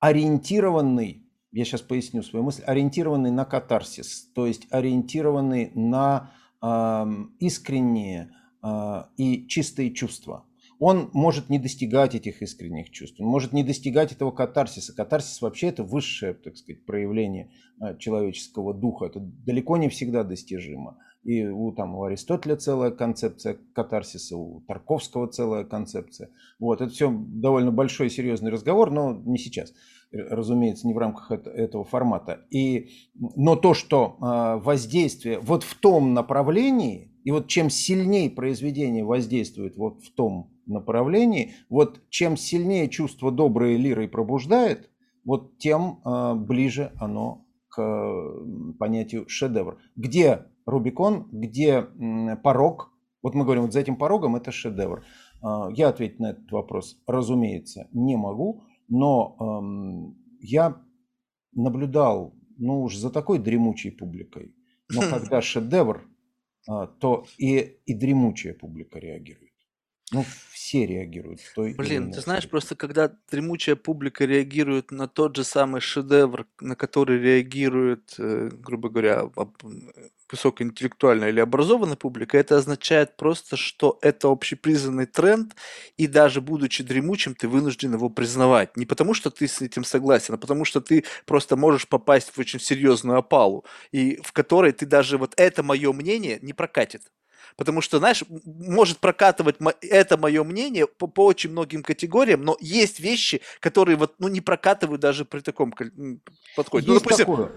ориентированный, я сейчас поясню свою мысль, ориентированный на катарсис, то есть ориентированный на ам, искренние а, и чистые чувства. Он может не достигать этих искренних чувств, он может не достигать этого катарсиса. Катарсис вообще это высшее, так сказать, проявление а, человеческого духа. Это далеко не всегда достижимо. И у, там, у Аристотеля целая концепция катарсиса, у Тарковского целая концепция. Вот, это все довольно большой серьезный разговор, но не сейчас, разумеется, не в рамках эт- этого формата. И, но то, что а, воздействие вот в том направлении, и вот чем сильнее произведение воздействует вот в том направлении, вот чем сильнее чувство доброй лирой пробуждает, вот тем а, ближе оно к понятию шедевр. Где Рубикон, где порог? Вот мы говорим, вот за этим порогом это шедевр. А, Я ответить на этот вопрос, разумеется, не могу, но ам, я наблюдал, ну уж за такой дремучей публикой, но когда шедевр, а, то и, и дремучая публика реагирует. Ну, все реагируют. в той или Блин, иной ты знаешь, степени. просто когда дремучая публика реагирует на тот же самый шедевр, на который реагирует, э, грубо говоря, об- высокоинтеллектуальная или образованная публика, это означает просто, что это общепризнанный тренд, и даже будучи дремучим, ты вынужден его признавать. Не потому, что ты с этим согласен, а потому, что ты просто можешь попасть в очень серьезную опалу, и в которой ты даже вот это мое мнение не прокатит. Потому что, знаешь, может прокатывать это мое мнение по, по очень многим категориям, но есть вещи, которые вот, ну, не прокатывают даже при таком подходе. Ну, Есть допустим, такое,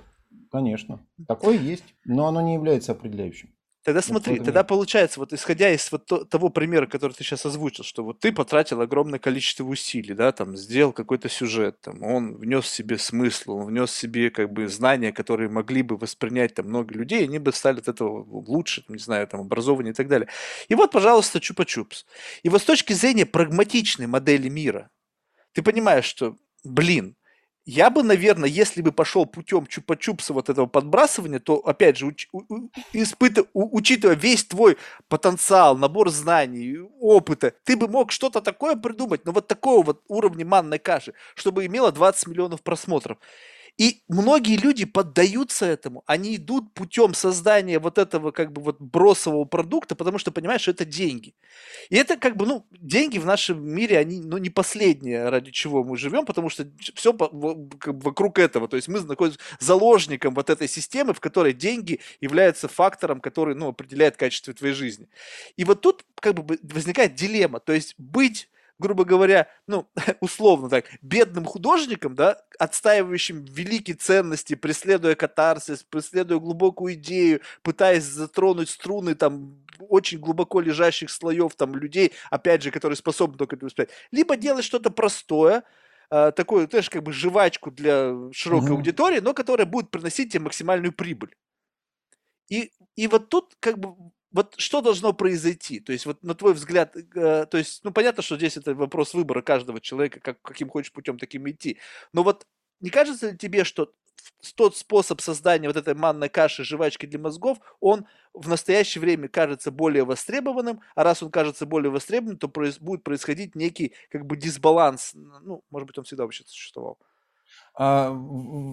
конечно. Такое есть, но оно не является определяющим. Тогда Вот смотри, это тогда да. получается, вот исходя из вот то- того примера, который ты сейчас озвучил, что вот ты потратил огромное количество усилий, да, там, сделал какой-то сюжет, там, он внес себе смысл, он внес себе как бы знания, которые могли бы воспринять там много людей, и они бы стали от этого лучше, там, не знаю, там, образованнее и так далее. И вот, пожалуйста, чупа-чупс. И вот с точки зрения прагматичной модели мира, ты понимаешь, что, блин, я бы, наверное, если бы пошел путем чупа-чупса вот этого подбрасывания, то, опять же, уч- у- у- у- учитывая весь твой потенциал, набор знаний, опыта, ты бы мог что-то такое придумать, но вот такого вот уровня манной каши, чтобы имело 20 миллионов просмотров. И многие люди поддаются этому, они идут путем создания вот этого как бы вот бросового продукта, потому что понимаешь, что это деньги. И это как бы, ну, деньги в нашем мире, они, ну, не последние, ради чего мы живем, потому что все вокруг этого. То есть мы находимся заложником вот этой системы, в которой деньги являются фактором, который, ну, определяет качество твоей жизни. И вот тут как бы возникает дилемма. То есть быть грубо говоря, ну, условно так, бедным художником, да, отстаивающим великие ценности, преследуя катарсис, преследуя глубокую идею, пытаясь затронуть струны там очень глубоко лежащих слоев там людей, опять же, которые способны только это воспринять. Либо делать что-то простое, э, такую, знаешь, как бы жвачку для широкой Мгм. аудитории, но которая будет приносить тебе максимальную прибыль. И, и вот тут как бы вот что должно произойти? То есть вот на твой взгляд, э, то есть, ну понятно, что здесь это вопрос выбора каждого человека, как, каким хочешь путем таким идти. Но вот не кажется ли тебе, что тот способ создания вот этой манной каши, жвачки для мозгов, он в настоящее время кажется более востребованным, а раз он кажется более востребованным, то произ, будет происходить некий как бы дисбаланс. Ну, может быть, он всегда вообще существовал. А,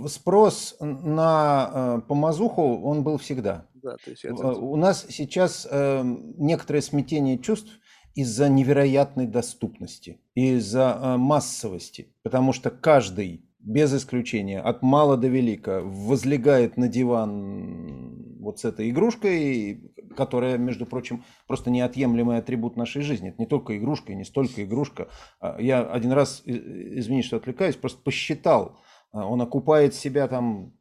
спрос на э, помазуху, он был всегда. Да, то есть это... У нас сейчас э, некоторое смятение чувств из-за невероятной доступности, из-за э, массовости, потому что каждый без исключения, от мала до велика, возлегает на диван вот с этой игрушкой, которая, между прочим, просто неотъемлемый атрибут нашей жизни. Это не только игрушка, и не столько игрушка. А, я один раз, извини, что отвлекаюсь, просто посчитал. А, он окупает себя там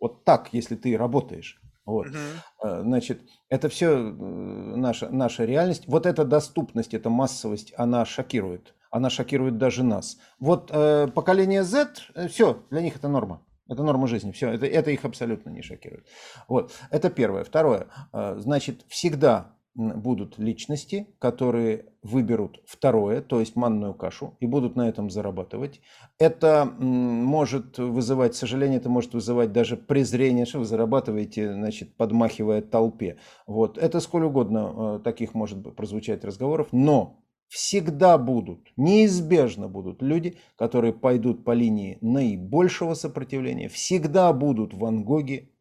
вот так, если ты работаешь. Вот. Угу. Значит, это все э, наша, наша реальность. Вот эта доступность, эта массовость, она шокирует она шокирует даже нас. Вот э, поколение Z, э, все, для них это норма. Это норма жизни, все, это, это их абсолютно не шокирует. Вот, это первое. Второе, э, значит, всегда будут личности, которые выберут второе, то есть манную кашу, и будут на этом зарабатывать. Это может вызывать сожаление, это может вызывать даже презрение, что вы зарабатываете, значит, подмахивая толпе. Вот. Это сколь угодно э, таких может прозвучать разговоров, но всегда будут, неизбежно будут люди, которые пойдут по линии наибольшего сопротивления, всегда будут Ван Гоги,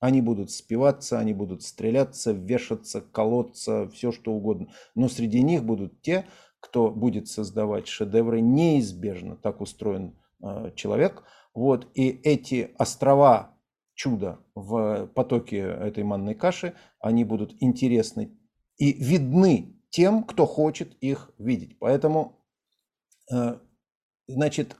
они будут спиваться, они будут стреляться, вешаться, колоться, все что угодно. Но среди них будут те, кто будет создавать шедевры, неизбежно так устроен э, человек. Вот, и эти острова чуда в потоке этой манной каши, они будут интересны и видны тем, кто хочет их видеть. Поэтому, э, значит,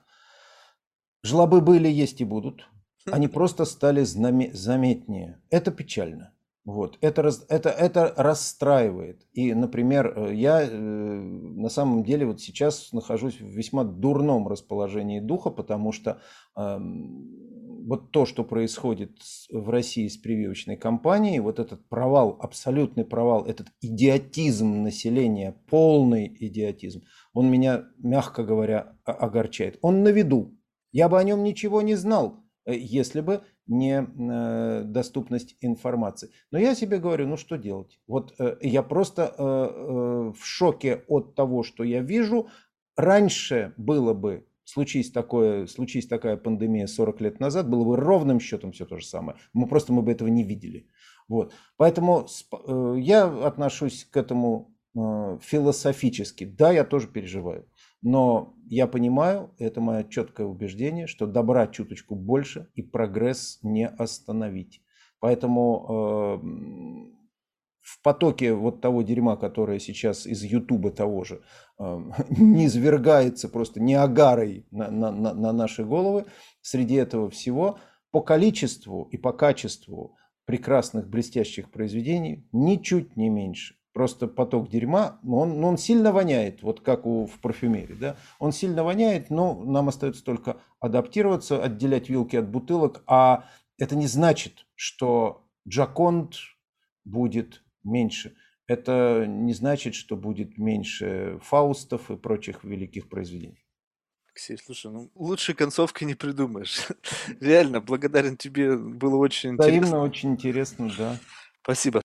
жлобы были, есть и будут. Они просто стали заметнее. Это печально. Вот. Это, это, это расстраивает. И, например, э, я э, на самом деле вот сейчас нахожусь в весьма дурном расположении духа, потому что э, вот то, что происходит в России с прививочной кампанией, вот этот провал, абсолютный провал, этот идиотизм населения, полный идиотизм, он меня, мягко говоря, огорчает. Он на виду. Я бы о нем ничего не знал, э, если бы не э, доступность информации. Но я себе говорю, ну что делать? Вот э, я просто в шоке от того, что я вижу. Раньше было бы случись, такое, случись такая пандемия 40 лет назад, было бы ровным счетом все то же самое. Мы просто мы бы этого не видели. Вот. Поэтому э, я отношусь к этому э, философически. Да, я тоже переживаю. Но я понимаю, это мое четкое убеждение, что добра чуточку больше и прогресс не остановить. Поэтому э, в потоке вот того дерьма, которое сейчас из Ютуба того же не извергается просто не агарой на, на, на, на наши головы, среди этого всего по количеству и по качеству прекрасных блестящих произведений ничуть не меньше. Просто поток дерьма, он, он сильно воняет, вот как у, в парфюмерии. Да? Он сильно воняет, но нам остается только адаптироваться, отделять вилки от бутылок. А это не значит, что Джаконт будет меньше. Это не значит, что будет меньше Фаустов и прочих великих произведений. Алексей, слушай, ну лучшей концовки не придумаешь. Реально, благодарен тебе, было очень Взаимно интересно. очень интересно, да. Спасибо.